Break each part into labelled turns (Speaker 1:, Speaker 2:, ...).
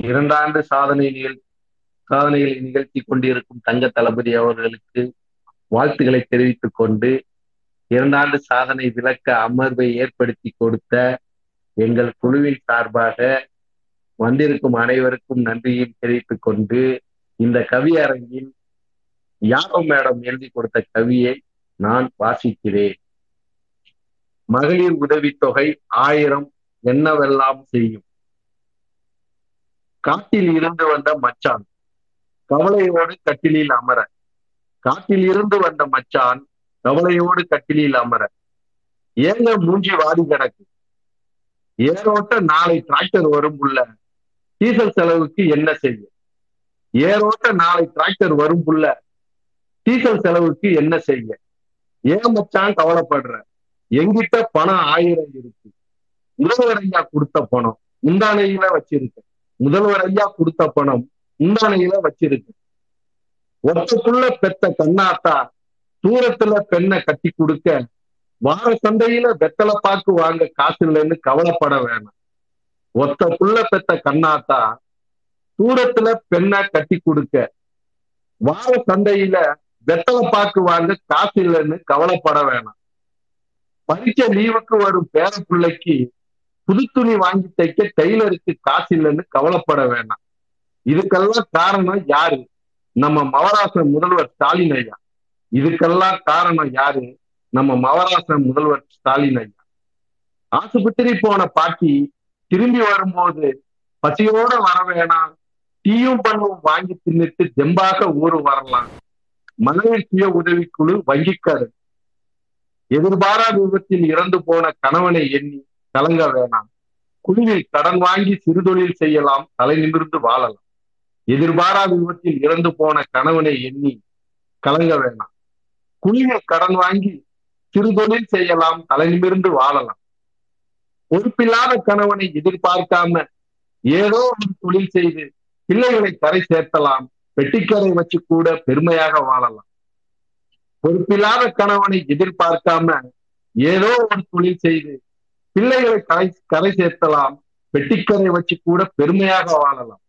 Speaker 1: இரண்டாண்டு சாதனை நிகழ் சாதனைகளை நிகழ்த்தி கொண்டிருக்கும் தங்க தளபதி அவர்களுக்கு வாழ்த்துக்களை தெரிவித்துக் கொண்டு இரண்டாண்டு சாதனை விளக்க அமர்வை ஏற்படுத்தி கொடுத்த எங்கள் குழுவின் சார்பாக வந்திருக்கும் அனைவருக்கும் நன்றியும் தெரிவித்துக் கொண்டு இந்த கவியரங்கில் யாரோ மேடம் எழுதி கொடுத்த கவியை நான் வாசிக்கிறேன். மகளிர் உதவித்தொகை ஆயிரம் என்னவெல்லாம் செய்யும்? காட்டில் இருந்து வந்த மச்சான். கவலையோடு கட்டிலில் அமர. காட்டில் இருந்து வந்த மச்சான் கவலையோடு கட்டிலில் அமர. ஏங்க மூஞ்சி வாடி கிடக்கு? ஏரோட்ட நாளை டிராக்டர் வரும் உள்ள டீசல் செலவுக்கு என்ன செய்ய? ஏரோட்ட நாளை டிராக்டர் வரும் புள்ள. டீசல் செலவுக்கு என்ன செய்ய? ஏன் மச்சான் கவலைப்படுற? எங்கிட்ட பணம் ஆயிரம் இருக்கு. இருபது ஐயா கொடுத்த பணம். முந்தானையில வச்சிருக்க முதல்வர் ஐயா கொடுத்த பணம் முந்தானையில வச்சிருக்கு. ஒத்தக்குள்ள பெத்த கண்ணாத்தா தூரத்துல பெண்ணை கட்டி கொடுக்க வார சந்தையில வெத்தலை பாக்கு வாங்க காசு இல்லைன்னு கவலைப்பட வேணாம். ஒத்த புள்ள பெத்த கண்ணாத்தா தூரத்துல பெண்ணை கட்டி கொடுக்க வார சந்தையில வெத்தலை பாக்கு வாங்க காசு இல்லைன்னு கவலைப்பட வேணாம். பரீட்சை லீவுக்கு வரும் பேர பிள்ளைக்கு புது துணி வாங்கி தைக்க டெய்லருக்கு காசு இல்லைன்னு கவலைப்பட வேண்டாம் இதுக்கெல்லாம் காரணம் யாரு? நம்ம மவராசன் முதல்வர் ஸ்டாலின் ஐயா. இதுக்கெல்லாம் காரணம் யாரு? நம்ம மவராசன் முதல்வர் ஸ்டாலின் ஐயா. ஆசுபத்திரி போன பாட்டி திரும்பி வரும்போது பசியோட வர வேணாம். டீயும் பண்ணும் வாங்கி தின்னுட்டு தெம்பாக ஊரு வரலாம். மனைவி சுய உதவிக்குழு வங்கிக்காரு எதிர்பாராத விபத்தில் இறந்து போன கணவனை எண்ணி கலங்க வேணாம். குழுவில் கடன் வாங்கி சிறுதொழில் செய்யலாம் தலை நிமிர்ந்து வாழலாம். எதிர்பாராத விபத்தில் இறந்து போன கணவனை எண்ணி கலங்க வேணாம். குழுவில் கடன் வாங்கி சிறுதொழில் செய்யலாம் தலை நிமிர்ந்து வாழலாம். பொறுப்பில்லாத கணவனை எதிர்பார்க்காம ஏதோ ஒரு தொழில் செய்து பிள்ளைகளை கரை சேர்த்தலாம் வெட்டிக்கரை வச்சு கூட பெருமையாக வாழலாம். பொறுப்பில்லாத கணவனை எதிர்பார்க்காம ஏதோ ஒரு தொழில் செய்து பிள்ளைகளை கரை கரை சேர்த்தலாம். வெட்டிக்கரை வச்சு கூட பெருமையாக வாழலாம்.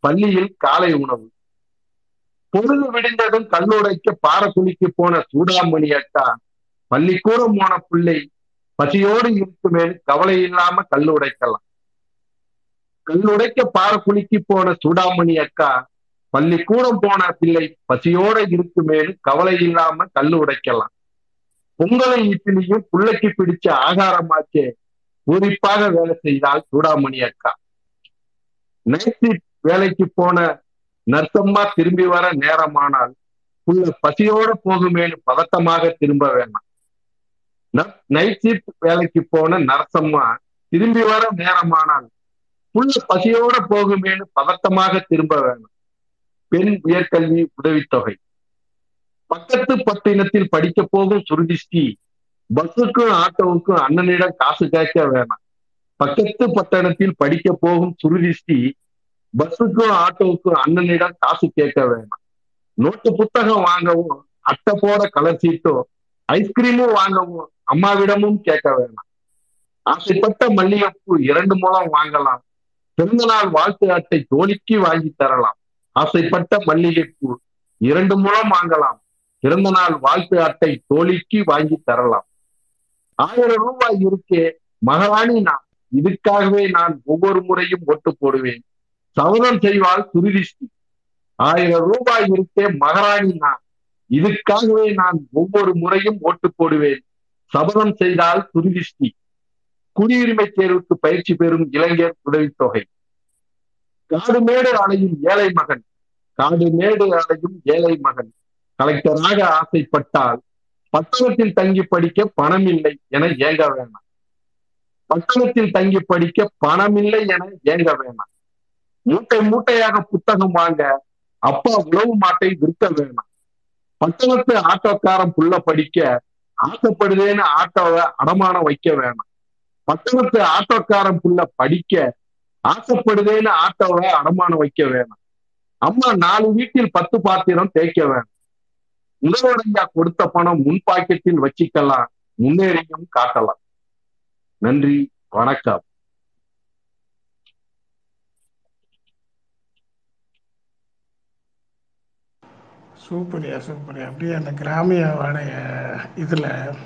Speaker 1: பள்ளியில் காலை உணவு. பொழுது விடிந்ததும் கல்லுடைக்க பாரக்குழிக்கு போன சூடாமணி அக்கா பள்ளிக்கூடம் போன பிள்ளை பசியோடு இருக்குமே கவலை இல்லாம கல்லுடைக்கலாம் கல்லுடைக்க பாரக்குழிக்கு போன சூடாமணி அக்கா பள்ளிக்கூடம் போன பிள்ளை பசியோட இருக்குமேனு கவலை இல்லாம கல்லு உடைக்கலாம். பொங்கலை இட்லியும் புள்ளைக்கு பிடிச்ச ஆகாரமாச்சே குறிப்பாக வேலை செய்தால் சூடாமணி அக்கா. நைட் வேலைக்கு போன நர்த்தம்மா திரும்பி வர நேரமானால் புள்ள பசியோட போகுமேனு பதட்டமாக திரும்ப வேண்டாம். நைட் ஷிப்ட் வேலைக்கு போன நரசம்மா திரும்பி வர நேரமானால் புள்ள பசியோட போகுமேனு பதட்டமாக திரும்ப வேணும் பெண் உயர்கல்வி உதவித்தொகை. பக்கத்து பத்தினத்தில் படிக்க போகும் சுருதிஷ்டி பஸ்ஸுக்கும் ஆட்டோவுக்கும் அண்ணனிடம் காசு கேட்க வேணாம். பக்கத்து பட்டணத்தில் படிக்க போகும் சுருதிஷ்டி பஸ்ஸுக்கும் ஆட்டோவுக்கும் அண்ணனிடம் காசு கேட்க வேணாம். நோட்டு புத்தகம் வாங்கவும் அட்டை போட கலர் சீட்டோ ஐஸ்கிரீமும் வாங்கவும் அம்மாவிடமும் கேட்க வேணாம். ஆசைப்பட்ட மல்லிகைப்பூ இரண்டு மூலம் வாங்கலாம். பிறந்தநாள் வாழ்த்து அட்டை தோழிக்கு வாங்கி தரலாம். ஆசைப்பட்ட மல்லிகைப்பூ இரண்டு மூலம் வாங்கலாம். பிறந்த நாள் வாழ்த்து அட்டை தோழிக்கு வாங்கி தரலாம். ஆயிரம் ரூபாய் இருக்கே மகாராணி நான் இதுக்காகவே நான் ஒவ்வொரு முறையும் ஓட்டு போடுவேன். சபதம் செய்வாள் துரிதிஷ்டி. ஆயிரம் ரூபாய் இருக்கே மகாராணி நான் இதுக்காகவே நான் ஒவ்வொரு முறையும் ஓட்டு போடுவேன். சபதம் செய்தால் துரிதிஷ்டி. குடியுரிமை தேர்வுக்கு பயிற்சி பெறும் இளைஞர் உதவித்தொகை காடுமேடு அலையும் ஏழை மகன். காடுமேடு அலையும் ஏழை மகன். கலெக்டராக ஆசைப்பட்டால் பட்டணத்தில் தங்கி படிக்க பணம் இல்லை என ஏங்க வேணாம் பட்டணத்தில் தங்கி படிக்க பணம் இல்லை என ஏங்க வேணாம் மூட்டை மூட்டையாக புத்தகம் வாங்க அப்பா உழவு மாட்டை விற்க வேணாம் பட்டணத்து ஆட்டோக்காரன் புள்ள படிக்க ஆசைப்படுதேன்னு ஆட்டோவை அடமானம் வைக்க வேணாம் பட்டணத்து ஆட்டோக்காரன் புள்ள படிக்க ஆசைப்படுதேன்னு ஆட்டோவை அடமானம் வைக்க வேணாம் அம்மா நாலு வீட்டில் பத்து பாத்திரம் தேய்க்க வேணாம் முதல்வரையா கொடுத்த பணம் முன் பாக்கெட்டில் வச்சிக்கலாம் முன்னேறியும் காட்டலாம். நன்றி வணக்கம்.
Speaker 2: சூப்பரியா சூப்பரியா. அப்படியே அந்த கிராமிய கிராமியாவோடைய இதில்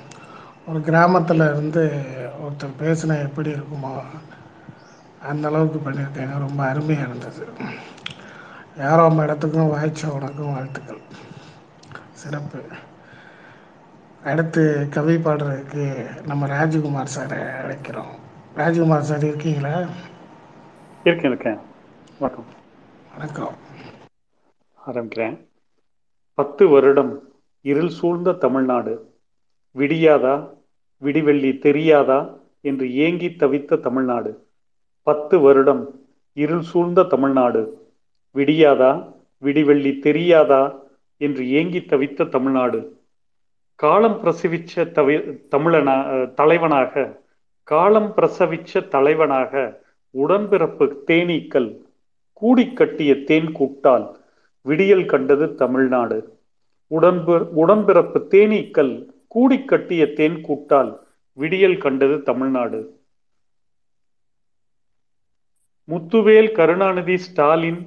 Speaker 2: ஒரு கிராமத்தில் இருந்து ஒருத்தர் பேசினா எப்படி இருக்குமோ அந்த அளவுக்கு பண்ணியிருக்காங்க ரொம்ப அருமையாக இருந்தது. யாரோ நம்ம இடத்துக்கும் வாய்ச்ச உனக்கும் வாழ்த்துக்கள். சிறப்பு. அடுத்து கவி பாடுறதுக்கு நம்ம ராஜகுமார் சாரை அழைக்கிறோம். ராஜகுமார் சார் இருக்கீங்களா?
Speaker 3: இருக்கேன் இருக்கேன். வணக்கம்.
Speaker 2: வணக்கம்.
Speaker 3: ஆரம்பிக்கிறேன். பத்து வருடம் இருள் சூழ்ந்த தமிழ்நாடு. விடியாதா? விடிவெள்ளி தெரியாதா? என்று ஏங்கி தவித்த தமிழ்நாடு. பத்து வருடம் இருள் சூழ்ந்த தமிழ்நாடு. விடியாதா? விடிவெள்ளி தெரியாதா? என்று ஏங்கி தவித்த தமிழ்நாடு. காலம் பிரசவிச்ச தவி தமிழனா தலைவனாக காலம் பிரசவிச்ச தலைவனாக உடன்பிறப்பு தேனீக்கள் கூடி கட்டிய தேன் கூட்டால் விடியல் கண்டது தமிழ்நாடு. உடன்பு உடன்பிறப்பு தேனீக்கள் கூடி கட்டிய தேன் கூட்டால் விடியல் கண்டது தமிழ்நாடு. முத்துவேல் கருணாநிதி ஸ்டாலின்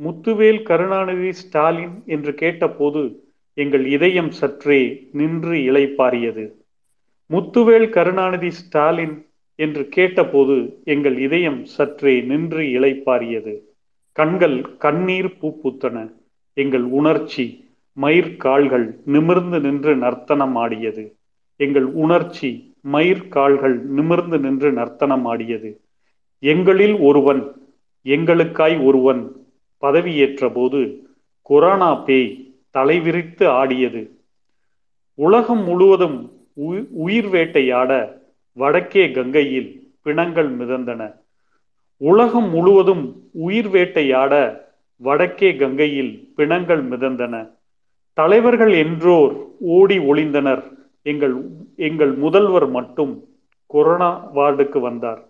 Speaker 3: முத்துவேல் கருணாநிதி ஸ்டாலின் என்று கேட்டபோது எங்கள் இதயம் சற்றே நின்று இளைப்பாரியது முத்துவேல் கருணாநிதி ஸ்டாலின் என்று கேட்டபோது எங்கள் இதயம் சற்றே நின்று இளைப்பாரியது கண்கள் கண்ணீர் பூப்பூத்தன. எங்கள் உணர்ச்சி மயிர்கால்கள் நிமிர்ந்து நின்று நர்த்தனம் ஆடியது. எங்கள் உணர்ச்சி மயிர்கால்கள் நிமிர்ந்து நின்று நர்த்தனம் ஆடியது. எங்களில் ஒருவன் எங்களுக்காய் ஒருவன் பதவியேற்ற போது கொரோனா பேய் தலைவிரித்து ஆடியது. உலகம் முழுவதும் உயிர் வேட்டையாட வடக்கே கங்கையில் பிணங்கள் மிதந்தன. உலகம் முழுவதும் உயிர் வேட்டையாட வடக்கே கங்கையில் பிணங்கள் மிதந்தன. தலைவர்கள் என்றோர் ஓடி ஒளிந்தனர். எங்கள் எங்கள் முதல்வர் மட்டும் கொரோனா வார்டுக்கு வந்தார்.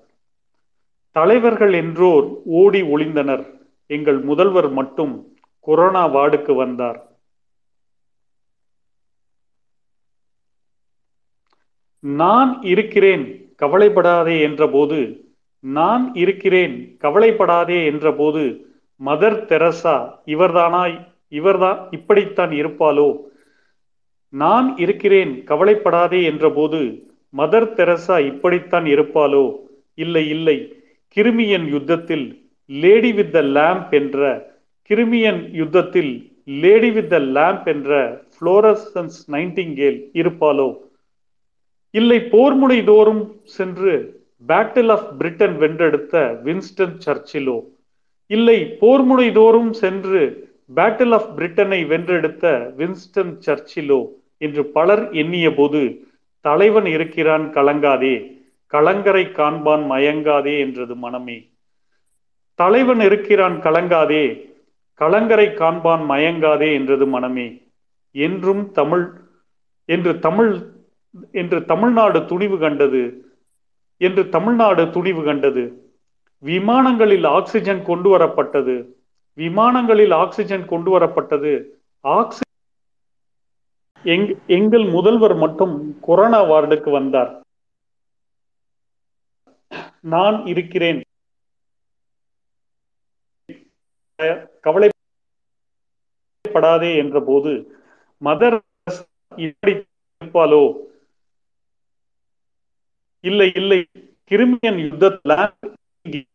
Speaker 3: தலைவர்கள் என்றோர் ஓடி ஒளிந்தனர். எங்கள் முதல்வர் மட்டும் கொரோனா வார்டுக்கு வந்தார். நான் இருக்கிறேன் கவலைப்படாதே என்றபோது நான் இருக்கிறேன் கவலைப்படாதே என்றபோது மதர் தெரசா இவர்தானா இவர்தான் இப்படித்தான் இருப்பாளோ? நான் இருக்கிறேன் கவலைப்படாதே என்றபோது மதர் தெரசா இப்படித்தான் இருப்பாளோ? இல்லை இல்லை. கிருமியன் யுத்தத்தில் லேடி வித் த லேம்ப் என்ற கிருமியன் யுத்தத்தில் லேடி வித் த லேம்ப் என்ற புளோரசன்ஸ் நைன்டிங்கேல் இருப்பாளோ? இல்லை போர்முனை தோறும் சென்று பேட்டில் ஆஃப் பிரிட்டன் வென்றெடுத்த வின்ஸ்டன் சர்ச்சிலோ இல்லை போர்முனை தோறும் சென்று பேட்டில் ஆஃப் பிரிட்டனை வென்றெடுத்த வின்ஸ்டன் சர்ச்சிலோ என்று பலர் எண்ணிய போது தலைவன் இருக்கிறான் கலங்காதே. கலங்கரை காண்பான் மயங்காதே என்றது மனமே. தலைவன் இருக்கிறான் கலங்காதே கலங்கரை காண்பான் மயங்காதே என்றது மனமே. என்றும் தமிழ் என்று தமிழ் என்று தமிழ்நாடு துணிவு கண்டது என்று தமிழ்நாடு துணிவு கண்டது. விமானங்களில் ஆக்சிஜன் கொண்டு வரப்பட்டது விமானங்களில் ஆக்சிஜன் கொண்டு வரப்பட்டது. ஆக்சி எங் எங்கள் முதல்வர் மட்டும் கொரோனா வார்டுக்கு வந்தார். நான் இருக்கிறேன். கவலைப்படாதே என்ற போது மதர் இருப்பாலோ இல்லை இல்லை கிரிமியன் யுத்தத்தில்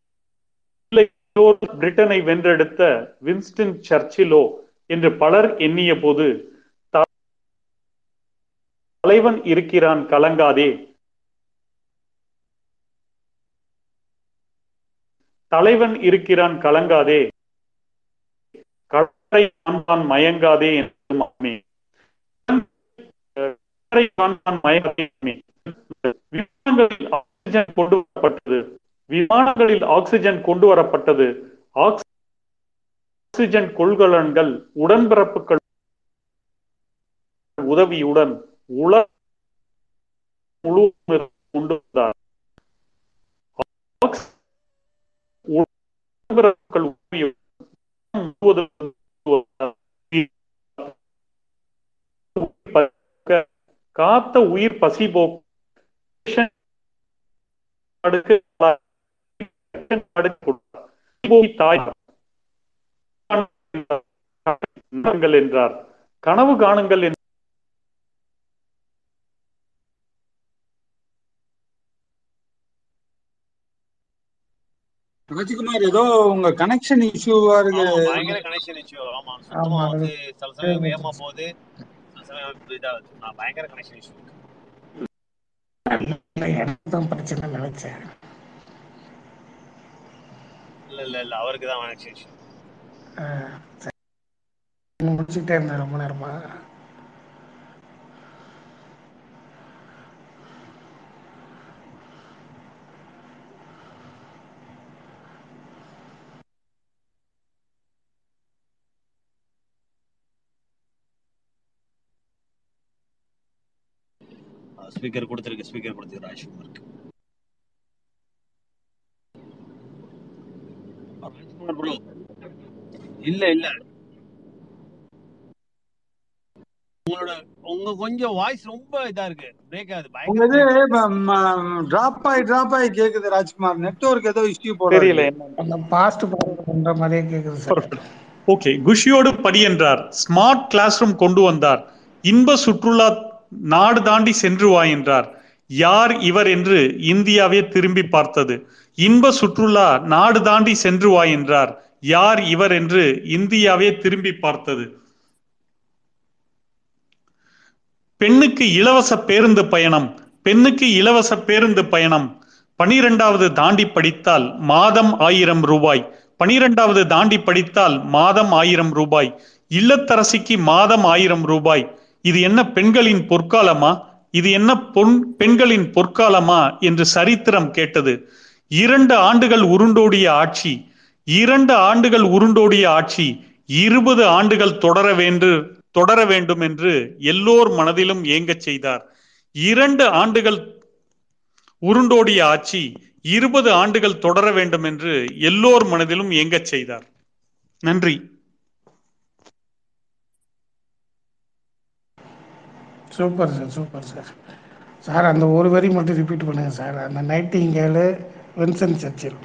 Speaker 3: பிரிட்டனை வென்றெடுத்த வின்ஸ்டன் சர்ச்சிலோ? என்று பலர் எண்ணிய போது தலைவன் இருக்கிறான் கலங்காதே. தலைவன் இருக்கிறான் கலங்காதே. கடை காண்பான் மயங்காதே என்று மாமே. காண்பான் மயங்காதே விமானங்களில் ஆக்சிஜன் கொண்டு வரப்பட்டது. விமானங்களில் ஆக்சிஜன் கொண்டு வரப்பட்டது. ஆக்சிஜன் கொள்கலன்கள் உடன்பிறப்புகள் உதவியுடன் உலக முழுவதும் கொண்டு வந்தார். உடன்பிறப்புகள் உதவியுடன் காத்த உயிர் பசி போக்கு தாய் என்றார் கனவு காணுங்கள் என்று
Speaker 4: ராஜ்குமார் ஏதோ உங்க கனெக்ஷன் இஷ்யூவா இருக்கு.
Speaker 5: பயங்கர கனெக்ஷன் இஷ்யூ ஆமா சுத்தமா வந்து சில சமயம் வேகமா போகுது சில சமயம் இதாகுது நான் பயங்கர கனெக்ஷன் இஷ்யூ
Speaker 2: இல்ல, எனக்கு தான் பிரச்சனை நினைச்சேன்.
Speaker 5: இல்ல இல்ல இல்ல அவருக்கு தான் கனெக்ஷன் இஷ்யூ.
Speaker 2: முடிச்சுக்கிட்டே இருந்தேன் ரொம்ப நேரமா.
Speaker 5: ஸ்பீக்கர் கொடுத்துருக்கு. ஸ்பீக்கர் கொடுத்துருக்கு ராஜ்குமாருக்கு ராஜ்குமார் ப்ரோ இல்ல இல்ல. உங்களோட உங்க கொஞ்சம் வாய்ஸ் ரொம்ப இதா இருக்கு. பிரேக் ஆகுது.
Speaker 4: உங்க
Speaker 5: பயங்கர
Speaker 4: இது டிராப் ஆகி டிராப் ஆகி கேக்குது ராஜ்குமார் நெட்வொர்க் ஏதோ இஷ்யூ போல
Speaker 3: தெரியல
Speaker 2: அந்த பாஸ்ட் பண்ற மாதிரியே கேக்குது சார்
Speaker 3: ஓகே குஷியோடு படி என்றார். ஸ்மார்ட் கிளாஸ் ரூம் கொண்டு வந்தார். இன்ப சுற்றுலா நாடு தாண்டி சென்று வா என்றார். யார் இவர் என்று இந்தியாவே திரும்பி பார்த்தது. இன்ப சுற்றுலா நாடு தாண்டி சென்று வா என்றார். யார் இவர் என்று இந்தியாவே திரும்பி பார்த்தது. பெண்ணுக்கு இலவச பேருந்து பயணம் பெண்ணுக்கு இலவச பேருந்து பயணம். பனிரெண்டாவது தாண்டி படித்தால் மாதம் ஆயிரம் ரூபாய். பனிரெண்டாவது தாண்டி படித்தால் மாதம் ஆயிரம் ரூபாய். இல்லத்தரசிக்கு மாதம் ஆயிரம் ரூபாய். இது என்ன பெண்களின் பொற்காலமா? இது என்ன பொன் பெண்களின் பொற்காலமா? என்று சரித்திரம் கேட்டது. இரண்டு ஆண்டுகள் உருண்டோடிய ஆட்சி இரண்டு ஆண்டுகள் உருண்டோடிய ஆட்சி இருபது ஆண்டுகள் தொடர வேண்டு தொடர வேண்டும் என்று எல்லோர் மனதிலும் ஏங்கச் செய்தார். இரண்டு ஆண்டுகள் உருண்டோடிய ஆட்சி இருபது ஆண்டுகள் தொடர வேண்டும் என்று எல்லோர் மனதிலும் ஏங்கச் செய்தார். நன்றி.
Speaker 2: Super sir super sir. Sir அந்த ஒரு வரி மட்டும் ரிப்பீட் பண்ணுங்கள் சார். அந்த நைட்டிங்கேலு வின்சென்ட் சர்ச்சில்.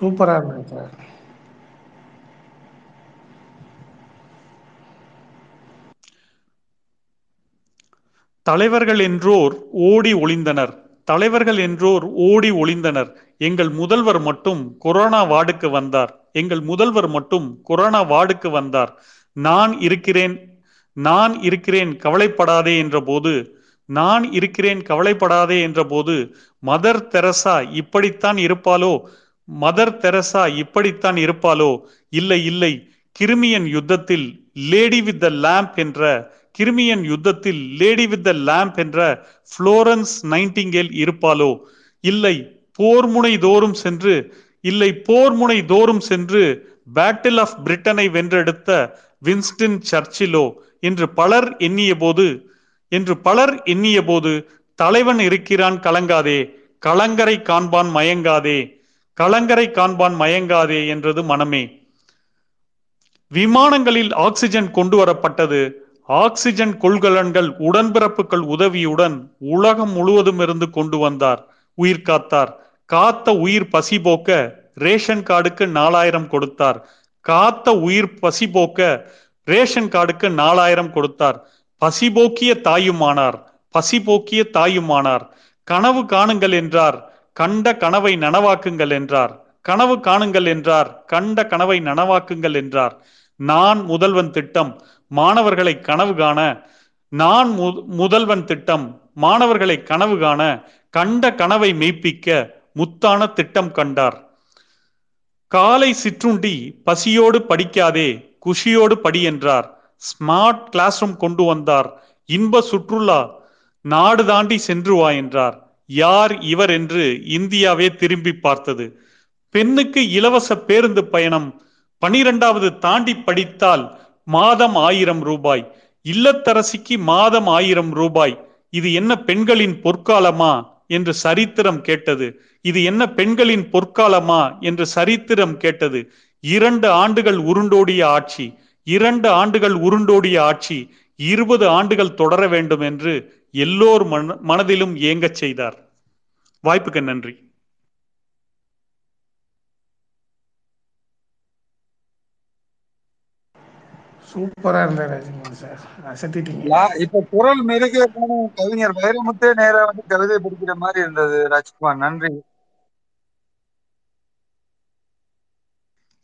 Speaker 2: சூப்பராக இருக்கும் சார்.
Speaker 3: தலைவர்கள் என்றோர் ஓடி ஒளிந்தனர். தலைவர்கள் என்றோர் ஓடி ஒளிந்தனர். எங்கள் முதல்வர் மட்டும் கொரோனா வார்டுக்கு வந்தார். எங்கள் முதல்வர் மட்டும் கொரோனா வார்டுக்கு வந்தார். நான் இருக்கிறேன் நான் இருக்கிறேன் கவலைப்படாதே என்ற போது நான் இருக்கிறேன் கவலைப்படாதே என்ற போது மதர் தெரசா இப்படித்தான் இருப்பாளோ? மதர் தெரசா இப்படித்தான் இருப்பாளோ? இல்லை இல்லை கிருமியன் யுத்தத்தில் லேடி வித் த லேம்ப் என்ற கிருமியன் யுத்தத்தில் லேடி வித் த லேம்ப் என்ற புளோரன்ஸ் நைன்டிங்கேல் இருப்பாளோ? இல்லை போர்முனை தோறும் சென்று இல்லை போர்முனை தோறும் சென்று பேட்டில் ஆஃப் பிரிட்டனை வென்றெடுத்த வின்ஸ்டன் சர்ச்சிலோ? என்று பலர் எண்ணிய போது என்று பலர் எண்ணிய போது தலைவன் இருக்கிறான் கலங்காதே கலங்கரை காண்பான் மயங்காதே கலங்கரை காண்பான் மயங்காதே என்றது மனமே. விமானங்களில் ஆக்சிஜன் கொண்டு வரப்பட்டது. ஆக்சிஜன் கொள்கலன்கள் உடன்பிறப்புகள் உதவியுடன் உலகம் முழுவதும் இருந்து கொண்டு வந்தார். உயிர் காத்தார். காத்த உயிர் பசி போக்க ரேஷன் கார்டுக்கு நாலாயிரம் கொடுத்தார். காத்த உயிர் பசி போக்க ரேஷன் கார்டுக்கு நாலாயிரம் கொடுத்தார். பசி போக்கிய தாயுமானார். பசி போக்கிய தாயுமானார். கனவு காணுங்கள் என்றார். கண்ட கனவை நனவாக்குங்கள் என்றார். கனவு காணுங்கள் என்றார். கண்ட கனவை நனவாக்குங்கள் என்றார். நான் முதல்வன் திட்டம். மாணவர்களை கனவு காண. நான் மு- முதல்வன் திட்டம். மாணவர்களை கனவு காண. கண்ட கனவை மெய்ப்பிக்க முத்தான திட்டம் கண்டார். காலை சிற்றுண்டி பசியோடு படிக்காதே. குஷியோடு படி என்றார். ஸ்மார்ட் கிளாஸ் ரூம் கொண்டு வந்தார். இன்ப சுற்றுலா நாடு தாண்டி சென்று வா என்றார். யார் இவர் என்று இந்தியாவே திரும்பி பார்த்தது. பெண்ணுக்கு இலவச பேருந்து பயணம் பனிரெண்டாவது தாண்டி படித்தால் மாதம் ஆயிரம் ரூபாய். இல்லத்தரசிக்கு மாதம் ஆயிரம் ரூபாய். இது என்ன பெண்களின் பொற்காலமா என்று சரித்திரம் கேட்டது. இது என்ன பெண்களின் பொற்காலமா என்று சரித்திரம் கேட்டது. இரண்டு ஆண்டுகள் உருண்டோடிய ஆட்சி இரண்டு ஆண்டுகள் உருண்டோடிய ஆட்சி இருபது ஆண்டுகள் தொடர வேண்டும் என்று எல்லோர் மன மனதிலும் ஏங்கச் செய்தார். வாய்ப்புக்கு நன்றி.
Speaker 2: சூப்பராக இருந்தார் ராஜ்குமார் சார்.
Speaker 4: இப்ப குரல் மெருகே போன கவிஞர் வைரமுத்தே நேரா வந்து கவிதை படிக்கிற மாதிரி இருந்தது ராஜ்குமார். நன்றி.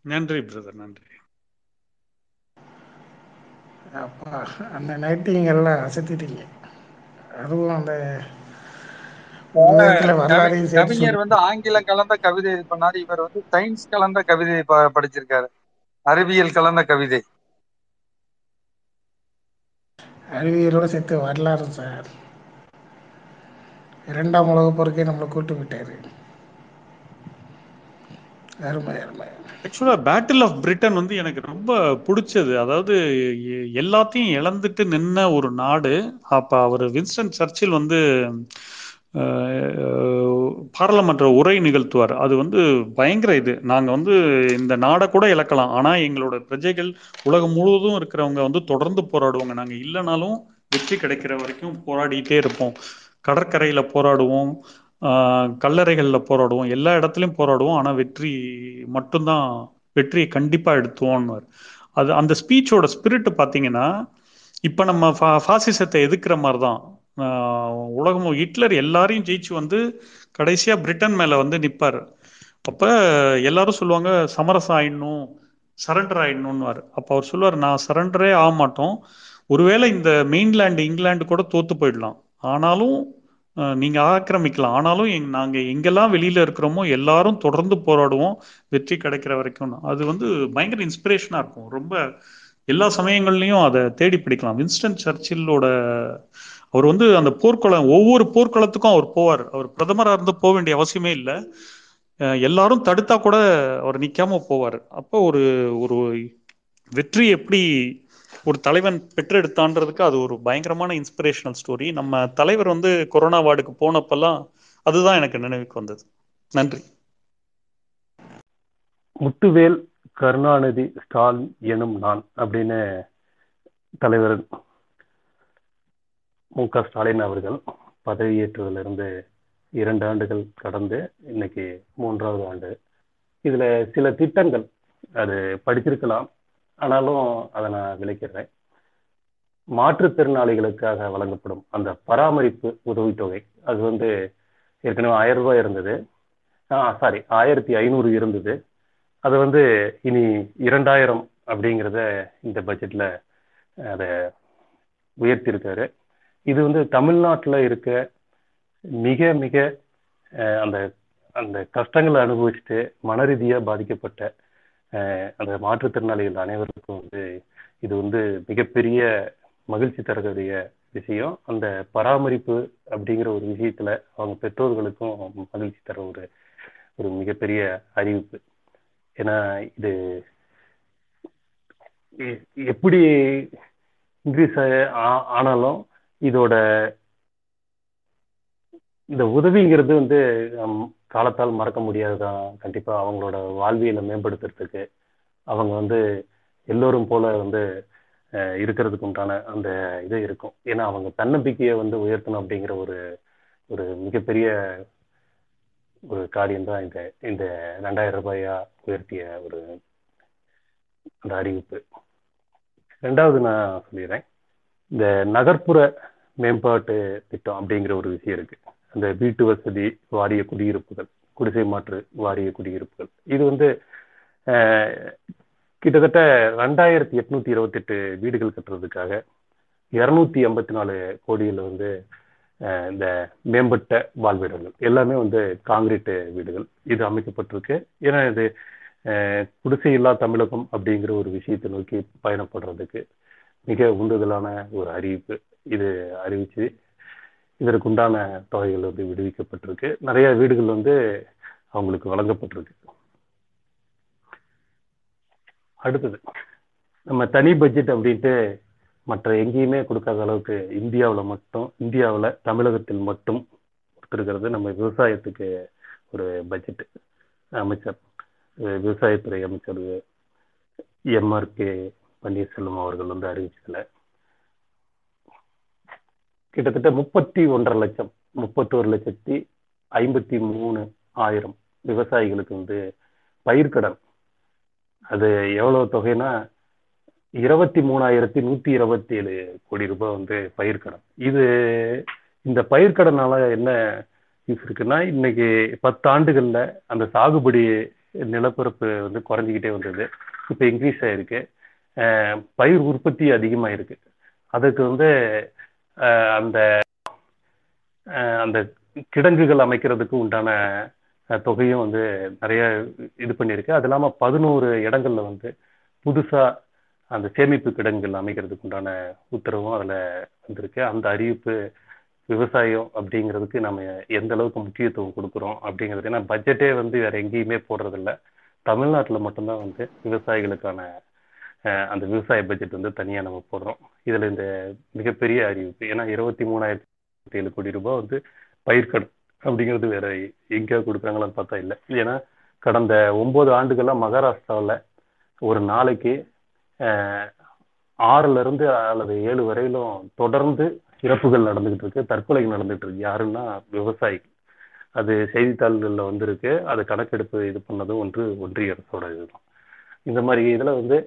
Speaker 3: நன்றி பிரதர் நன்றி.
Speaker 2: அப்பா அந்த நைட்டிங்கெல்லாம் அசத்திட்டீங்க. அதுவும் அந்த
Speaker 4: கவிஞர் வந்து ஆங்கிலம் கலந்த கவிதை இது பண்ணாரு. இவர் வந்து சயின்ஸ் கலந்த கவிதை ப- படிச்சிருக்காரு. அறிவியல் கலந்த கவிதை.
Speaker 2: அறிவியலோட சேர்த்து வரலாறு சார் இரண்டாம் உலகப் போருக்கே நம்மளை கூட்டு விட்டாரு.
Speaker 3: ஆக்சுவலாக பேட்டில் ஆஃப் பிரிட்டன் வந்து எனக்கு ரொம்ப பிடிச்சது. அதாவது எ- எல்லாத்தையும் இழந்துட்டு நின்ன ஒரு நாடு அப்போ அவர் வின்ஸ்டன் சர்ச்சில் வந்து பாராளுமன்ற உரை நிகழ்த்துவார். அது வந்து பயங்கர இது. நாங்கள் வந்து இந்த நாடை கூட இழக்கலாம். ஆனால் எங்களோட பிரஜைகள் உலகம் முழுவதும் இருக்கிறவங்க வந்து தொடர்ந்து போராடுவாங்க. நாங்கள் இல்லைனாலும் வெற்றி கிடைக்கிற வரைக்கும் போராடிட்டே இருப்போம். கடற்கரையில் போராடுவோம். கல்லறைகளில் போராடுவோம். எல்லா இடத்துலையும் போராடுவோம். ஆனால் வெற்றி மட்டும்தான் வெற்றியை கண்டிப்பாக எடுத்துவோம்னு அது அந்த ஸ்பீச்சோட ஸ்பிரிட் பார்த்தீங்கன்னா இப்போ நம்ம ஃபா- ஃபாசிசத்தை எதிர்க்கிற மாதிரி தான் உலகம் ஹிட்லர் எல்லாரையும் ஜெயிச்சு வந்து கடைசியாக பிரிட்டன் மேலே வந்து நிற்பார் அப்போ எல்லாரும் சொல்லுவாங்க சமரசம் ஆயிடணும் சரண்டர் ஆயிடணும்னுவார். அப்போ அவர் சொல்லுவார் நான் சரண்டரே ஆக மாட்டோம் ஒருவேளை இந்த மெயின்லேண்டு இங்கிலாந்து கூட தோத்து போயிடலாம். ஆனாலும் நீங்க ஆக்கிரமிக்கலாம். ஆனாலும் எங் நாங்க எங்கெல்லாம் வெளியில இருக்கிறோமோ எல்லாரும் தொடர்ந்து போராடுவோம். வெற்றி கிடைக்கிற வரைக்கும் அது வந்து பயங்கர இன்ஸ்பிரேஷனா இருக்கும். ரொம்ப எல்லா சமயங்கள்லையும் அதை தேடி பிடிக்கலாம். வின்ஸ்டன் சர்ச்சிலோட அவர் வந்து அந்த போர்க்களம் ஒவ்வொரு போர்க்களத்துக்கும் அவர் போவார். அவர் பிரதமராக இருந்து போக வேண்டிய அவசியமே இல்லை. எல்லாரும் தடுத்தா கூட அவர் நிற்காம போவார். அப்போ ஒரு ஒரு வெற்றி எப்படி ஒரு தலைவன் பெற்றெடுத்தான்றதுக்கு அது ஒரு பயங்கரமான இன்ஸ்பிரேஷனல் ஸ்டோரி நம்ம தலைவர் வந்து கொரோனா வார்டுக்கு போனப்பெல்லாம் அதுதான் எனக்கு நினைவுக்கு வந்தது. நன்றி.
Speaker 6: முத்துவேல் கருணாநிதி ஸ்டாலின் எனும் நான் அப்படின்னு தலைவர் மு க ஸ்டாலின் அவர்கள் பதவியேற்றதிலிருந்து இரண்டு ஆண்டுகள் கடந்து இன்னைக்கு மூன்றாவது ஆண்டு. இதுல சில திட்டங்கள் அது படிச்சிருக்கலாம் ஆனாலும் அதை நான் விளக்கிறேன் மாற்றுத்திறனாளிகளுக்காக வழங்கப்படும் அந்த பராமரிப்பு உதவித்தொகை அது வந்து ஏற்கனவே ஆயிரம் ரூபாய் இருந்தது. சாரி ஆயிரத்தி ஐநூறு இருந்தது. அது வந்து இனி இரண்டாயிரம் அப்படிங்கிறத இந்த பட்ஜெட்ல அதை உயர்த்தியிருக்காரு. இது வந்து தமிழ்நாட்டில் இருக்க மிக மிக அந்த அந்த கஷ்டங்களை அனுபவிச்சுட்டு மன ரீதியாக பாதிக்கப்பட்ட அந்த மாற்றுத்திறனாளிகள் அனைவருக்கும் வந்து இது வந்து மிகப்பெரிய மகிழ்ச்சி தரக்கூடிய விஷயம். அந்த பராமரிப்பு அப்படிங்கிற ஒரு விஷயத்துல அவங்க பெற்றோர்களுக்கும் மகிழ்ச்சி தர ஒரு ஒரு மிகப்பெரிய அறிவிப்பு. ஏன்னா இது எப்படி இன்க்ரீஸ் ஆனாலும் இதோட இந்த உதவிங்கிறது வந்து காலத்தால் மறக்க முடியாததான் கண்டிப்பாக அவங்களோட வாழ்வியலை மேம்படுத்துறதுக்கு அவங்க வந்து எல்லோரும் போல வந்து இருக்கிறதுக்கு உண்டான அந்த இது இருக்கும். ஏன்னா அவங்க தன்னம்பிக்கையை வந்து உயர்த்தணும் அப்படிங்கிற ஒரு ஒரு மிகப்பெரிய ஒரு காரியம் தான் இந்த இந்த ரெண்டாயிரம் ரூபாயா உயர்த்திய ஒரு அந்த அறிவிப்பு. ரெண்டாவது நான் சொல்லிடுறேன். இந்த நகர்ப்புற மேம்பாட்டு திட்டம் அப்படிங்கிற ஒரு விஷயம் இருக்கு. இந்த வீட்டு வசதி வாரிய குடியிருப்புகள் குடிசை மாற்று வாரிய குடியிருப்புகள். இது வந்து கிட்டத்தட்ட ரெண்டாயிரத்தி எட்நூத்தி இருபத்தெட்டு வீடுகள் கட்டுறதுக்காக இருநூத்தி எண்பத்தி நாலு கோடியில் வந்து இந்த மேம்பட்ட வாழ்விடங்கள். எல்லாமே வந்து காங்கிரீட் வீடுகள். இது அமைக்கப்பட்டிருக்கு. ஏன்னா இது குடிசை இல்லா தமிழகம் அப்படிங்கிற ஒரு விஷயத்தை நோக்கி பயணப்படுறதுக்கு மிக உந்துதலான ஒரு அறிவிப்பு. இது அறிவிச்சு இதற்குண்டான தொகைகள் வந்து விடுவிக்கப்பட்டிருக்கு. நிறைய வீடுகள் வந்து அவங்களுக்கு வழங்கப்பட்டிருக்கு. அடுத்தது நம்ம தனி பட்ஜெட் அப்படின்ட்டு மற்ற எங்கேயுமே கொடுக்காத அளவுக்கு இந்தியாவில் மட்டும் இந்தியாவில் தமிழகத்தில் மட்டும் கொடுத்துருக்கிறது நம்ம விவசாயத்துக்கு ஒரு பட்ஜெட் அமைச்சர் விவசாயத்துறை அமைச்சர் எம்ஆர்கே பன்னீர்செல்வம் அவர்கள் வந்து அறிவிச்சதுல. கிட்டத்தட்ட முப்பத்தி ஒன்றரை லட்சம் முப்பத்தோரு லட்சத்தி ஐம்பத்தி மூணு ஆயிரம் விவசாயிகளுக்கு வந்து பயிர்க்கடன் அது எவ்வளவு தொகைனா இருபத்தி மூணாயிரத்தி நூத்தி இருபத்தி ஏழு கோடி ரூபாய் வந்து பயிர்க்கடன் இது இந்த பயிர்க்கடனால என்ன யூஸ் இருக்குன்னா இன்னைக்கு பத்து ஆண்டுகள்ல அந்த சாகுபடி நிலப்பரப்பு வந்து குறைஞ்சிக்கிட்டே வந்தது. இப்போ இன்க்ரீஸ் ஆயிருக்கு. பயிர் உற்பத்தி அதிகமாயிருக்கு. அதுக்கு வந்து அந்த அந்த கிடங்குகள் அமைக்கிறதுக்கு உண்டான தொகையும் வந்து நிறைய இது பண்ணியிருக்கு. அது இல்லாமல் பதினோரு இடங்கள்ல வந்து புதுசாக அந்த சேமிப்பு கிடங்குகள் அமைக்கிறதுக்கு உண்டான உத்தரவும் அதில் வந்திருக்கு. அந்த அறிவிப்பு விவசாயம் அப்படிங்கிறதுக்கு நம்ம எந்த அளவுக்கு முக்கியத்துவம் கொடுக்குறோம் அப்படிங்கிறது ஏன்னா பட்ஜெட்டே வந்து வேற எங்கேயுமே போடுறதில்ல. தமிழ்நாட்டில் மட்டும்தான் வந்து விவசாயிகளுக்கான அந்த விவசாய பட்ஜெட் வந்து தனியா நம்ம போடுறோம். இதுல இந்த மிகப்பெரிய அறிவிப்பு ஏன்னா இருபத்தி மூணாயிரத்தி ஏழு கோடி ரூபாய் வந்து பயிர்க்கடன் அப்படிங்கிறது வேற எங்கேயா கொடுக்குறாங்களான்னு பார்த்தா இல்லை. ஏன்னா கடந்த ஒன்பது ஆண்டுகளா மகாராஷ்டிராவில் ஒரு நாளைக்கு ஆறுல இருந்து அல்லது ஏழு வரையிலும் தொடர்ந்து இறப்புகள் நடந்துகிட்டு இருக்கு தற்கொலை நடந்துட்டு இருக்கு. யாருன்னா விவசாயிகள். அது செய்தித்தாள்கள்ல வந்திருக்கு. அது கணக்கெடுப்பு இது பண்ணதும் ஒன்று ஒன்றிய அரசோட இதுதான். இந்த மாதிரி இதில் வந்து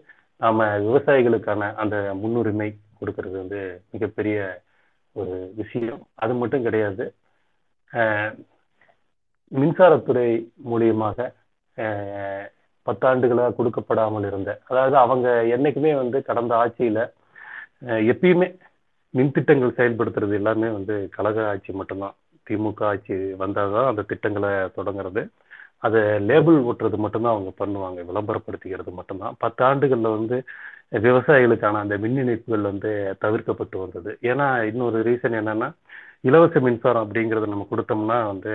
Speaker 6: நாம விவசாயிகளுக்கான அந்த முன்னுரிமை கொடுக்கறது வந்து மிகப்பெரிய ஒரு விஷயம். அது மட்டும் கிடையாது. மின்சாரத்துறை மூலியமாக பத்தாண்டுகளாக கொடுக்கப்படாமல் இருந்த அதாவது அவங்க என்னைக்குமே வந்து கடந்த ஆட்சியில எப்பயுமே மின் திட்டங்கள் செயல்படுத்துறது எல்லாமே வந்து கழக ஆட்சி மட்டும்தான். திமுக ஆட்சி வந்தால் தான் அந்த திட்டங்களை தொடங்குறது. அதை லேபிள் ஓட்டுறது மட்டும்தான் அவங்க பண்ணுவாங்க விளம்பரப்படுத்திக்கிறது மட்டும்தான். பத்து ஆண்டுகளில் வந்து விவசாயிகளுக்கான அந்த மின் இணைப்புகள் வந்து தவிர்க்கப்பட்டு வந்தது. ஏன்னா இன்னொரு ரீசன் என்னன்னா இலவச மின்சாரம் அப்படிங்கிறத நம்ம கொடுத்தோம்னா வந்து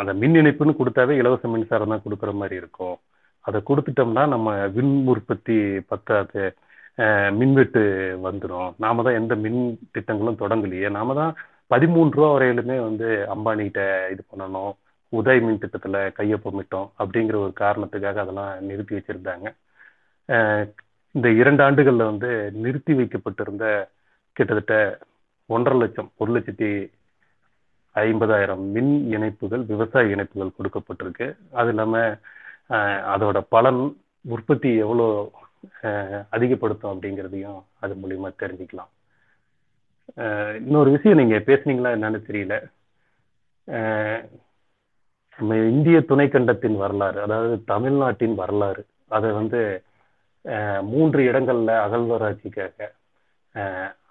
Speaker 6: அந்த மின் இணைப்புன்னு கொடுத்தாவே இலவச மின்சாரம் தான் கொடுக்குற மாதிரி இருக்கும். அதை கொடுத்துட்டோம்னா நம்ம மின் உற்பத்தி பத்தாது மின்வெட்டு வந்துடும் நாம தான் எந்த மின் திட்டங்களும் தொடங்கலையே. நாம தான் பதிமூன்று ரூபா வரையிலுமே வந்து அம்பானிகிட்ட இது பண்ணணும். உதய் மின் திட்டத்தில் கையொப்பமிட்டோம் அப்படிங்கிற ஒரு காரணத்துக்காக அதெல்லாம் நிறுத்தி வச்சிருந்தாங்க. இந்த இரண்டு ஆண்டுகளில் வந்து நிறுத்தி வைக்கப்பட்டிருந்த கிட்டத்தட்ட ஒன்றரை லட்சம் ஒரு லட்சத்தி ஐம்பதாயிரம் மின் இணைப்புகள் விவசாய இணைப்புகள் கொடுக்கப்பட்டிருக்கு. அது இல்லாமல் அதோட பலன் உற்பத்தி எவ்வளோ அதிகப்படுத்தும் அப்படிங்கிறதையும் அது மூலியமா தெரிஞ்சுக்கலாம். இன்னொரு விஷயம் நீங்க பேசுனீங்களா என்னன்னு தெரியல. நம்ம இந்திய துணைக்கண்டத்தின் வரலாறு அதாவது தமிழ்நாட்டின் வரலாறு அதை வந்து மூன்று இடங்கள்ல அகழ்வாராய்ச்சிக்காக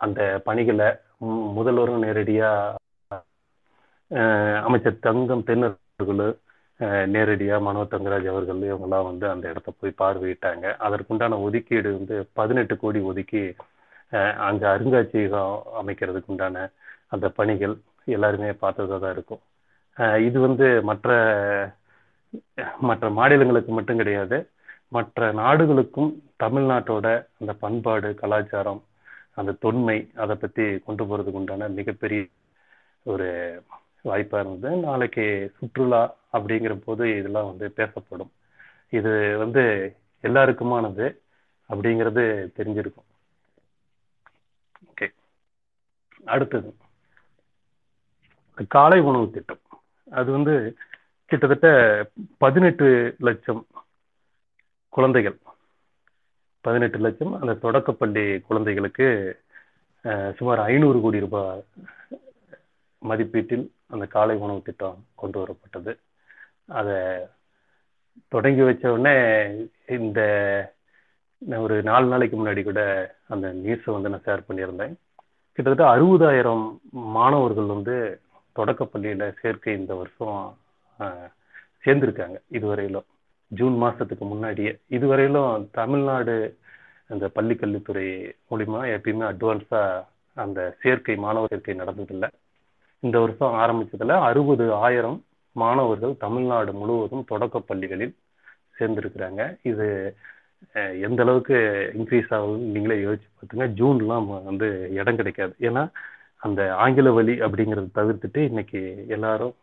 Speaker 6: அந்த பணிகளை முதல்வரும் நேரடியா அமைச்சர் தங்கம் தென்னர்கள் நேரடியா மனோ தங்கராஜ் அவர்கள் இவங்கெல்லாம் வந்து அந்த இடத்த போய் பார்வையிட்டாங்க. அதற்குண்டான ஒதுக்கீடு வந்து பதினெட்டு கோடி ஒதுக்கி அங்க அருங்காட்சியகம் அமைக்கிறதுக்கு உண்டான அந்த பணிகள் எல்லாருமே பார்த்ததா தான் இருக்கும். இது வந்து மற்ற மற்ற மாநிலங்களுக்கு மட்டும் கிடையாது. மற்ற நாடுகளுக்கும் தமிழ்நாட்டோட அந்த பண்பாடு கலாச்சாரம் அந்த தொன்மை அதை பத்தி கொண்டு போறதுக்கு உண்டான மிகப்பெரிய ஒரு வாய்ப்பா இருந்தது. நாளைக்கு சுற்றுலா அப்படிங்கிற போது இதெல்லாம் வந்து பேசப்படும். இது வந்து எல்லாருக்குமானது அப்படிங்கிறது தெரிஞ்சிருக்கும். ஓகே. அடுத்தது காலை உணவு திட்டம். அது வந்து கிட்டத்தட்ட பதினெட்டு லட்சம் குழந்தைகள். பதினெட்டு லட்சம் அந்த தொடக்கப்பள்ளி குழந்தைகளுக்கு சுமார் ஐநூறு கோடி ரூபாய் மதிப்பீட்டில் அந்த காலை உணவு திட்டம் கொண்டு வரப்பட்டது. அதை தொடங்கி வச்ச உடனே இந்த நான் ஒரு நாலு நாளைக்கு முன்னாடி கூட அந்த நியூஸை வந்து நான் ஷேர் பண்ணியிருந்தேன். கிட்டத்தட்ட அறுபதாயிரம் மாணவர்கள் வந்து தொடக்கப்பள்ளியில சேர்க்கை இந்த வருஷம் ஆஹ், சேர்ந்திருக்காங்க. இதுவரையிலும். ஜூன் மாசத்துக்கு முன்னாடியே. இதுவரையிலும் தமிழ்நாடு அந்த பள்ளி கல்வித்துறை மூலியமா எப்பயுமே அட்வான்ஸா அந்த சேர்க்கை மாணவர் சேர்க்கை நடந்ததில்லை. இந்த வருஷம் ஆரம்பிச்சதுல அறுபது ஆயிரம் மாணவர்கள் தமிழ்நாடு முழுவதும் தொடக்க பள்ளிகளில் சேர்ந்திருக்கிறாங்க. இது அஹ், எந்த அளவுக்கு இன்க்ரீஸ் ஆகுதுன்னு நீங்களே யோசிச்சு பார்த்துங்க. ஜூன்லாம் வந்து இடம் கிடைக்காது. ஏன்னா அந்த ஆங்கில வழி அப்படிங்கறத தவிர்த்துட்டு இன்னைக்கு எல்லாரும்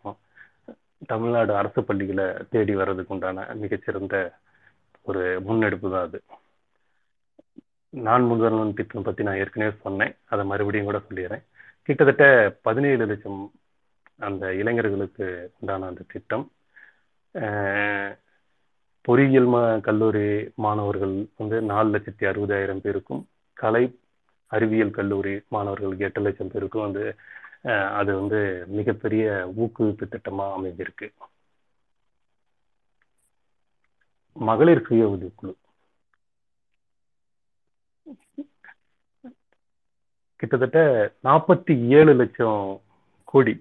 Speaker 6: தமிழ்நாடு அரசு பள்ளிகளை தேடி வர்றதுக்கு உண்டான மிகச்சிறந்த ஒரு முன்னெடுப்பு தான் அது. நான் முதல்வன் திட்டம் பத்தி நான் ஏற்கனவே சொன்னேன். அதை மறுபடியும் கூட சொல்லிடுறேன். கிட்டத்தட்ட பதினேழு லட்சம் அந்த இளைஞர்களுக்கு உண்டான அந்த திட்டம். பொறியியல் மா கல்லூரி மாணவர்கள் வந்து நாலு லட்சத்தி அறுபதாயிரம் பேருக்கும் கலை அறிவியல் கல்லூரி மாணவர்களுக்கு எட்டு லட்சம் பேருக்கும் வந்து அது வந்து மிகப்பெரிய ஊக்குவிப்பு திட்டமா அமைஞ்சிருக்கு மகளிர் சுய உதவிக்குழு கிட்டத்தட்ட நாற்பத்தி ஏழு லட்சம் கோடி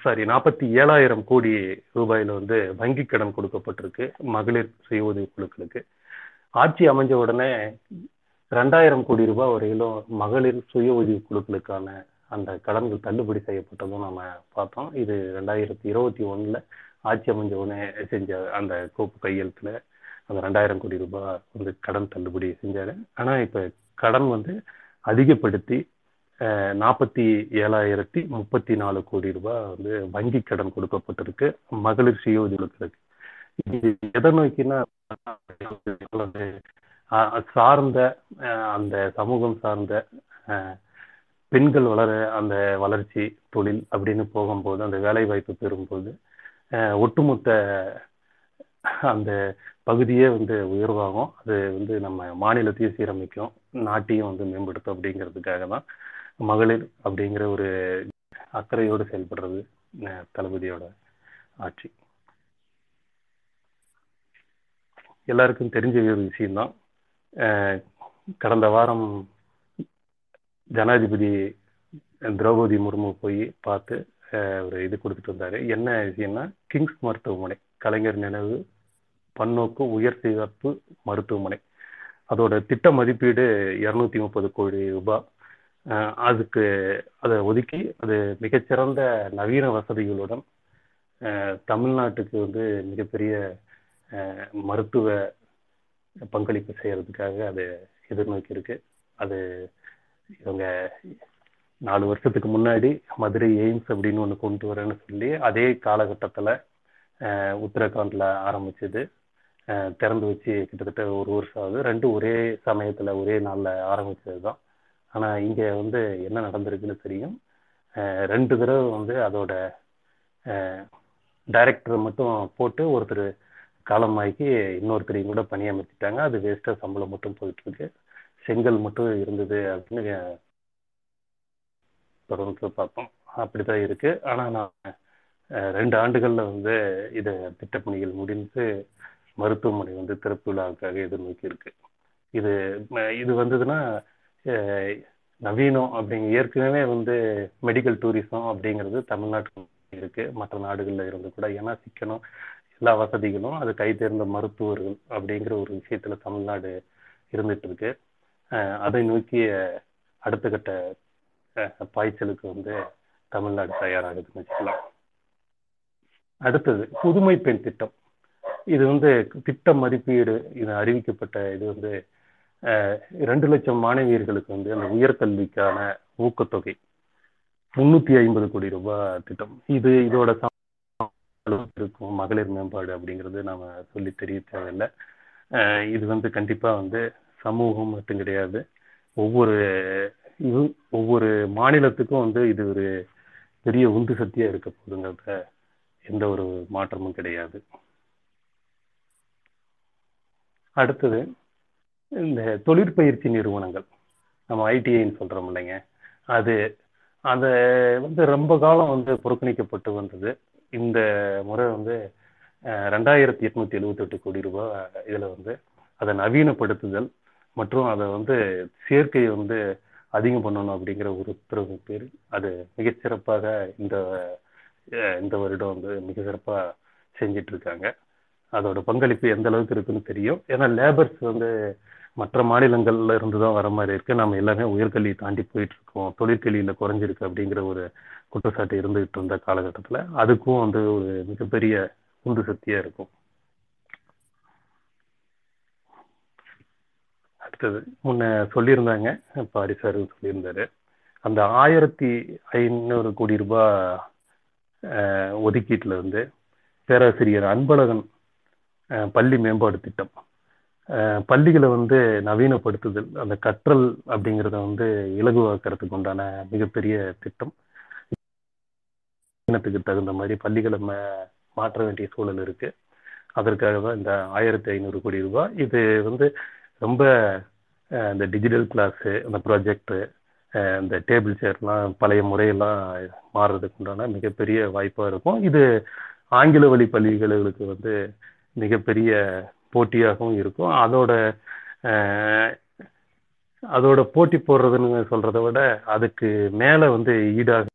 Speaker 6: சாரி நாற்பத்தி ஏழாயிரம் கோடி ரூபாயில வந்து வங்கி கடன் கொடுக்கப்பட்டிருக்கு மகளிர் சுய உதவி குழுக்களுக்கு. ஆட்சி அமைஞ்ச உடனே ரெண்டாயிரம் கோடி ரூபாய் வரையிலும் மகளிர் சுய உதவி குழுக்களுக்கான அந்த கடன்கள் தள்ளுபடி செய்யப்பட்டதும் நம்ம பார்த்தோம். இது ரெண்டாயிரத்தி இருபத்தி ஒண்ணுல ஆட்சி அமைஞ்ச உடனே செஞ்ச அந்த கோப்பு கையெழுத்துல அந்த ரெண்டாயிரம் கோடி ரூபாய் வந்து கடன் தள்ளுபடி செஞ்சாரு. ஆனா இப்ப கடன் வந்து அதிகப்படுத்தி நாற்பத்தி ஏழாயிரத்தி முப்பத்தி நாலு கோடி ரூபாய் வந்து வங்கி கடன் கொடுக்கப்பட்டிருக்கு மகளிர் சுய உதவிகளுக்கு இது எதை நோக்கினா சார்ந்த அந்த சமூகம் சார்ந்த பெண்கள் வளர அந்த வளர்ச்சி தொழில் அப்படின்னு போகும்போது அந்த வேலை வாய்ப்பு பெறும்போது ஒட்டுமொத்த அந்த பகுதியே வந்து உயர்வாகும். அது வந்து நம்ம மாநிலத்தையும் சீரமைக்கும் நாட்டையும் வந்து மேம்படுத்தும் அப்படிங்கிறதுக்காக தான் மகளிர் அப்படிங்கிற ஒரு அக்கறையோடு செயல்படுறது தளபதியோட ஆட்சி. எல்லாருக்கும் தெரிஞ்ச ஒரு விஷயம்தான். கடந்த வாரம் ஜனாதிபதி திரௌபதி முர்மு போய் பார்த்து ஒரு இது கொடுத்துட்டு வந்தாரு. என்ன விஷயம்னா கிங்ஸ் மருத்துவமனை கலைஞர் நினைவு பன்னோக்கு உயர் சிகப்பு மருத்துவமனை. அதோட திட்ட மதிப்பீடு இருநூத்தி முப்பது கோடி ரூபாய் அதுக்கு அதை ஒதுக்கி அது மிகச்சிறந்த நவீன வசதிகளுடன் தமிழ்நாட்டுக்கு வந்து மிகப்பெரிய மருத்துவ பங்களிப்பு செய்யறதுக்காக அது எதிர்நோக்கி இருக்கு. அது இவங்க நாலு வருஷத்துக்கு முன்னாடி மதுரை எய்ம்ஸ் அப்படின்னு ஒன்று கொண்டு வரேன்னு சொல்லி அதே காலகட்டத்தில் உத்தரகாண்டில் ஆரம்பிச்சது. திறந்து வச்சு கிட்டத்தட்ட ஒரு வருஷம் ஆகுது. ரெண்டும் ஒரே சமயத்தில் ஒரே நாளில் ஆரம்பித்தது தான் ஆனால் இங்கே வந்து என்ன நடந்திருக்குன்னு தெரியும். ரெண்டு தடவை வந்து அதோட டைரக்டரை மட்டும் போட்டு ஒருத்தர் காலமாக்கி இன்னொருத்தரையும் கூட பணியமர்த்திட்டாங்க அது வேஸ்ட்டாக சம்பளம் மட்டும் போயிட்டு இருக்கு செங்கல் மட்டும் இருந்தது அப்படின்னு தொடர்ந்து பார்த்தோம் அப்படிதான் இருக்கு. ஆனா நான் ரெண்டு ஆண்டுகள்ல வந்து இது திட்டப்பணிகள் முடிந்து மருத்துவமனை வந்து திறப்பு விழாவுக்காக எதிர்நோக்கி இருக்கு இது இது வந்ததுன்னா நவீனம் அப்படிங்க ஏற்கனவே வந்து மெடிக்கல் டூரிசம் அப்படிங்கிறது தமிழ்நாட்டுக்கு இருக்கு. மற்ற நாடுகள்ல இருந்து கூட ஏன்னா சிக்கனம் எல்லா வசதிகளும் அது கை தேர்ந்த மருத்துவர்கள் அப்படிங்கிற ஒரு விஷயத்துல தமிழ்நாடு இருந்துட்டு இருக்கு அதை நோக்கிய அடுத்த கட்ட பாய்ச்சலுக்கு வந்து தமிழ்நாடு தயாராகுதுன்னு வச்சுக்கலாம். அடுத்தது புதுமை பெண் திட்டம். இது வந்து திட்ட மதிப்பீடு இது அறிவிக்கப்பட்ட இது வந்து ரெண்டு லட்சம் மாணவியர்களுக்கு வந்து அந்த உயர்கல்விக்கான ஊக்கத்தொகை. முன்னூத்தி ஐம்பது கோடி ரூபாய் திட்டம். இது இதோட அளவுக்கு இருக்கும் மகளிர் மேம்பாடு அப்படிங்கிறது நாம சொல்லி தெரிய தேவையில்லை. இது வந்து கண்டிப்பா வந்து சமூகம் மட்டும் கிடையாது. ஒவ்வொரு இது ஒவ்வொரு மாநிலத்துக்கும் வந்து இது ஒரு பெரிய உந்து சக்தியா இருக்க போகுதுங்கிறத எந்த ஒரு மாற்றமும் கிடையாது. அடுத்தது இந்த தொழிற்பயிற்சி நிறுவனங்கள். நம்ம ஐடிஐன்னு சொல்றோம் இல்லைங்க. அது அது வந்து ரொம்ப காலம் வந்து புறக்கணிக்கப்பட்டு வந்தது. இந்த முறை வந்து ரெண்டாயிரத்தி எட்நூத்தி எழுபத்தெட்டு கோடி ரூபாய் இதில் வந்து அதை நவீனப்படுத்துதல் மற்றும் அதை வந்து சேர்க்கையை வந்து அதிகம் பண்ணணும் அப்படிங்கிற ஒரு உத்தரவு பேர். அது மிகச்சிறப்பாக இந்த இந்த வருடம் வந்து மிக சிறப்பாக செஞ்சிட்டு இருக்காங்க. அதோட பங்களிப்பு எந்த அளவுக்கு இருக்குன்னு தெரியும். ஏன்னா லேபர்ஸ் வந்து மற்ற மாநிலங்கள்ல இருந்து தான் வர மாதிரி இருக்கு. நம்ம எல்லாமே உயர்கல்வியை தாண்டி போயிட்டு இருக்கோம் தொழிற்கல்வியில குறைஞ்சிருக்கு அப்படிங்கிற ஒரு குற்றச்சாட்டு இருந்துகிட்டு இருந்த காலகட்டத்துல அதுக்கும் வந்து ஒரு மிகப்பெரிய உந்து சக்தியா இருக்கும். அடுத்தது முன்ன சொல்லியிருந்தாங்க பாரி சார் சொல்லியிருந்தாரு. அந்த ஆயிரத்தி ஐநூறு கோடி ரூபாய் ஒதுக்கீட்டில் ஒதுக்கீட்டுல வந்து பேராசிரியர் அன்பழகன் பள்ளி மேம்பாடு திட்டம். பள்ளிகளை வந்து நவீனப்படுத்துதல் அந்த கற்றல் அப்படிங்கிறத வந்து இலகுவாக்குறதுக்கு உண்டான மிகப்பெரிய திட்டம். இனத்துக்கு தகுந்த மாதிரி பள்ளிகளை மாற்ற வேண்டிய சூழல் இருக்கு. அதற்காக தான் இந்த ஆயிரத்தி ஐநூறு கோடி ரூபாய். இது வந்து ரொம்ப இந்த டிஜிட்டல் கிளாஸு அந்த ப்ராஜெக்டு இந்த டேபிள் சேர்லாம் பழைய முறையெல்லாம் மாறுறதுக்கு உண்டான மிகப்பெரிய வாய்ப்பாக இருக்கும். இது ஆங்கில வழி பள்ளிகளுக்கு வந்து மிகப்பெரிய போட்டியாகவும் இருக்கும். அதோட அதோட போட்டி போடுறதுன்னு சொல்றத விட அதுக்கு மேலே வந்து ஈடாக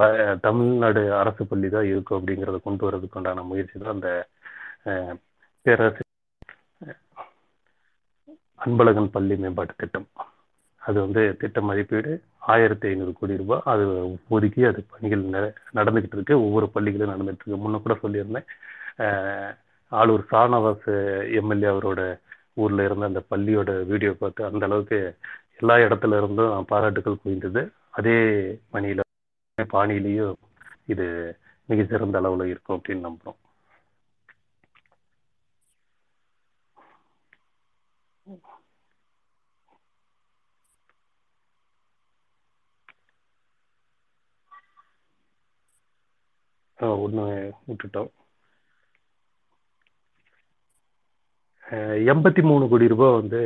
Speaker 6: வ- தமிழ்நாடு அரசு பள்ளி தான் இருக்கும் அப்படிங்கிறத கொண்டு வர்றதுக்கு உண்டான முயற்சி தான் அந்த பேரரசு அன்பழகன் பள்ளி மேம்பாட்டு திட்டம். அது வந்து திட்ட மதிப்பீடு ஆயிரத்தி ஐநூறு கோடி ரூபாய். அது ஒதுக்கி அது பணிகள் நடந்துகிட்டு இருக்கு. ஒவ்வொரு பள்ளிகளும் நடந்துட்டு இருக்கு. முன்ன கூட சொல்லியிருந்தேன். ஆளூர் சானவாஸ் எம்எல்ஏ அவரோட ஊர்ல இருந்த அந்த பள்ளியோட வீடியோ பார்த்து அந்த அளவுக்கு எல்லா இடத்துல இருந்தும் பாராட்டுகள் குவிந்தது. அதே மணியில பாணியிலையும் இது மிக சிறந்த அளவுல இருக்கும் அப்படின்னு நம்புறோம். ஒன்று விட்டுட்டோம். எண்பத்தி மூணு கோடி ரூபாய் வந்து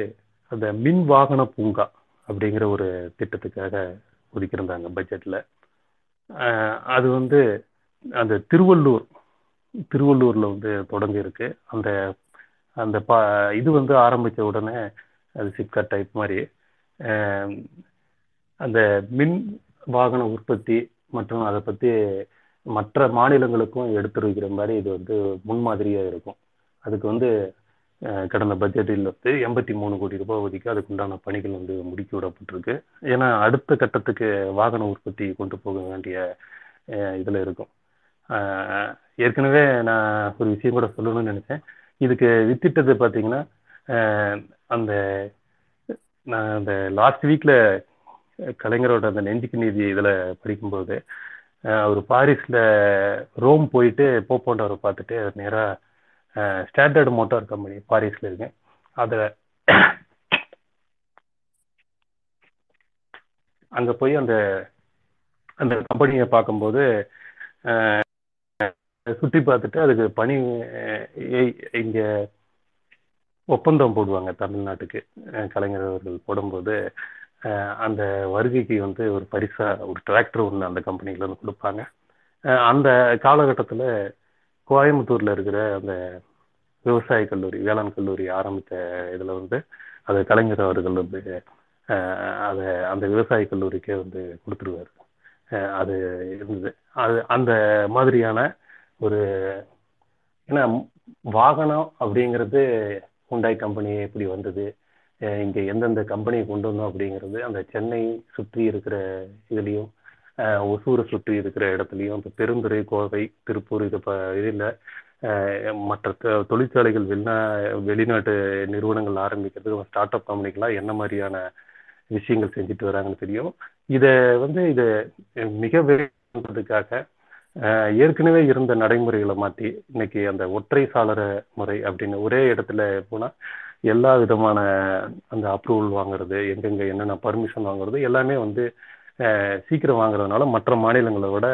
Speaker 6: அந்த மின் வாகன பூங்கா அப்படிங்கிற ஒரு திட்டத்துக்காக ஒதுக்கியிருந்தாங்க பட்ஜெட்டில் அது வந்து அந்த திருவள்ளூர் திருவள்ளூரில் வந்து தொடங்கி இருக்கு அந்த அந்த பா இது வந்து ஆரம்பித்த உடனே அது சிப்காட் டைப் மாதிரி. அந்த மின் வாகன உற்பத்தி மற்றும் அதை பற்றி மற்ற மாநிலங்களுக்கும் எடுத்துரைக்கிற மாதிரி இது வந்து முன்மாதிரியாக இருக்கும். அதுக்கு வந்து கடந்த பட்ஜெட்டில் வந்து எண்பத்தி மூணு கோடி ரூபாய் ஒதுக்கி அதுக்குண்டான பணிகள் வந்து முடுக்கி விடப்பட்டிருக்கு. ஏன்னா அடுத்த கட்டத்துக்கு வாகன உற்பத்தி கொண்டு போக வேண்டிய இதில் இருக்கும். ஏற்கனவே நான் ஒரு விஷயம் கூட சொல்லணும்னு நினைச்சேன். இதுக்கு வித்திட்டது பார்த்தீங்கன்னா அந்த நான் அந்த லாஸ்ட் வீக்ல கலைஞரோட அந்த நெஞ்சுக்கு நீதி இதில் படிக்கும்போது அவர் பாரிஸில் ரோம் போயிட்டு போப்போண்டவரை பார்த்துட்டு நேராக ஸ்டாண்டர்ட் மோட்டார் கம்பெனி பாரிஸ்ல இருக்கேன் அதில் அங்கே போய் அந்த அந்த கம்பெனியை பார்க்கும்போது சுற்றி பார்த்துட்டு அதுக்கு பணி இங்கே ஒப்பந்தம் போடுவாங்க தமிழ்நாட்டுக்கு. கலைஞர் அவர்கள் போடும்போது அந்த வருகைக்கு வந்து ஒரு பரிசா ஒரு டிராக்டர் ஒன்று அந்த கம்பெனில வந்து கொடுப்பாங்க. அந்த காலகட்டத்தில் கோயம்புத்தூர்ல இருக்கிற அந்த விவசாய கல்லூரி வேளாண் கல்லூரி ஆரம்பித்த இதுல வந்து அதை கலைஞர் அவர்கள் வந்து அதை அந்த விவசாய கல்லூரிக்கே வந்து கொடுத்துருவாரு. அது இருந்தது. அது அந்த மாதிரியான ஒரு ஏன்னா வாகனம் அப்படிங்கிறது ஹுண்டாய் கம்பெனி எப்படி வந்தது. இங்கே எந்தெந்த கம்பெனியை கொண்டு வந்தோம் அப்படிங்கிறது அந்த சென்னை சுற்றி இருக்கிற இதுலேயும் ஒசூரை சுற்றி இருக்கிற இடத்துலையும் இப்போ பெருந்துறை கோவை திருப்பூர் இது ப இதில் மற்ற தொ- தொழிற்சாலைகள் வெளிநா வெளிநாட்டு நிறுவனங்கள் ஆரம்பிக்கிறதுக்கு ஸ்டார்ட் அப் கம்பெனிக்கெல்லாம் என்ன மாதிரியான விஷயங்கள் செஞ்சுட்டு வராங்கன்னு தெரியும். இதை வந்து இதை மிக வேண்டதுக்காக ஏற்கனவே இருந்த நடைமுறைகளை மாற்றி இன்னைக்கு அந்த ஒற்றை சாளர முறை அப்படின்னு ஒரே இடத்துல போனால் எல்லா விதமான அந்த அப்ரூவல் வாங்குறது எங்கெங்க என்னென்ன பர்மிஷன் வாங்குறது எல்லாமே வந்து சீக்கிரம் வாங்குறதுனால மற்ற மாநிலங்களை விட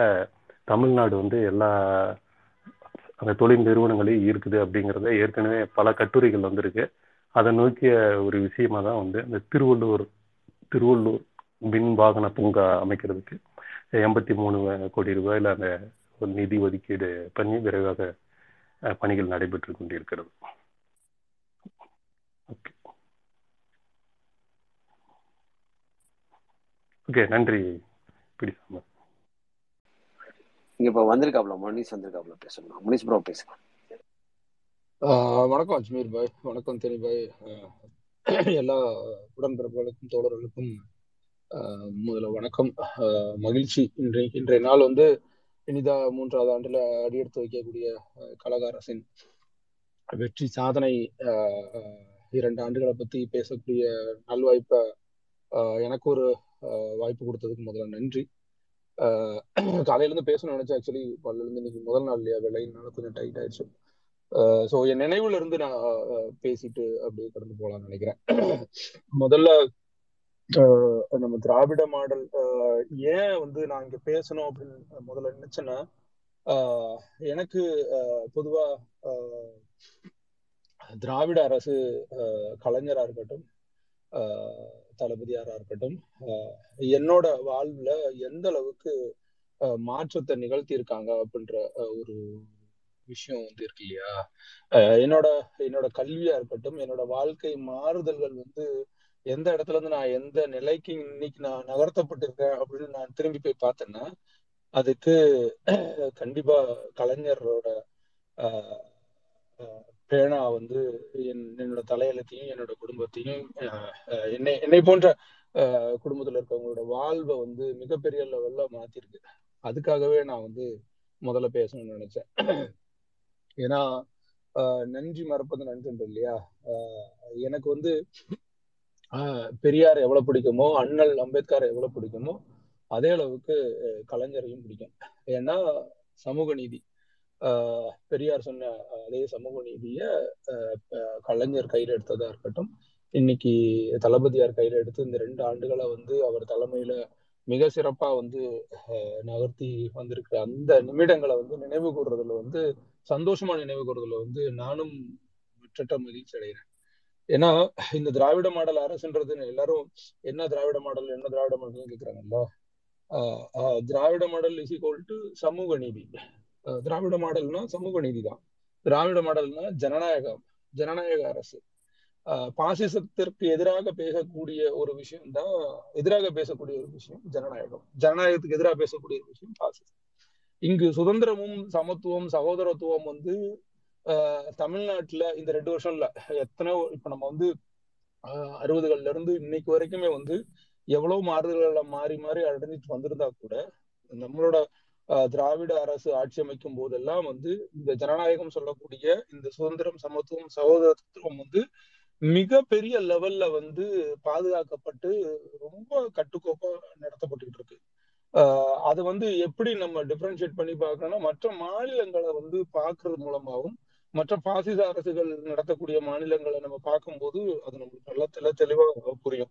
Speaker 6: தமிழ்நாடு வந்து எல்லா அந்த தொழில் நிறுவனங்களையும் ஈர்க்குது அப்படிங்கிறத ஏற்கனவே பல கட்டுரைகள் வந்திருக்கு. அதை நோக்கிய ஒரு விஷயமா தான் வந்து இந்த திருவள்ளூர் திருவள்ளூர் மின் வாகன பூங்கா அமைக்கிறதுக்கு எண்பத்தி மூணு கோடி ரூபாயில் அந்த நிதி ஒதுக்கீடு பண்ணி விரைவாக பணிகள் நடைபெற்று கொண்டிருக்கிறது ஓகே ஓகே நன்றி. பிடிசாம
Speaker 7: இங்க இப்ப வந்திருக்காப்ல மணிஷ் வந்திருக்காப்ல பேசணும்? மணிஷ் ப்ரோ பேசலாம்.
Speaker 8: ஆஹ் வணக்கம் அஜ்மீர் பாய். வணக்கம் தெனி பாய். எல்லா உடன்பிறப்புகளுக்கும் தோழர்களுக்கும் ஆஹ் முதல்ல வணக்கம். மகிழ்ச்சி. இன்றைய இன்றைய நாள் வந்து இனிதா மூன்றாவது ஆண்டுல அடியெடுத்து வைக்கக்கூடிய ஆஹ் கழக அரசின் வெற்றி சாதனை. இரண்டு ஆண்டுகளை பத்தி பேசக்கூடிய நல்வாய்ப்பை ஆஹ் எனக்கு ஒரு வாய்ப்பு கொடுத்ததுக்கு முதல்ல நன்றி. ஆஹ் காலையில இருந்து பேசணும்னு நினைச்சேன் ஆக்சுவலி காலையில இருந்து இன்னைக்கு முதல் நாள் இல்லையா வேலையினால கொஞ்சம் டைட் ஆயிடுச்சு. ஸோ என் நினைவுல இருந்து நான் பேசிட்டு அப்படியே கடந்து போகலாம்னு நினைக்கிறேன். முதல்ல ஆஹ் நம்ம திராவிட மாடல் ஆஹ் ஏன் வந்து நான் இங்க பேசணும் அப்படின்னு முதல்ல நினைச்சேன்னா ஆஹ் எனக்கு பொதுவா திராவிட அரசு ஆஹ் கலைஞரா இருக்கட்டும் ஆஹ் தளபதியாரா இருக்கட்டும் ஆஹ் என்னோட வாழ்வுல எந்த அளவுக்கு மாற்றத்தை நிகழ்த்தி இருக்காங்க அப்படின்ற ஒரு விஷயம் வந்து இருக்கு இல்லையா? என்னோட என்னோட கல்வியா இருக்கட்டும் என்னோட வாழ்க்கை மாறுதல்கள் வந்து எந்த இடத்துல இருந்து நான் எந்த நிலைக்கு இன்னைக்கு நான் நகர்த்தப்பட்டிருக்கேன் அப்படின்னு நான் திரும்பி போய் பார்த்தேன்னா அதுக்கு கண்டிப்பா கலைஞரோட பேனா வந்து என் என்னோட தலையெழுத்தையும் என்னோட குடும்பத்தையும் என்னை என்னை போன்ற ஆஹ் குடும்பத்துல இருக்கவங்களோட வாழ்வை வந்து மிகப்பெரிய லெவல்ல மாத்திருக்கு. அதுக்காகவே நான் வந்து முதல்ல பேசணும்னு நினைச்சேன். ஏன்னா நன்றி மறப்பது நன்றி இல்லையா? ஆஹ் எனக்கு வந்து ஆஹ் பெரியார் எவ்வளவு பிடிக்குமோ அண்ணல் அம்பேத்கர் எவ்வளவு பிடிக்குமோ அதே அளவுக்கு கலைஞரையும் பிடிக்கும். ஏன்னா சமூக நீதி. பெரியார் சொன்ன அதே சமூக நீதிய ஆஹ் கலைஞர் கையில் எடுத்ததா இருக்கட்டும் இன்னைக்கு தளபதியார் கையில எடுத்து இந்த ரெண்டு ஆண்டுகளை வந்து அவர் தலைமையில மிக சிறப்பா வந்து நகர்த்தி வந்திருக்கிற அந்த நிமிடங்களை வந்து நினைவு கூறுறதுல வந்து சந்தோஷமா நினைவு கூறுறதுல வந்து நானும் மற்ற மகிழ்ச்சி அடைகிறேன். ஏன்னா இந்த திராவிட மாடல் அரசுன்றது எல்லாரும் என்ன திராவிட மாடல் என்ன Dravida model கேட்கிறாங்கல்ல Dravida model is equal to சமூக நீதி. திராவிட மாடல்னா சமூக நீதி தான் திராவிட மாடல்னா ஜனநாயகம் ஜனநாயக அரசு. ஆஹ் பாசிசத்திற்கு எதிராக பேசக்கூடிய ஒரு விஷயம் தான் எதிராக பேசக்கூடிய ஒரு விஷயம் ஜனநாயகம். ஜனநாயகத்துக்கு எதிராக பேசக்கூடிய ஒரு விஷயம் பாசிசம். இங்கு சுதந்திரமும் சமத்துவம் சகோதரத்துவம் வந்து ஆஹ் தமிழ்நாட்டுல இந்த ரெண்டு வருஷம் இல்ல எத்தனை இப்ப நம்ம வந்து அறுபதுகள்ல இருந்து இன்னைக்கு வரைக்குமே வந்து எவ்வளவு மாறுதல்களை மாறி மாறி அடைஞ்சிட்டு வந்திருந்தா கூட நம்மளோட திராவிட அரசு ஆட்சி அமைக்கும் போதெல்லாம் வந்து இந்த ஜனநாயகம் சொல்லக்கூடிய இந்த சுதந்திரம் சமத்துவம் சகோதரத்துவம் வந்து மிக பெரிய லெவல்ல வந்து பாதுகாக்கப்பட்டு ரொம்ப கட்டுக்கோப்பா நடத்தப்பட்டு இருக்கு. ஆஹ் அது வந்து எப்படி நம்ம டிஃபரன்ஷியேட் பண்ணி பார்க்கணும்னா மற்ற மாநிலங்களை வந்து பார்க்கறது மூலமாகவும் மற்ற பாசிச அரசுகள் நடத்தக்கூடிய மாநிலங்களை நம்ம பார்க்கும்போது அது நம்மளுக்கு நல்லா தெல தெளிவாக புரியும்.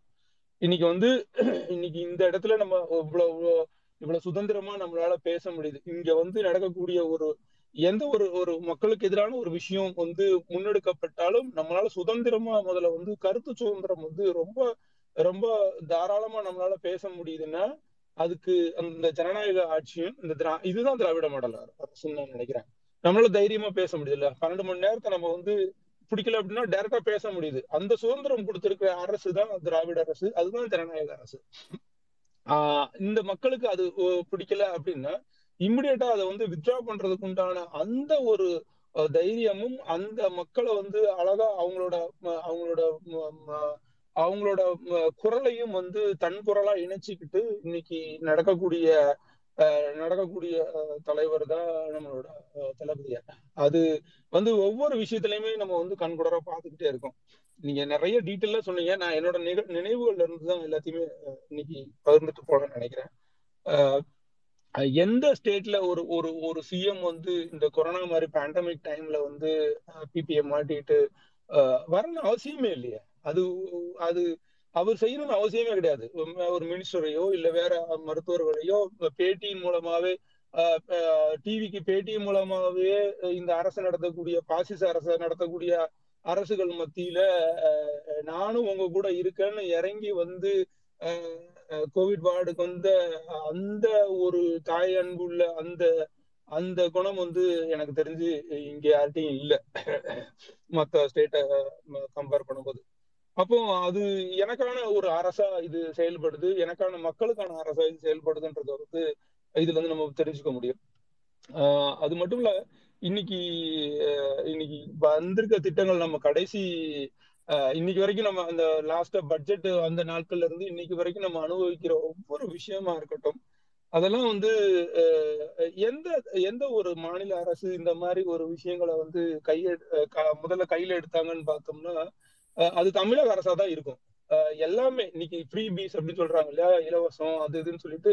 Speaker 8: இன்னைக்கு வந்து இன்னைக்கு இந்த இடத்துல நம்ம இவ்வளவு இவ்வளவு சுதந்திரமா நம்மளால பேச முடியுது. இங்க வந்து நடக்கக்கூடிய ஒரு எந்த ஒரு ஒரு மக்களுக்கு எதிரான ஒரு விஷயம் வந்து முன்னெடுக்கப்பட்டாலும் நம்மளால சுதந்திரமா முதல்ல வந்து கருத்து சுதந்திரம் வந்து ரொம்ப ரொம்ப தாராளமா நம்மளால பேச முடியுதுன்னா அதுக்கு அந்த ஜனநாயக ஆட்சியும் இந்த திரா இதுதான் திராவிட மாடல் அரசுன்னு நான் நினைக்கிறேன். நம்மளால தைரியமா பேச முடியுது பன்னெண்டு மணி நேரத்தை நம்ம வந்து பிடிக்கல அப்படின்னா டைரக்டா பேச முடியுது. அந்த சுதந்திரம் கொடுத்திருக்கிற அரசு தான் திராவிட அரசு. அதுதான் ஜனநாயக அரசு. இந்த மக்களுக்கு அது பிடிக்கல அப்படின்னா இம்மிடியட்டா அதை வந்து வித்ரா பண்றதுக்கு உண்டான அந்த ஒரு தைரியமும் அந்த மக்களை வந்து அழகா அவங்களோட அவங்களோட அவங்களோட குரலையும் வந்து தன் குரலா இணைச்சிக்கிட்டு இன்னைக்கு நடக்கக்கூடிய நடக்கக்கூடிய தலைவர் தான் நம்மளோட தளபதியார் அது வந்து ஒவ்வொரு விஷயத்திலயுமே நம்ம வந்து கண்குடரா பார்த்துக்கிட்டே இருக்கோம். நீங்க நிறைய டீட்டெயிலா சொன்னீங்க. நான் என்னோட நிக நினைவுகள்ல இருந்து தான் எல்லாத்தையுமே இன்னைக்கு பகிர்ந்துட்டு போகணும்னு நினைக்கிறேன். எந்த ஸ்டேட்ல ஒரு ஒரு ஒரு சிஎம் வந்து இந்த கொரோனா மாதிரி பேண்டமிக் டைம்ல வந்து பிபிஎம் மாட்டிட்டு வரணும் அவசியமே இல்லையா. அது அது அவர் செய்யணும்னு அவசியமே கிடையாது. ஒரு மினிஸ்டரையோ இல்ல வேற மருத்துவர்களையோ பேட்டியின் மூலமாவே டிவிக்கு பேட்டி மூலமாவே இந்த அரசு நடத்தக்கூடிய பாசிச அரசு நடத்தக்கூடிய அரசுகள் மத்தியில நானும் உங்க கூட இருக்கேன்னு இறங்கி வந்து கோவிட் வார்டுக்கு வந்த அந்த ஒரு தாய் அன்புள்ள அந்த அந்த குணம் வந்து எனக்கு தெரிஞ்சு இங்க யார்ட்டையும் இல்லை. மத்த ஸ்டேட்டை கம்பேர் பண்ணும்போது. அப்போ அது எனக்கான ஒரு அரசா இது செயல்படுது எனக்கான மக்களுக்கான அரசா இது செயல்படுதுன்றத வந்து இதுல இருந்து நம்ம தெரிஞ்சுக்க முடியும். ஆஹ் அது மட்டும் இல்ல இன்னைக்கு இன்னைக்கு வந்திருக்க திட்டங்கள் நம்ம கடைசி இன்னைக்கு வரைக்கும் நம்ம அந்த லாஸ்ட் பட்ஜெட் அந்த நாட்கள்ல இருந்து இன்னைக்கு வரைக்கும் நம்ம அனுபவிக்கிற ஒவ்வொரு விஷயமா இருக்கட்டும் அதெல்லாம் வந்து எந்த எந்த ஒரு மாநில அரசு இந்த மாதிரி ஒரு விஷயங்களை வந்து கைய முதல்ல கையில எடுத்தாங்கன்னு பார்த்தோம்னா அது தமிழக அரசா தான் இருக்கும் எல்லாமே இன்னைக்கு ஃப்ரீ பீஸ் அப்படின்னு சொல்றாங்க இல்லையா இலவசம் அது இதுன்னு சொல்லிட்டு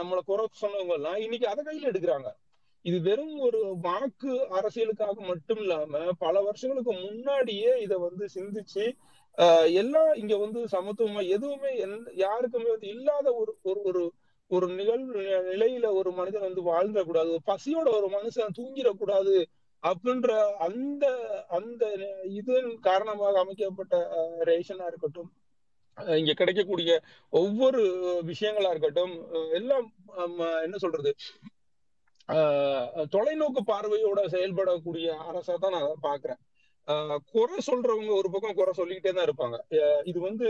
Speaker 8: நம்மளை குறை சொன்னவங்க எல்லாம் இன்னைக்கு அதை கையில எடுக்கிறாங்க. இது வெறும் ஒரு வாக்கு அரசியலுக்காக மட்டும் இல்லாம பல வருஷங்களுக்கு முன்னாடியே இதை வந்து சிந்திச்சு எல்லாம் இங்க வந்து சமத்துவமா எதுவுமே யாருக்குமே வந்து இல்லாத ஒரு ஒரு ஒரு ஒரு நிகழ்வு நிலையில ஒரு மனிதன் வந்து வாழ்ந்துடக்கூடாது. ஒரு பசியோட ஒரு மனுஷன் தூங்கிடக்கூடாது அப்படின்ற அந்த அந்த இதன் காரணமாக அமைக்கப்பட்ட அஹ், ரேஷனா இருக்கட்டும் இங்க கிடைக்கக்கூடிய ஒவ்வொரு விஷயங்களா இருக்கட்டும் எல்லாம் என்ன சொல்றது ஆஹ் தொலைநோக்கு பார்வையோட செயல்படக்கூடிய அரசா தான் நான் அதை பாக்குறேன் ஆஹ் குறை சொல்றவங்க ஒரு பக்கம் குறை சொல்லிக்கிட்டே தான் இருப்பாங்க. இது வந்து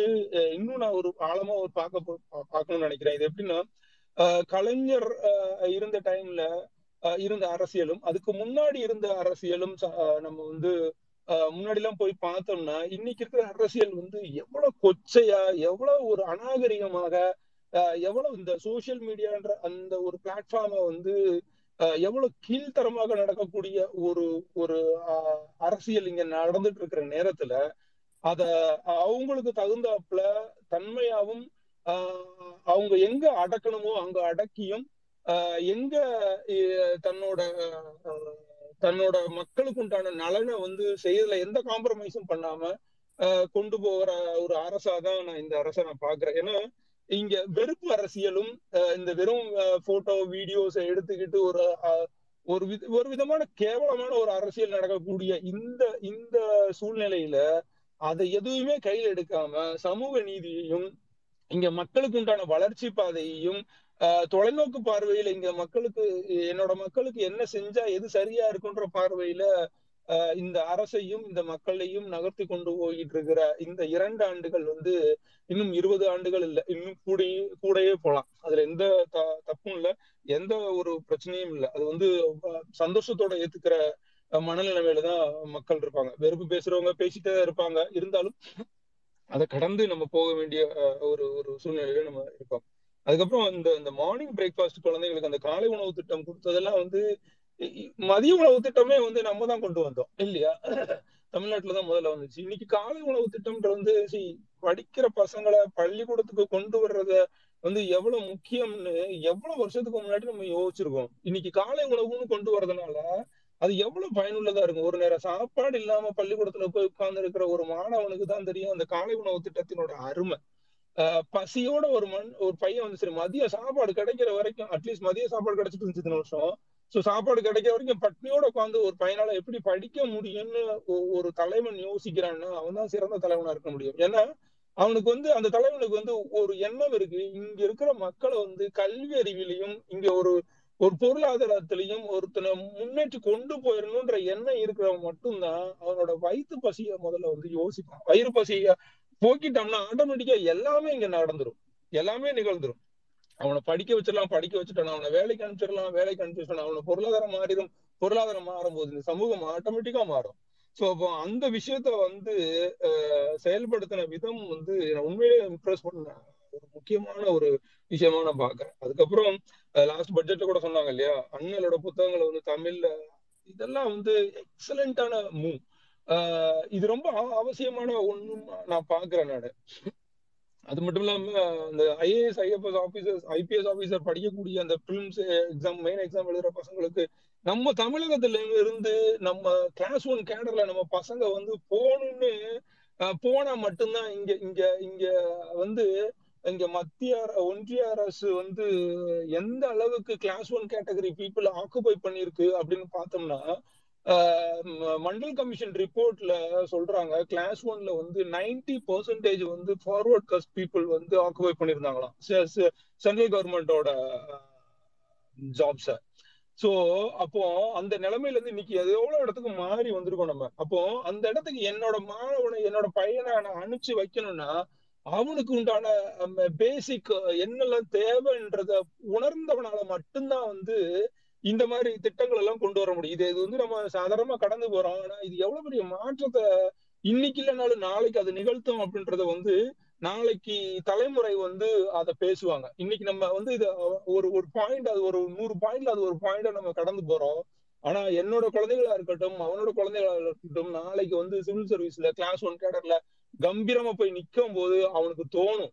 Speaker 8: இன்னும் நான் ஒரு ஆழமா ஒரு பார்க்க பார்க்கணும்னு நினைக்கிறேன். இது எப்படின்னா ஆஹ் கலைஞர் இருந்த டைம்ல இருந்த அரசியலும் அதுக்கு முன்னாடி இருந்த அரசியலும் நம்ம வந்து ஆஹ் முன்னாடி எல்லாம் போய் பார்த்தோம்னா இன்னைக்கு இருக்கிற அரசியல் வந்து எவ்வளவு கொச்சையா எவ்வளவு ஒரு அநாகரிகமாக எவ்வளவு இந்த சோசியல் மீடியான்ற அந்த ஒரு பிளாட்ஃபார்மை வந்து ஆஹ் எவ்வளவு கீழ்த்தரமாக நடக்கக்கூடிய ஒரு ஒரு அரசியல் இங்க நடந்துட்டு இருக்கிற நேரத்துல அத அவங்களுக்கு தகுந்தாப்புல தன்மையாவும் ஆஹ் அவங்க எங்க அடக்கணுமோ அங்க அடக்கியும் எங்க தன்னோட தன்னோட மக்களுக்கு உண்டான நலனை வந்து செய்யறதுல எந்த காம்ப்ரமைஸும் பண்ணாம கொண்டு போகிற ஒரு அரசா தான் நான் இந்த அரசை நான் பாக்குறேன் ஏன்னா இங்க வெறுப்பு அரசியலும் இந்த வெறும் போட்டோ வீடியோஸ் எடுத்துக்கிட்டு ஒரு ஒரு வித ஒரு விதமான கேவலமான ஒரு அரசியல் நடக்கக்கூடிய இந்த இந்த சூழ்நிலையில அதை எதுவுமே கையில் எடுக்காம சமூக நீதியையும் இங்க மக்களுக்கு உண்டான வளர்ச்சி பாதையையும் தொலைநோக்கு பார்வையில இங்க மக்களுக்கு என்னோட மக்களுக்கு என்ன செஞ்சா எது சரியா இருக்குன்ற பார்வையில இந்த அரசையும் இந்த மக்களையும் நகர்த்தி கொண்டு போயிட்டு இருக்கிற இந்த இரண்டு ஆண்டுகள் வந்து இன்னும் இருபது ஆண்டுகள் இல்ல இன்னும் கூடயே கூடயே போலாம். அதுல எந்த த- தப்பும் இல்ல எந்த ஒரு பிரச்சனையும் இல்ல. அது வந்து சந்தோஷத்தோட ஏத்துக்கிற மனநிலைமையில தான் மக்கள் இருப்பாங்க. வெறுப்பு பேசுறவங்க பேசிட்டே தான் இருப்பாங்க. இருந்தாலும் அதை கடந்து நம்ம போக வேண்டிய அஹ், ஒரு ஒரு சூழ்நிலையில நம்ம இருப்போம் அதுக்கப்புறம் இந்த இந்த மார்னிங் பிரேக்ஃபாஸ்ட் குழந்தைங்களுக்கு அந்த காலை உணவு திட்டம் கொடுத்ததெல்லாம் வந்து மதிய உணவு திட்டமே வந்து நம்ம தான் கொண்டு வந்தோம் இல்லையா? தமிழ்நாட்டுல தான் முதல்ல வந்துச்சு. இன்னைக்கு காலை உணவு திட்டம்ன்றது வந்து படிக்கிற பசங்களை பள்ளிக்கூடத்துக்கு கொண்டு வர்றத வந்து எவ்வளவு முக்கியம்னு எவ்வளவு வருஷத்துக்கு முன்னாடி நம்ம யோசிச்சிருக்கோம். இன்னைக்கு காலை உணவுன்னு கொண்டு வரதுனால அது எவ்வளவு பயனுள்ளதா இருக்கும். ஒரு நேரம் சாப்பாடு இல்லாம பள்ளிக்கூடத்துல போய் உட்கார்ந்து இருக்கிற ஒரு மாணவனுக்கு தான் தெரியும் அந்த காலை உணவு திட்டத்தினோட அருமை. பசியோட ஒரு மண் ஒரு பையன் வந்து சரி மதிய சாப்பாடு கிடைக்கிற வரைக்கும் அட்லீஸ்ட் மதிய சாப்பாடு கிடைச்சிட்டு இருந்துச்சு இத்தனை வருஷம். சோ சாப்பாடு கிடைக்கிற வரைக்கும் பட்னியோட உட்காந்து ஒரு பையனால எப்படி படிக்க முடியும்னு ஒரு தலைவன் யோசிக்கிறான்னா அவன் தான் சிறந்த தலைவனா இருக்க முடியும். ஏன்னா அவனுக்கு வந்து அந்த தலைவனுக்கு வந்து ஒரு எண்ணம் இருக்கு. இங்க இருக்கிற மக்களை வந்து கல்வி அறிவிலையும் இங்க ஒரு ஒரு பொருளாதாரத்திலையும் ஒருத்தனை முன்னேற்றி கொண்டு போயிடணும்ன்ற எண்ணம் இருக்கிறவன் மட்டும்தான் அவனோட வயிற்று பசிய முதல்ல வந்து யோசிப்பான். வயிறு பசிய போக்கிட்டோம்னா ஆட்டோமேட்டிக்கா எல்லாமே இங்க நடந்துரும். எல்லாமே நிகழ்ந்துரும். அவனை படிக்க வச்சிடலாம் படிக்க வச்சுட்டான் அவனை வேலைக்கு அனுப்பிச்சிடலாம் வேலைக்கு அனுப்பிச்சிடலாம் அவனை பொருளாதாரம் மாறிடும். பொருளாதாரம் மாறும் போது இந்த சமூகம் ஆட்டோமேட்டிக்கா மாறும். சோ அப்போ அந்த விஷயத்த வந்து அஹ், செயல்படுத்தின விதம் வந்து நான் உண்மையிலேயே இம்ப்ரெஸ் பண்ண ஒரு முக்கியமான ஒரு விஷயமா நான் பாக்குறேன் அதுக்கப்புறம் லாஸ்ட் பட்ஜெட்ல கூட சொன்னாங்க இல்லையா? அண்ணலோட புத்தகங்களை வந்து தமிழ்ல இதெல்லாம் வந்து எக்ஸலண்டான மூவ் இது ரொம்ப அவ- அவசியமான ஒண்ணும் நான் பாக்குறேன் நான். அது மட்டும் இல்லாம அந்த IAS IFS officers IPS officer படிக்கக்கூடிய அந்த பிலிம்ஸ் எக்ஸாம் மெயின் எக்ஸாம் எழுதுற பசங்களுக்கு நம்ம தமிழகத்துல இருந்து நம்ம கிளாஸ் ஒன் கேடர்ல நம்ம பசங்க வந்து போகணும்னு போனா மட்டும்தான் இங்க இங்க இங்க வந்து இங்க மத்திய அர- ஒன்றிய அரசு வந்து எந்த அளவுக்கு class one category people occupy பண்ணிருக்கு அப்படின்னு பார்த்தோம்னா மண்டல் கமிஷன் ரிப்போர்ட்ல சொல்றாங்க கிளாஸ் ஒன்ல வந்து 90% பர்சன்டேஜ் வந்து ஃபார்வர்ட் காஸ்ட் பீப்புள் வந்து ஆக்குபை பண்ணியிருந்தாங்களாம். சென்ட்ரல் கவர்மெண்டோட ஜாப்ஸை சோ. அப்போ அந்த நிலைமையில இருந்து இன்னைக்கு எவ்வளவு இடத்துக்கு மாறி வந்திருக்கோம் நம்ம. அப்போ அந்த இடத்துக்கு என்னோட மாணவனை என்னோட பையனை நான் அனுப்பிச்சு வைக்கணும்னா அவனுக்கு உண்டான பேசிக் என்னெல்லாம் தேவைன்றத உணர்ந்தவனால மட்டும்தான் வந்து இந்த மாதிரி திட்டங்கள் எல்லாம் கொண்டு வர முடியும். இது இது வந்து நம்ம சாதாரணமா கடந்து போறோம். ஆனா இது எவ்வளவு பெரிய மாற்றத்தை இன்னைக்கு இல்லைனாலும் நாளைக்கு அது நிகழ்த்தும் அப்படின்றத வந்து நாளைக்கு தலைமுறை வந்து அதை பேசுவாங்க. இன்னைக்கு நம்ம வந்து இது ஒரு ஒரு பாயிண்ட் அது ஒரு நூறு பாயிண்ட்ல அது ஒரு பாயிண்டா நம்ம கடந்து போறோம். ஆனா என்னோட குழந்தைகளா இருக்கட்டும் அவனோட குழந்தைகளா இருக்கட்டும் நாளைக்கு வந்து சிவில் சர்வீஸ்ல கிளாஸ் ஒன் கேடர்ல கம்பீரமா போய் நிக்கும் போது அவனுக்கு தோணும்.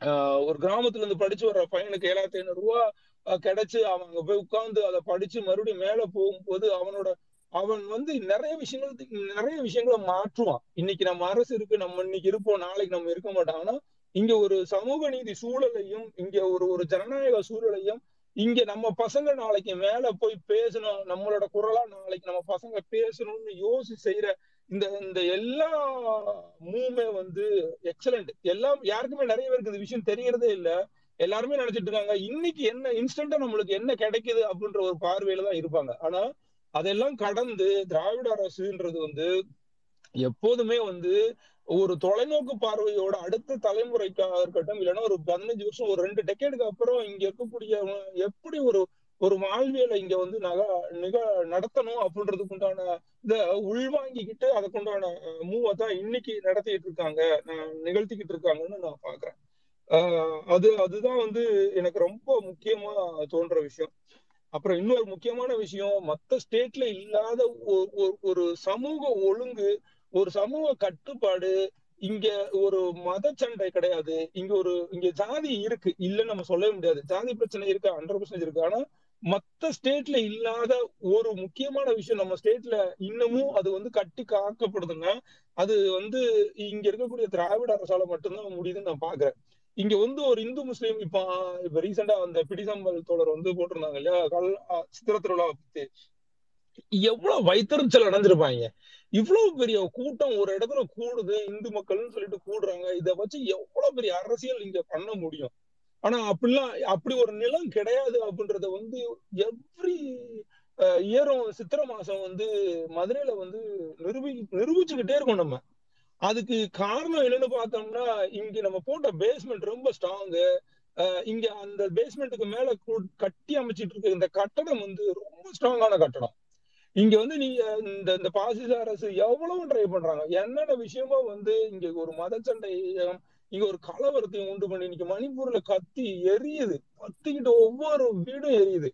Speaker 8: ஆஹ் ஒரு கிராமத்துல இருந்து படிச்சு வர்ற பையனுக்கு ஏழாயிரத்தி ஐநூறு ரூபா கிடைச்சு அவன் அங்க போய் உட்கார்ந்து அதை படிச்சு மறுபடியும் மேல போகும்போது அவனோட அவன் வந்து நிறைய விஷயங்கள் நிறைய விஷயங்களை மாற்றுவான். இன்னைக்கு நம்ம அரசு இருக்கு நம்ம இன்னைக்கு இருப்போம் நாளைக்கு நம்ம இருக்க மாட்டோம். ஆனா இங்க ஒரு சமூக நீதி சூழலையும் இங்க ஒரு ஒரு ஜனநாயக சூழலையும் இங்க நம்ம பசங்க நாளைக்கு மேல போய் பேசணும் நம்மளோட குரலா நாளைக்கு நம்ம பசங்க பேசணும்னு யோசி செய்யற இந்த இந்த எல்லா மூமே வந்து எக்ஸலண்ட் எல்லாம் யாருக்குமே நிறைய பேருக்கு இந்த விஷயம் தெரியறதே இல்ல. எல்லாருமே நினைச்சிட்டு இருக்காங்க இன்னைக்கு என்ன இன்ஸ்டன்டா நம்மளுக்கு என்ன கிடைக்குது அப்படின்ற ஒரு பார்வையில தான் இருப்பாங்க. ஆனா அதெல்லாம் கடந்து திராவிட அரசுன்றது வந்து எப்போதுமே வந்து ஒரு தொலைநோக்கு பார்வையோட அடுத்த தலைமுறைக்காக இருக்கட்டும் இல்லைன்னா ஒரு பதினஞ்சு வருஷம் ஒரு ரெண்டு டெக்கேடுக்கு அப்புறம் இங்க இருக்கக்கூடிய எப்படி ஒரு ஒரு வாழ்வியலை இங்க வந்து நக நிக நடத்தணும் அப்படின்றதுக்கு உண்டான இத உள்வாங்கிக்கிட்டு அதுக்குண்டான மூவை தான் இன்னைக்கு நடத்திட்டு இருக்காங்க நிகழ்த்திக்கிட்டு இருக்காங்கன்னு நான் பாக்குறேன். அது அதுதான் வந்து எனக்கு ரொம்ப முக்கியமா தோன்ற விஷயம். அப்புறம் இன்னொரு முக்கியமான விஷயம் மத்த ஸ்டேட்ல இல்லாத ஒரு சமூக ஒழுங்கு ஒரு சமூக கட்டுப்பாடு இங்க ஒரு மத சண்டை கிடையாது. இங்க ஒரு இங்க ஜாதி இருக்கு இல்லைன்னு நம்ம சொல்லவே முடியாது. ஜாதி பிரச்சனை இருக்கு ஹண்ட்ரட் பர்சன்ட் இருக்கு. ஆனா மத்த ஸ்டேட்ல இல்லாத ஒரு முக்கியமான விஷயம் நம்ம ஸ்டேட்ல இன்னமும் அது வந்து கட்டி காக்கப்படுதுன்னா அது வந்து இங்க இருக்கக்கூடிய திராவிட அரசால மட்டும்தான் முடியுதுன்னு நான் பாக்குறேன். இங்க வந்து ஒரு இந்து முஸ்லீம் இப்ப இப்ப ரீசெண்டா அந்த பிடிசம்பல் தோழர் வந்து போட்டிருந்தாங்க இல்லையா? கல் சித்திர திருவிழா பத்தி. எவ்வளவு வைத்தறிச்சல் அடைஞ்சிருப்பாங்க. இவ்வளவு பெரிய கூட்டம் ஒரு இடத்துல கூடுது இந்து மக்கள்னு சொல்லிட்டு கூடுறாங்க. இத வச்சு எவ்வளவு பெரிய அரசியல் இங்க பண்ண முடியும்? ஆனா அப்படிலாம் அப்படி ஒரு நிலம் கிடையாது அப்படின்றத வந்து எவ்ரி இயரும் சித்திரை மாசம் வந்து மதுரையில வந்து நிரூபி நிரூபிச்சுக்கிட்டே இருக்கோம் நம்ம. அதுக்கு காரணம் என்னன்னு பார்த்தோம்னா இங்க நம்ம போட்ட பேஸ்மெண்ட் ரொம்ப ஸ்ட்ராங்கு இங்க அந்த பேஸ்மெண்ட்டுக்கு மேல கட்டி அமைச்சிட்டு இருக்க இந்த கட்டடம் வந்து ரொம்ப ஸ்ட்ராங்கான கட்டடம். இங்க வந்து நீங்க இந்த இந்த பாசிச அரசு எவ்வளவு ட்ரை பண்றாங்க? என்னென்ன விஷயமா வந்து இங்க ஒரு மத சண்டையும் இங்க ஒரு கலவரத்தையும் உண்டு பண்ணி இன்னைக்கு மணிப்பூர்ல கத்தி எரியுது. கத்திக்கிட்டு ஒவ்வொரு வீடும் எரியுது.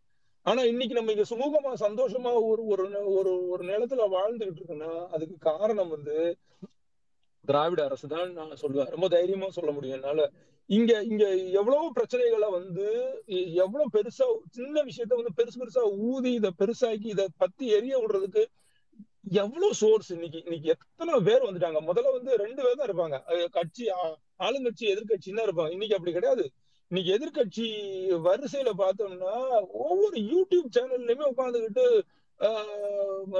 Speaker 8: ஆனா இன்னைக்கு நம்ம இங்க சுமூகமா சந்தோஷமா ஒரு ஒரு ஒரு ஒரு நிலத்துல வாழ்ந்துகிட்டு இருக்குன்னா அதுக்கு காரணம் வந்து திராவிட அரசு தான் நான் சொல்லுவேன். ரொம்ப தைரியமா சொல்ல முடியும் என்னால. இங்க இங்க எவ்வளவு பிரச்சனைகளை வந்து எவ்வளவு பெருசா சின்ன விஷயத்த வந்து பெருசு பெருசா ஊதி இதை பெருசாக்கி இதை பத்தி எரிய விடுறதுக்கு எவ்வளவு சோர்ஸ் இன்னைக்கு இன்னைக்கு எத்தனை பேர் வந்துட்டாங்க. முதல்ல வந்து ரெண்டு பேர் தான் இருப்பாங்க. கட்சி ஆளுங்கட்சி எதிர்கட்சின்னு தான் இருப்பாங்க. இன்னைக்கு அப்படி கிடையாது. இன்னைக்கு எதிர்கட்சி வரிசையில பார்த்தோம்னா ஒவ்வொரு யூடியூப் சேனல்லையுமே உட்காந்துக்கிட்டு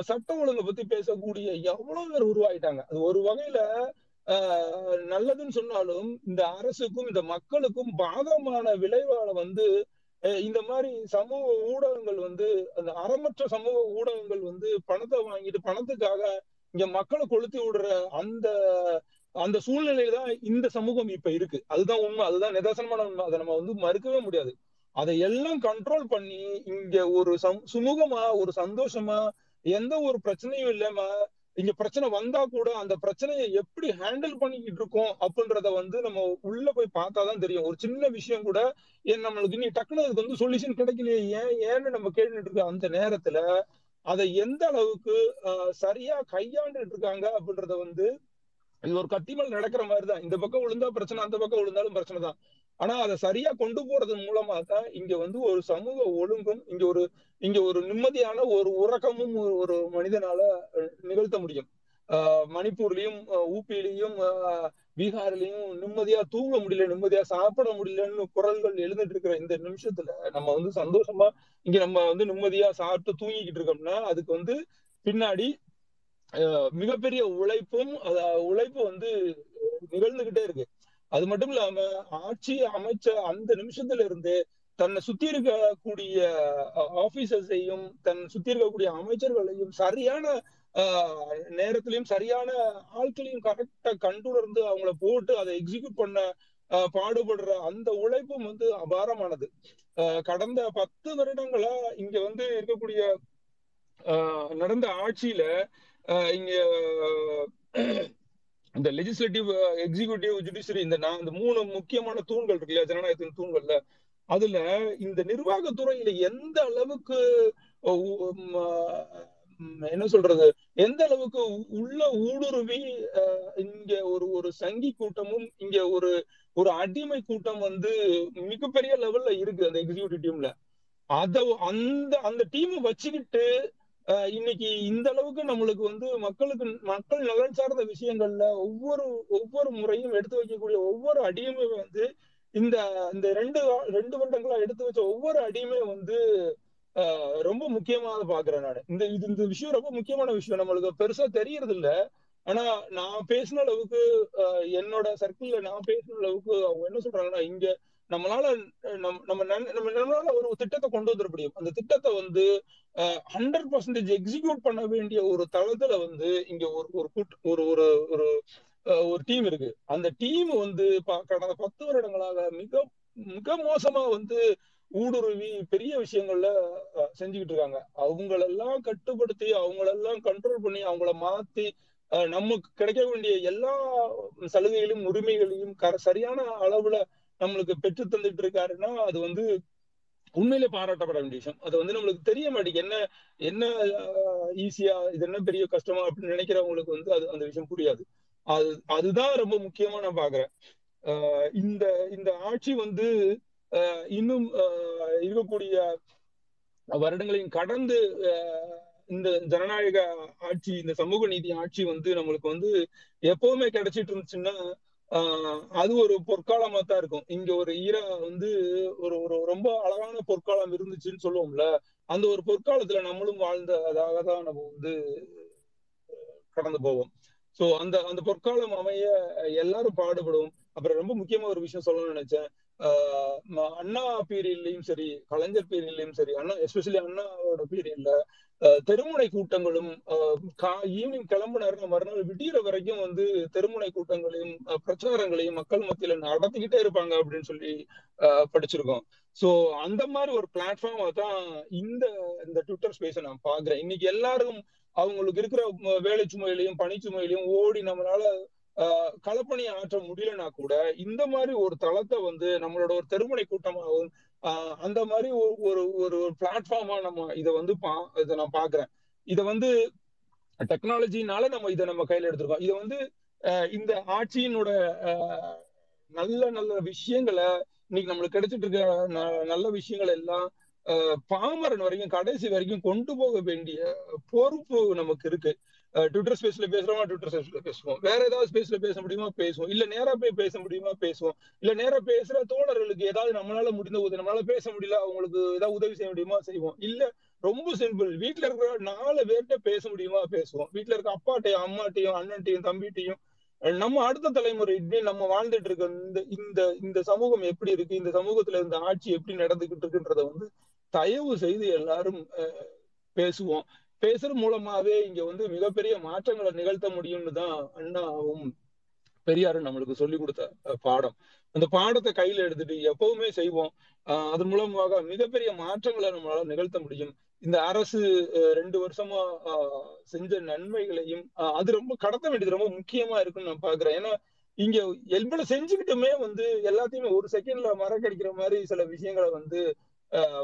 Speaker 8: சட்டம் ஒழுங்கை பத்தி பேசக்கூடிய எவ்வளவு பேர் உருவாயிட்டாங்க. அது ஒரு வகையில ஆஹ் நல்லதுன்னு சொன்னாலும் இந்த அரசுக்கும் இந்த மக்களுக்கும் பாதகமான விளைவால வந்து இந்த மாதிரி சமூக ஊடகங்கள் வந்து அந்த அறமற்ற சமூக ஊடகங்கள் வந்து பணத்தை வாங்கிட்டு பணத்துக்காக இங்க மக்களை கொளுத்தி விடுற அந்த அந்த சூழ்நிலையில தான் இந்த சமூகம் இப்ப இருக்கு. அதுதான் உண்மை. அதுதான் நிதர்சனமான உண்மை. அதை நம்ம வந்து மறுக்கவே முடியாது. அதை எல்லாம் கண்ட்ரோல் பண்ணி இங்க ஒரு சுமூகமா ஒரு சந்தோஷமா எந்த ஒரு பிரச்சனையும் இல்லாம இங்க பிரச்சனை வந்தா கூட அந்த பிரச்சனையை எப்படி ஹேண்டில் பண்ணிக்கிட்டு இருக்கோம் அப்படின்றத வந்து நம்ம உள்ள போய் பார்த்தாதான் தெரியும். ஒரு சின்ன விஷயம் கூட ஏன் நம்மளுக்கு நீ டக்குனு அதுக்கு வந்து சொல்யூஷன் கிடைக்கலையே ஏன் ஏன்னு நம்ம கேட்டுட்டு இருக்க அந்த நேரத்துல அதை எந்த அளவுக்கு சரியா கையாண்டுட்டு இருக்காங்க அப்படின்றத வந்து இது ஒரு கத்திமல் நடக்கிற மாதிரிதான். இந்த பக்கம் விழுந்தா பிரச்சனை அந்த பக்கம் விழுந்தாலும் பிரச்சனை தான் ஆனா அதை சரியா கொண்டு போறது மூலமா தான் இங்க வந்து ஒரு சமூக ஒழுங்கும் இங்க ஒரு இங்க ஒரு நிம்மதியான ஒரு உறக்கமும் ஒரு மனிதனால நிகழ்த்த முடியும். ஆஹ் மணிப்பூர்லயும் ஊப்பிலையும் பீகார்லயும் நிம்மதியா தூங்க முடியல நிம்மதியா சாப்பிட முடியலன்னு குரல்கள் எழுந்துட்டு இருக்கிற இந்த நிமிஷத்துல நம்ம வந்து சந்தோஷமா இங்க நம்ம வந்து நிம்மதியா சாப்பிட்டு தூங்கிக்கிட்டு இருக்கோம்னா அதுக்கு வந்து பின்னாடி மிகப்பெரிய உழைப்பும் உழைப்பு வந்து நிகழ்ந்துகிட்டே இருக்கு. அது மட்டும் இல்லாம ஆட்சி அமைச்ச அந்த நிமிஷத்துல இருந்து தன்னை சுத்தி இருக்கக்கூடிய ஆபீசர்ஸையும் தன் சுத்தி இருக்கக்கூடிய அமைச்சர்களையும் சரியான நேரத்திலையும் சரியான ஆட்களையும் கரெக்டா கண்டுணர்ந்து அவங்கள போட்டு அதை எக்ஸிக்யூட் பண்ண பாடுபடுற அந்த உழைப்பும் வந்து அபாரமானது. கடந்த பத்து வருடங்களா இங்க வந்து இருக்கக்கூடிய நடந்த ஆட்சியில இங்க இந்த லெஜிஸ்லேட்டிவ் எக்ஸிக்யூட்டிவ் ஜுடிஷியரி இந்த நான் இந்த மூணு முக்கியமான தூண்கள் இருக்கு இல்லையா ஜனநாயகத்தின் தூண்கள்ல அதுல இந்த நிர்வாகத்துறையில எந்த அளவுக்கு என்ன சொல்றது எந்த அளவுக்கு உள்ள ஊடுருவி இங்க ஒரு ஒரு சங்கி கூட்டமும் இங்க ஒரு ஒரு அடிமை கூட்டம் வந்து மிகப்பெரிய லெவல்ல இருக்கு அந்த எக்ஸிக்யூட்டிவ் டீம்ல அத அந்த அந்த டீமை வச்சுக்கிட்டு இன்னைக்கு இந்த அளவுக்கு நம்மளுக்கு வந்து மக்களுக்கு மக்கள் நலன் சார்ந்த விஷயங்கள்ல ஒவ்வொரு ஒவ்வொரு முறையும் எடுத்து வைக்கக்கூடிய ஒவ்வொரு அடியுமே வந்து இந்த இந்த ரெண்டு ரெண்டு வருடங்களா எடுத்து வச்ச ஒவ்வொரு அடியுமே வந்து ஆஹ் ரொம்ப முக்கியமான பாக்குறேன் நான். இந்த இது இந்த விஷயம் ரொம்ப முக்கியமான விஷயம். நம்மளுக்கு பெருசா தெரியறது இல்ல ஆனா நான் பேசின அளவுக்கு ஆஹ் என்னோட சர்க்கிள்ல நான் பேசின அளவுக்கு அவங்க என்ன சொல்றாங்கன்னா இங்க நம்மளால நம்ம நம்ம நம்மளால ஒரு திட்டத்தை கொண்டு வந்துட முடியும். அந்த திட்டத்தை வந்து ஹண்ட்ரட் பர்சன்டேஜ் எக்ஸிக்யூட் பண்ண வேண்டிய ஒரு தளத்துல வந்து இங்க ஒரு ஒரு கூட்டு ஒரு ஒரு ஒரு ஒரு டீம் இருக்கு. அந்த டீம் வந்து கடந்த பத்து வருடங்களாக மிக மிக மோசமா வந்து ஊடுருவி பெரிய விஷயங்கள்ல செஞ்சுக்கிட்டு இருக்காங்க. அவங்களெல்லாம் கட்டுப்படுத்தி அவங்களெல்லாம் கண்ட்ரோல் பண்ணி அவங்கள மாத்தி நமக்கு கிடைக்க வேண்டிய எல்லா சலுகைகளையும் உரிமைகளையும் சரியான அளவுல நம்மளுக்கு பெற்று தந்துட்டு இருக்காருன்னா அது வந்து உண்மையிலே பாராட்டப்பட வேண்டிய விஷயம். அது வந்து நம்மளுக்கு தெரிய மாட்டேங்குது. என்ன என்ன ஈஸியா இது என்ன பெரிய கஷ்டமா அப்படின்னு நினைக்கிறவங்களுக்கு வந்து அது அந்த விஷயம் புரியாது. அது அதுதான் ரொம்ப முக்கியமா நான் பாக்குறேன். ஆஹ் இந்த இந்த ஆட்சி வந்து ஆஹ் இன்னும் ஆஹ் இருக்கக்கூடிய வருடங்களையும் கடந்து ஆஹ் இந்த ஜனநாயக ஆட்சி இந்த சமூக நீதி ஆட்சி வந்து நம்மளுக்கு வந்து எப்பவுமே கிடைச்சிட்டு இருந்துச்சுன்னா அது ஒரு பொற்காலமா தான் இருக்கும். இங்க ஒரு ஈரா வந்து ஒரு ஒரு ரொம்ப அழகான பொற்காலம் இருந்துச்சுன்னு சொல்லுவோம்ல அந்த ஒரு பொற்காலத்துல நம்மளும் வாழ்ந்ததாக தான் நம்ம வந்து கடந்து போவோம். சோ அந்த அந்த பொற்காலம் அமைய எல்லாரும் பாடுபடும். அப்புறம் ரொம்ப முக்கியமா ஒரு விஷயம் சொல்லணும்னு நினைச்சேன். ஆஹ் அண்ணா பீரியட்லயும் சரி கலைஞர் பீரியட்லயும் சரி அண்ணா எஸ்பெஷலி அண்ணாவோட பீரியட்ல தெருமுனை கூட்டங்களும் கா- ஈவினிங் கிளம்புனாருன்னா மறுநாள் விடியிற வரைக்கும் வந்து தெருமுனை கூட்டங்களையும் பிரச்சாரங்களையும் மக்கள் மத்தியில நடத்திக்கிட்டே இருப்பாங்க அப்படின்னு சொல்லி படிச்சிருக்கோம். சோ அந்த மாதிரி ஒரு பிளாட்ஃபார்மா தான் இந்த இந்த ட்விட்டர் ஸ்பேஸை நான் பாக்குறேன் இன்னைக்கு எல்லாரும் அவங்களுக்கு இருக்கிற வேலை சுமையிலையும் பணிச்சுமையிலையும் ஓடி நம்மளால ஆஹ் களப்பணி ஆற்ற முடியலனா கூட இந்த மாதிரி ஒரு தளத்தை வந்து நம்மளோட ஒரு தெருமுனை கூட்டமாகவும் அந்த மாதிரி ஒரு ஒரு ஒரு பிளாட்ஃபார்மா நம்ம இதை வந்து பா இதை நான் பாக்குறேன். இதை வந்து டெக்னாலஜினால நம்ம இதை நம்ம கையில எடுத்திருக்கோம். இதை வந்து ஆஹ் இந்த ஆட்சியினோட ஆஹ் நல்ல நல்ல விஷயங்களை இன்னைக்கு நம்மளுக்கு கிடைச்சிட்டு இருக்க ந- நல்ல விஷயங்கள் எல்லாம் பாமரன் வரைக்கும் கடைசி வரைக்கும் கொண்டு போக வேண்டிய பொறுப்பு நமக்கு இருக்கு. ட்விட்டர் ஸ்பேஸ்ல பேசுறோமா? ட்விட்டர் ஸ்பேஸ்ல பேசுவோம். வேற ஏதாவது ஸ்பேஸ்ல பேச முடியுமா? பேசுவோம். இல்ல நேரா போய் பேச முடியுமா? பேசுவோம். இல்ல நேரா பேசுற தோழர்களுக்கு ஏதாவது நம்மளால முடிந்த உதவி நம்மளால பேச முடியல அவங்களுக்கு ஏதாவது உதவி செய்ய முடியுமா? செய்வோம். இல்ல ரொம்ப சிம்பிள் வீட்ல இருக்கிற நாலு பேர்கிட்ட பேச முடியுமா? பேசுவோம். வீட்டுல இருக்க அப்பாட்டையும் அம்மாட்டையும் அண்ணன்ட்டையும் தம்பிட்டையும் நம்ம அடுத்த தலைமுறை நம்ம வாழ்ந்துட்டு இருக்க இந்த இந்த இந்த சமூகம் எப்படி இருக்கு? இந்த சமூகத்துல இந்த ஆட்சி எப்படி நடந்துகிட்டு இருக்குன்றத வந்து தயவு செய்து எல்லாரும் பேசுவோம். பேசுறது மூலமாவே இங்க வந்து மிகப்பெரிய மாற்றங்களை நிகழ்த்த முடியும்னு தான் அண்ணாவும் பெரியாரும் நம்மளுக்கு சொல்லி கொடுத்த பாடம். அந்த பாடத்தை கையில எடுத்துட்டு எப்பவுமே செய்வோம். அது அதன் மூலமாக மிகப்பெரிய மாற்றங்களை நம்மளால நிகழ்த்த முடியும். இந்த அரசு ரெண்டு வருஷமா ஆஹ், செஞ்ச நன்மைகளையும் அது ரொம்ப கடத்த வேண்டியது ரொம்ப முக்கியமா இருக்குன்னு நான் பாக்குறேன். ஏன்னா இங்க எவ்வளவு செஞ்சுக்கிட்டுமே வந்து எல்லாத்தையுமே ஒரு செகண்ட்ல மறக்கடிக்கிற மாதிரி சில விஷயங்களை வந்து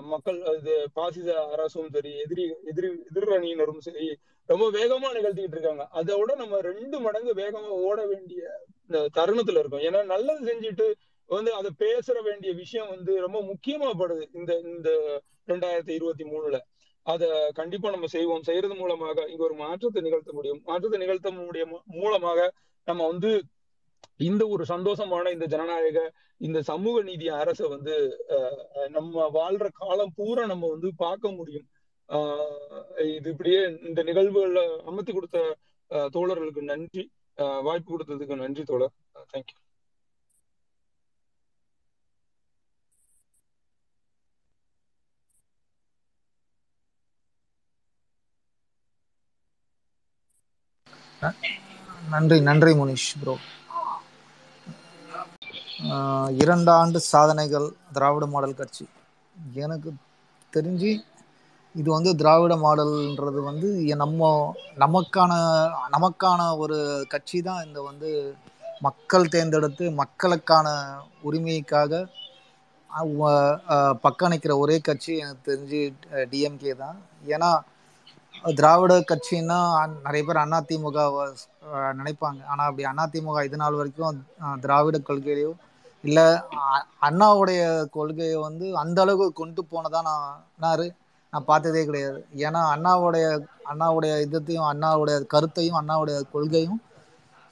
Speaker 8: மக்கள் இது பாசிச அரசும் சரி எதிரி எதிரி எதிரணியினரும் சரி ரொம்ப வேகமா நிகழ்த்திக்கிட்டு இருக்காங்க. அதோட விட நம்ம ரெண்டு மடங்கு வேகமா ஓட வேண்டிய இந்த தருணத்துல இருக்கும். ஏன்னா நல்லது செஞ்சுட்டு வந்து அதை பேசுற வேண்டிய விஷயம் வந்து ரொம்ப முக்கியமா படுது இந்த இந்த ரெண்டாயிரத்தி இருபத்தி மூணுல. அத கண்டிப்பா நம்ம செய்வோம். செய்யறது மூலமாக இங்க ஒரு மாற்றத்தை நிகழ்த்த முடியும். மாற்றத்தை நிகழ்த்த முடியும் மூலமாக நம்ம வந்து இந்த ஒரு சந்தோஷமான இந்த ஜனநாயக இந்த சமூக நீதி அரசை வந்து நம்ம வாழ்ற காலம் பூரா நம்ம வந்து பார்க்க முடியும். ஆஹ் இது இப்படியே இந்த நிகழ்வுகள்ல அமர்த்தி கொடுத்த அஹ், தோழர்களுக்கு நன்றி. வாய்ப்பு கொடுத்ததுக்கு நன்றி தோழர். தேங்க்யூ
Speaker 9: நன்றி நன்றி முனிஷ் ப்ரோ இரண்டாண்டு சாதனைகள் திராவிட மாடல் கட்சி. எனக்கு தெரிஞ்சு இது வந்து திராவிட மாடல்ன்றது வந்து நம்ம நமக்கான நமக்கான ஒரு கட்சி தான் இந்த வந்து மக்கள் தேர்ந்தெடுத்து மக்களுக்கான உரிமைக்காக பக்கணிக்கிற பக்கம் நிற்கிற ஒரே கட்சி எனக்கு தெரிஞ்சு டிஎம்கே தான். ஏன்னா திராவிட கட்சின்னா நிறைய பேர் அதிமுக நினைப்பாங்க. ஆனால் அப்படி அதிமுக இது நாள் வரைக்கும் திராவிட கொள்கையோ இல்லை அண்ணாவுடைய கொள்கையை வந்து அந்த அளவுக்கு கொண்டு போனதா நான் நான் நான் பார்த்ததே கிடையாது. ஏன்னா அண்ணாவுடைய அண்ணாவுடைய இதத்தையும் அண்ணாவுடைய கருத்தையும் அண்ணாவுடைய கொள்கையும்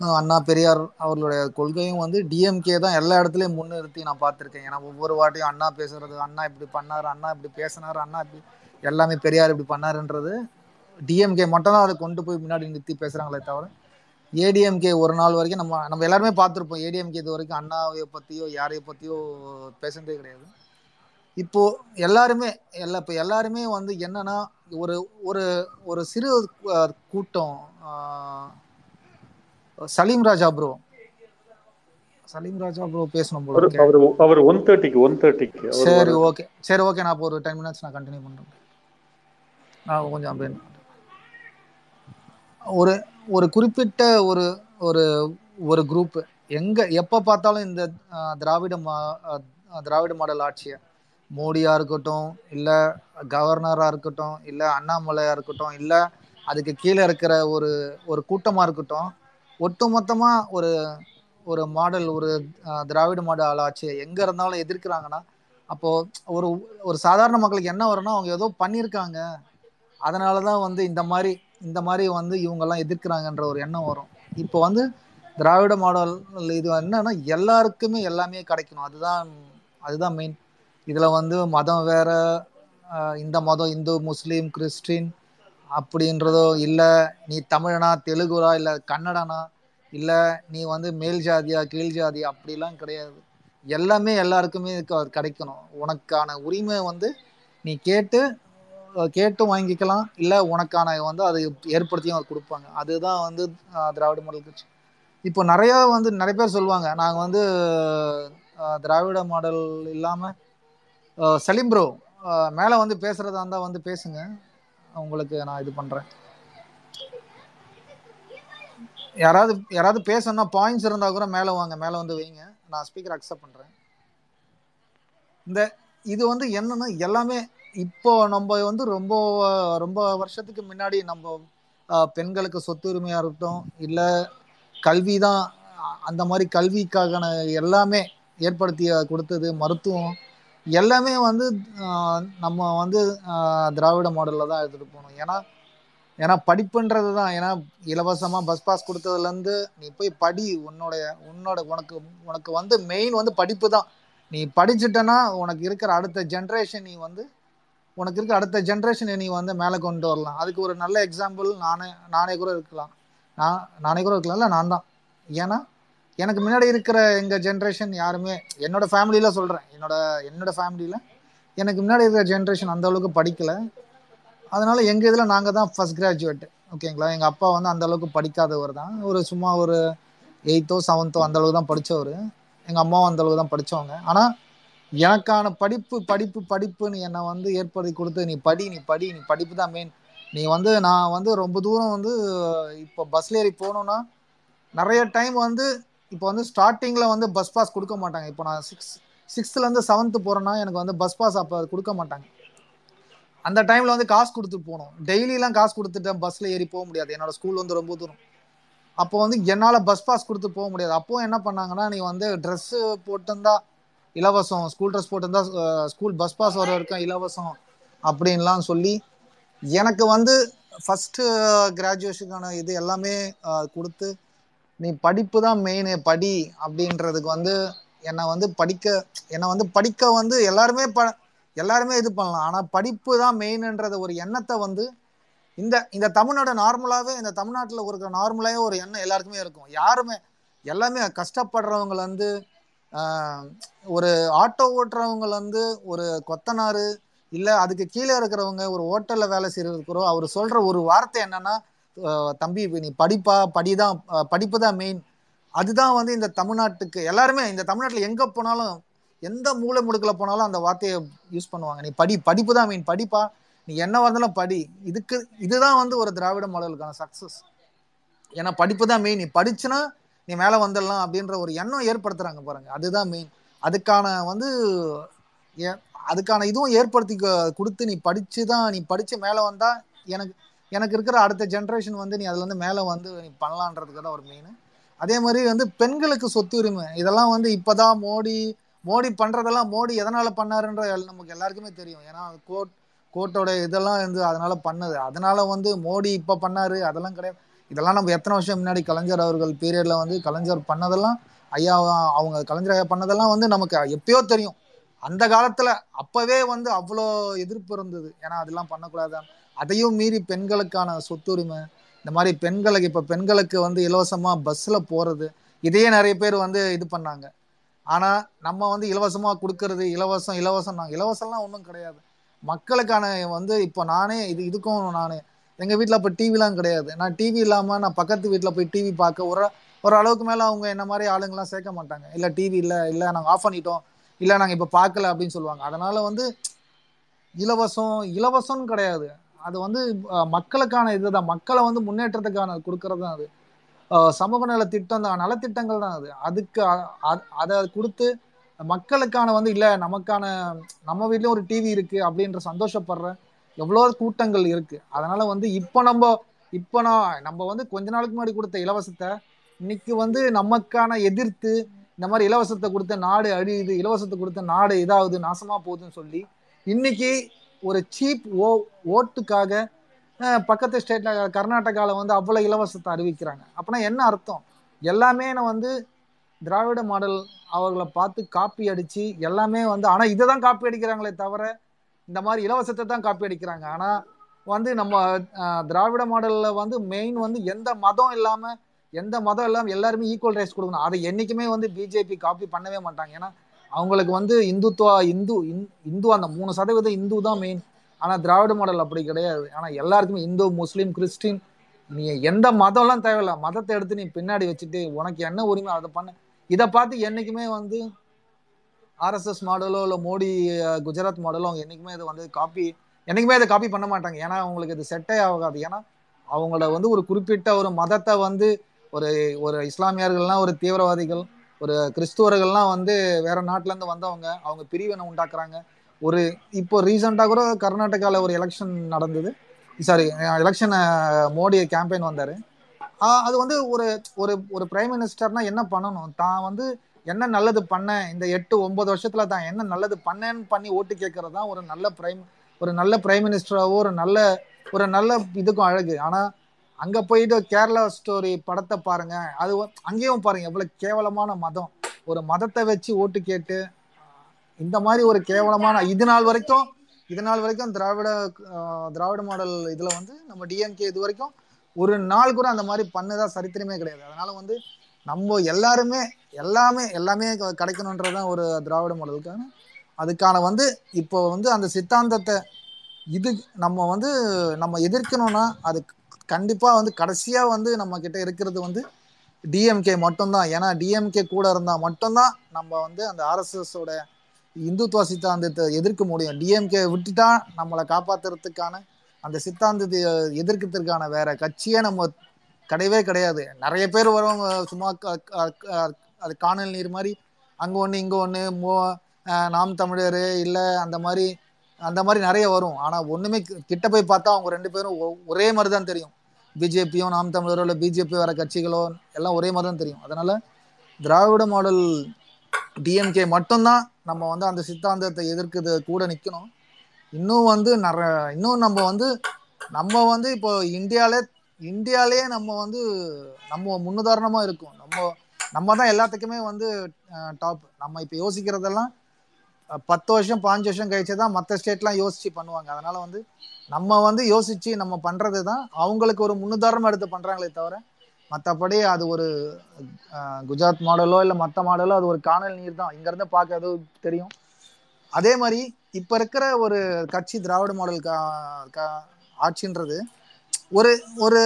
Speaker 9: அண்ணா பெரியார் அவர்களுடைய கொள்கையும் வந்து டிஎம்கே தான் எல்லா இடத்துலையும் முன்னிறுத்தி நான் பார்த்துருக்கேன். ஏன்னா ஒவ்வொரு வாட்டியும் அண்ணா பேசுறது அண்ணா இப்படி பண்ணார் அண்ணா இப்படி பேசினார் அண்ணா இப்படி எல்லாமே பெரியார் இப்படி பண்ணாருன்றது டிஎம்கே மட்டும் தான் அதை கொண்டு போய் முன்னாடி நிறுத்தி பேசுறாங்களே தவிர ஏடிஎம்கே ஒரு நாள் வரைக்கும் நம்ம நம்ம எல்லாருமே பார்த்துருப்போம். ஏடிஎம்கே இது வரைக்கும் அண்ணாவை பற்றியோ யாரைய பற்றியோ பேசுனதே கிடையாது. இப்போ எல்லாருமே எல்லா இப்போ எல்லாருமே வந்து என்னன்னா ஒரு ஒரு ஒரு சிறு கூட்டம் சலீம் ராஜா ப்ரோ சலீம் ராஜா ப்ரோ பேசணும் போல
Speaker 3: அவர் அவர் அவர் ஒன் தேர்ட்டிக்கு ஒன் தேர்ட்டிக்கு அவர்
Speaker 9: சரி
Speaker 3: வர
Speaker 9: ஓகே சரி ஓகே நான் இப்போ ஒரு டென் மினிட்ஸ் நான் கண்டினியூ பண்ணுறேன் நான் கொஞ்சம் அப்படியே ஒரு ஒரு குறிப்பிட்ட ஒரு ஒரு ஒரு குரூப் எங்க எப்ப பார்த்தாலும் இந்த திராவிட மா திராவிட மாடல் ஆட்சியை மோடியா இருக்கட்டும் இல்ல கவர்னரா இருக்கட்டும் இல்ல அண்ணாமலையா இருக்கட்டும் இல்ல அதுக்கு கீழே இருக்கிற ஒரு ஒரு கூட்டமா இருக்கட்டும் ஒட்டுமொத்தமா ஒரு ஒரு மாடல் ஒரு திராவிட மாடல் ஆட்சியை எங்க இருந்தாலும் எதிர்க்கிறாங்கன்னா அப்போ ஒரு ஒரு சாதாரண மக்களுக்கு என்ன வரும்னா அவங்க ஏதோ பண்ணியிருக்காங்க. அதனாலதான் வந்து இந்த மாதிரி இந்த மாதிரி வந்து இவங்கெல்லாம் எதிர்க்கிறாங்கன்ற ஒரு எண்ணம் வரும். இப்போ வந்து திராவிட மாடல் இது என்னன்னா எல்லாருக்குமே எல்லாமே கிடைக்கணும். அதுதான் அதுதான் மெயின் இதில் வந்து மதம் வேற இந்த மதம் இந்து முஸ்லீம் கிறிஸ்டின் அப்படின்றதோ இல்லை நீ தமிழனா தெலுங்குரா இல்லை கன்னடனா இல்லை நீ வந்து மேல் ஜாதியா கீழ் ஜாதி அப்படிலாம் கிடையாது. எல்லாமே எல்லாருக்குமே க- கிடைக்கணும். உனக்கான உரிமை வந்து நீ கேட்டு கேட்டும் வாங்கிக்கலாம். இல்லை உனக்கான வந்து அதை ஏற்படுத்தியும் அது கொடுப்பாங்க. அதுதான் வந்து திராவிட மாடல் கட்சி. இப்போ நிறையா வந்து நிறைய பேர் சொல்லுவாங்க நாங்கள் வந்து திராவிட மாடல் இல்லாமல் சலீம் ப்ரோ மேலே வந்து பேசுகிறதா இருந்தால் வந்து பேசுங்க. உங்களுக்கு நான் இது பண்ணுறேன் யாராவது யாராவது பேசணும்னா பாயிண்ட்ஸ் இருந்தால் கூட மேலே வாங்க மேலே வந்து வைங்க. நான் ஸ்பீக்கர் அக்செப்ட் பண்ணுறேன் இந்த இது வந்து என்னன்னா எல்லாமே இப்போ நம்ம வந்து ரொம்ப ரொம்ப வருஷத்துக்கு முன்னாடி நம்ம பெண்களுக்கு பெண்களுக்கு சொத்துரிமையா இருக்கட்டும் இல்லை கல்வி தான் அந்த மாதிரி கல்விக்கான எல்லாமே ஏற்படுத்தி கொடுத்தது மருத்துவம் எல்லாமே வந்து நம்ம வந்து திராவிட மாடலில் தான் எடுத்துகிட்டு போகணும். ஏன்னா ஏன்னா படிப்புன்றது தான் ஏன்னா இலவசமாக பஸ் பாஸ் கொடுத்ததுலேருந்து நீ போய் படி உன்னோடைய உன்னோட உனக்கு உனக்கு வந்து மெயின் வந்து படிப்பு தான். நீ படிச்சுட்டனா உனக்கு இருக்கிற அடுத்த ஜென்ரேஷன் நீ வந்து உனக்கு இருக்க அடுத்த ஜென்ரேஷனை நீ வந்து மேலே கொண்டு வரலாம். அதுக்கு ஒரு நல்ல எக்ஸாம்பிள் நானே நானே கூட இருக்கலாம். நான் நானே கூட இருக்கலாம்ல நான் தான். ஏன்னா எனக்கு முன்னாடி இருக்கிற எங்கள் ஜென்ரேஷன் யாருமே என்னோட ஃபேமிலியில் சொல்கிறேன் என்னோட என்னோட ஃபேமிலியில் எனக்கு முன்னாடி இருக்கிற ஜென்ரேஷன் அந்த அளவுக்கு படிக்கலை. அதனால எங்கள் இதில் நாங்கள் தான் ஃபர்ஸ்ட் கிராஜுவேட் ஓகேங்களா எங்கள் அப்பா வந்து அந்த அளவுக்கு படிக்காதவர் தான். ஒரு சும்மா ஒரு எயித்தோ செவன்த்தோ அந்த அளவுக்கு தான் படித்தவர் எங்கள் அம்மாவும் அந்த அளவுக்கு தான் படித்தவங்க ஆனால் எனக்கான படிப்பு படிப்பு படிப்புன்னு என்னை வந்து ஏற்படுத்தி கொடுத்து நீ படி நீ படி நீ படிப்பு தான் மெயின் நீ வந்து நான் வந்து ரொம்ப தூரம் வந்து இப்போ பஸ்ல ஏறி போகணுன்னா நிறைய டைம் வந்து இப்போ வந்து ஸ்டார்டிங்கில் வந்து பஸ் பாஸ் கொடுக்க மாட்டாங்க. இப்போ நான் சிக்ஸ் சிக்ஸ்த்துலேருந்து செவன்த்து போகிறேன்னா எனக்கு வந்து பஸ் பாஸ் அப்போ கொடுக்க மாட்டாங்க. அந்த டைமில் வந்து காசு கொடுத்து போகணும். டெய்லிலாம் காசு கொடுத்துட்டேன் பஸ்ஸில் ஏறி போக முடியாது. என்னோட ஸ்கூல் வந்து ரொம்ப தூரம். அப்போ வந்து என்னால் பஸ் பாஸ் கொடுத்து போக முடியாது. அப்போது என்ன பண்ணாங்கன்னா நீ வந்து ட்ரெஸ்ஸு போட்டிருந்தா இலவசம் ஸ்கூல் ட்ரெஸ் போட்டிருந்தா ஸ்கூல் பஸ் பாஸ் வர வரைக்கும் இலவசம் அப்படின்லாம் சொல்லி எனக்கு வந்து ஃபஸ்ட்டு கிராஜுவேஷனுக்கான இது எல்லாமே கொடுத்து நீ படிப்பு தான் மெயினு படி அப்படின்றதுக்கு வந்து என்னை வந்து படிக்க என்னை வந்து படிக்க வந்து எல்லாருமே ப எல்லாருமே இது பண்ணலாம். ஆனால் படிப்பு தான் மெயின்ன்றத ஒரு எண்ணத்தை வந்து இந்த இந்த தமிழ்நாடு நார்மலாகவே இந்த தமிழ்நாட்டில் இருக்கிற நார்மலாகவே ஒரு எண்ணம் எல்லாருக்குமே இருக்கும். யாருமே எல்லாமே கஷ்டப்படுறவங்களை வந்து ஒரு ஆட்டோ ஓட்டுறவங்க வந்து ஒரு கொத்தனாரு இல்லை அதுக்கு கீழே இருக்கிறவங்க ஒரு ஹோட்டலில் வேலை செய்கிறதுக்கிறோ அவர் சொல்கிற ஒரு வார்த்தை என்னன்னா தம்பி நீ படிப்பா படிதான் படிப்பு தான் மெயின் அதுதான் வந்து இந்த தமிழ்நாட்டுக்கு எல்லாருமே இந்த தமிழ்நாட்டில் எங்கே போனாலும் எந்த மூலை முடுக்கில் போனாலும் அந்த வார்த்தையை யூஸ் பண்ணுவாங்க. நீ படி படிப்பு தான் மெயின் படிப்பா நீ என்ன வந்தாலும் படி. இதுக்கு இதுதான் வந்து ஒரு திராவிட மாடலுக்கான சக்ஸஸ் ஏன்னா படிப்பு தான் மெயின் நீ படிச்சுனா நீ மேலே வந்துடலாம் அப்படின்ற ஒரு எண்ணம் ஏற்படுத்துறாங்க பாருங்க. அதுதான் மெயின் அதுக்கான வந்து ஏ- அதுக்கான இதுவும் ஏற்படுத்தி கொடுத்து நீ படிச்சு தான் நீ படிச்சு மேலே வந்தா எனக்கு எனக்கு இருக்கிற அடுத்த ஜென்ரேஷன் வந்து நீ அதுல இருந்து மேலே வந்து நீ பண்ணலான்றதுக்கு தான் ஒரு மெயின் அதே மாதிரி வந்து பெண்களுக்கு சொத்து உரிமை. இதெல்லாம் வந்து இப்போதான் மோடி மோடி பண்றதெல்லாம் மோடி எதனால பண்ணாருன்ற எல்~ நமக்கு எல்லாருக்குமே தெரியும். ஏன்னா கோர்ட் கோர்ட்டோட இதெல்லாம் வந்து அதனால பண்ணது. அதனால வந்து மோடி இப்ப பண்ணாரு அதெல்லாம் கிடையாது. இதெல்லாம் நம்ம எத்தனை வருஷம் முன்னாடி கலைஞர் அவர்கள் பீரியட்ல வந்து கலைஞர் பண்ணதெல்லாம் ஐயா அவங்க கலைஞர் ஐயா பண்ணதெல்லாம் வந்து நமக்கு எப்பயோ தெரியும். அந்த காலத்துல அப்பவே வந்து அவ்வளோ எதிர்ப்பு இருந்தது. ஏன்னா அதெல்லாம் பண்ணக்கூடாது. அதையும் மீறி பெண்களுக்கான சொத்துரிமை இந்த மாதிரி பெண்களுக்கு இப்ப பெண்களுக்கு வந்து இலவசமா பஸ்ல போறது இதையே நிறைய பேர் வந்து இது பண்ணாங்க. ஆனா நம்ம வந்து இலவசமா கொடுக்கறது இலவசம் இலவசம் நாங்கள் இலவசம்லாம் ஒன்றும் கிடையாது. மக்களுக்கான வந்து இப்போ நானே இது இதுக்கும் நானே எங்க வீட்டில் இப்போ டிவிலாம் கிடையாது. நான் டிவி இல்லாம நான் பக்கத்து வீட்டில் போய் டிவி பார்க்க ஒரு ஒரு அளவுக்கு மேல அவங்க என்ன மாதிரி ஆளுங்கெல்லாம் சேர்க்க மாட்டாங்க. இல்ல டிவி இல்ல இல்ல நாங்க ஆஃப் பண்ணிட்டோம். இல்ல நாங்க இப்ப பார்க்கல அப்படின்னு சொல்லுவாங்க. அதனால வந்து இலவசம் இலவசம்னு கிடையாது. அது வந்து மக்களுக்கான இதுதான். மக்களை வந்து முன்னேற்றத்துக்கான கொடுக்கறது தான் அது சமூக நல திட்டம் தான். நலத்திட்டங்கள் தான் அது. அதுக்கு அதை கொடுத்து மக்களுக்கான வந்து இல்ல நமக்கான நம்ம வீட்லயும் ஒரு டிவி இருக்கு அப்படின்ற சந்தோஷப்படுற எவ்வளோ கூட்டங்கள் இருக்கு. அதனால வந்து இப்போ நம்ம இப்போ நான் நம்ம வந்து கொஞ்ச நாளுக்கு முன்னாடி கொடுத்த இலவசத்தை இன்னைக்கு வந்து நமக்கான எதிர்த்து இந்த மாதிரி இலவசத்தை கொடுத்த நாடு அழியுது இலவசத்தை கொடுத்த நாடு இதாகுது நாசமா போகுதுன்னு சொல்லி இன்னைக்கு ஒரு சீப் ஓ ஓட்டுக்காக பக்கத்து ஸ்டேட்ல கர்நாடகாவில் வந்து அவ்வளோ இலவசத்தை அறிவிக்கிறாங்க. அப்படின்னா என்ன அர்த்தம்? எல்லாமே நான் வந்து திராவிட மாடல் அவர்களை பார்த்து காப்பி அடிச்சு எல்லாமே வந்து ஆனால் இதை தான் காப்பி அடிக்கிறாங்களே தவிர இந்த மாதிரி இலவசத்தை தான் காப்பி அடிக்கிறாங்க. ஆனா வந்து நம்ம திராவிட மாடல்ல வந்து மெயின் வந்து எந்த மதம் இல்லாம எந்த மதம் இல்லாம எல்லாருமே ஈக்குவல் ரைட்ஸ் கொடுக்கணும். அதை என்னைக்குமே வந்து பிஜேபி காப்பி பண்ணவே மாட்டாங்க. ஏன்னா அவங்களுக்கு வந்து இந்துத்துவா இந்து இந்- இந்து அந்த மூணு சதவீதம் இந்து தான் மெயின் ஆனா திராவிட மாடல் அப்படி கிடையாது. ஆனா எல்லாருக்குமே இந்து முஸ்லீம் கிறிஸ்டின் நீ எந்த மதம்லாம் தேவையில்ல. மதத்தை எடுத்து நீ பின்னாடி வச்சுட்டு உனக்கு என்ன உரிமை அதை பண்ண. இதை பார்த்து என்னைக்குமே வந்து ஆர்எஸ்எஸ் மாடலோ இல்லை மோடி குஜராத் மாடலோ அவங்க என்றைக்குமே இதை வந்து காப்பி என்றைக்குமே இதை காப்பி பண்ண மாட்டாங்க. ஏன்னா அவங்களுக்கு இது செட்டே ஆகாது. ஏன்னா அவங்கள வந்து ஒரு குறிப்பிட்ட ஒரு மதத்தை வந்து ஒரு ஒரு இஸ்லாமியர்கள்லாம் ஒரு தீவிரவாதிகள் ஒரு கிறிஸ்துவர்கள்லாம் வந்து வேற நாட்டிலேருந்து வந்தவங்க அவங்க பிரிவினை உண்டாக்குறாங்க. ஒரு இப்போ ரீசெண்டாக கூட கர்நாடகாவில் ஒரு எலெக்ஷன் நடந்தது. சாரி எலெக்ஷன் மோடி கேம்பெயின் வந்தார். அது வந்து ஒரு ஒரு ஒரு பிரைம் மினிஸ்டர்னா என்ன பண்ணணும்? தான் வந்து என்ன நல்லது பண்ணேன் இந்த எட்டு ஒன்பது வருஷத்துல தான் என்ன நல்லது பண்ணேன்னு பண்ணி ஓட்டு கேட்கறது தான் ஒரு நல்ல பிரைம் ஒரு நல்ல பிரைம் மினிஸ்டராவோ ஒரு நல்ல ஒரு நல்ல இதுக்கும் அழகு. ஆனா அங்க போயிட்டு கேரளா ஸ்டோரி படத்தை பாருங்க. அது அங்கேயும் பாருங்க எவ்வளவு கேவலமான மதம். ஒரு மதத்தை வச்சு ஓட்டு கேட்டு இந்த மாதிரி ஒரு கேவலமான இது நாள் வரைக்கும் இது நாள் வரைக்கும் திராவிட திராவிட மாடல் இதுல வந்து நம்ம டிஎம்கே இது வரைக்கும் ஒரு நாள் கூட அந்த மாதிரி பண்ணதா சரித்திரமே கிடையாது. அதனால வந்து நம்ம எல்லாருமே எல்லாமே எல்லாமே க- கிடைக்கணுன்றதுதான் ஒரு திராவிட மாடலுக்கான அதுக்கான வந்து இப்போ வந்து அந்த சித்தாந்தத்தை இது நம்ம வந்து நம்ம எதிர்க்கணும்னா அது கண்டிப்பாக வந்து கடைசியாக வந்து நம்ம கிட்ட இருக்கிறது வந்து டிஎம்கே மட்டும்தான். ஏன்னா டிஎம்கே கூட இருந்தால் மட்டும்தான் நம்ம வந்து அந்த ஆர்எஸ்எஸோட இந்துத்துவ சித்தாந்தத்தை எதிர்க்க முடியும். டிஎம்கே விட்டுட்டா நம்மளை காப்பாத்துறதுக்கான அந்த சித்தாந்தத்தை எதிர்க்கிறதுக்கான வேற கட்சியே நம்ம கிடையவே கிடையாது. நிறைய பேர் வருவாங்க சும்மா க- அது காணல் நீர் மாதிரி அங்கே ஒன்று இங்கே ஒன்று மோ நாம் தமிழர் இல்லை அந்த மாதிரி அந்த மாதிரி நிறைய வரும். ஆனால் ஒன்றுமே கிட்ட போய் பார்த்தா அவங்க ரெண்டு பேரும் ஒ- ஒரே மாதிரி தான் தெரியும். பிஜேபியும் நாம் தமிழரோ இல்லை பிஜேபி வர கட்சிகளோ எல்லாம் ஒரே மாதிரி தான் தெரியும். அதனால திராவிட மாடல் டிஎம்கே மட்டும்தான் நம்ம வந்து அந்த சித்தாந்தத்தை எதிர்க்கிறது கூட நிற்கணும் இன்னும் வந்து நிறைய இன்னும் நம்ம வந்து நம்ம வந்து இப்போ இந்தியாவிலே இந்தியாலேயே நம்ம வந்து நம்ம முன்னுதாரணமா இருக்கும். நம்ம நம்ம தான் எல்லாத்துக்குமே வந்து டாப் நம்ம இப்போ யோசிக்கிறதெல்லாம் பத்து வருஷம் பாஞ்சு வருஷம் கழிச்சு தான் மற்ற ஸ்டேட்லாம் யோசிச்சு பண்ணுவாங்க. அதனால வந்து நம்ம வந்து யோசிச்சு நம்ம பண்றது தான் அவங்களுக்கு ஒரு முன்னுதாரணம் எடுத்து பண்றாங்களே தவிர மற்றபடி அது ஒரு குஜராத் மாடலோ இல்லை மற்ற மாடலோ அது ஒரு காணல் நீர் தான் இங்கேருந்து பார்க்க ஏதோ தெரியும். அதே மாதிரி இப்போ இருக்கிற ஒரு கட்சி திராவிட மாடல் கா- கா- ஆட்சின்றது ஒரு ஒரு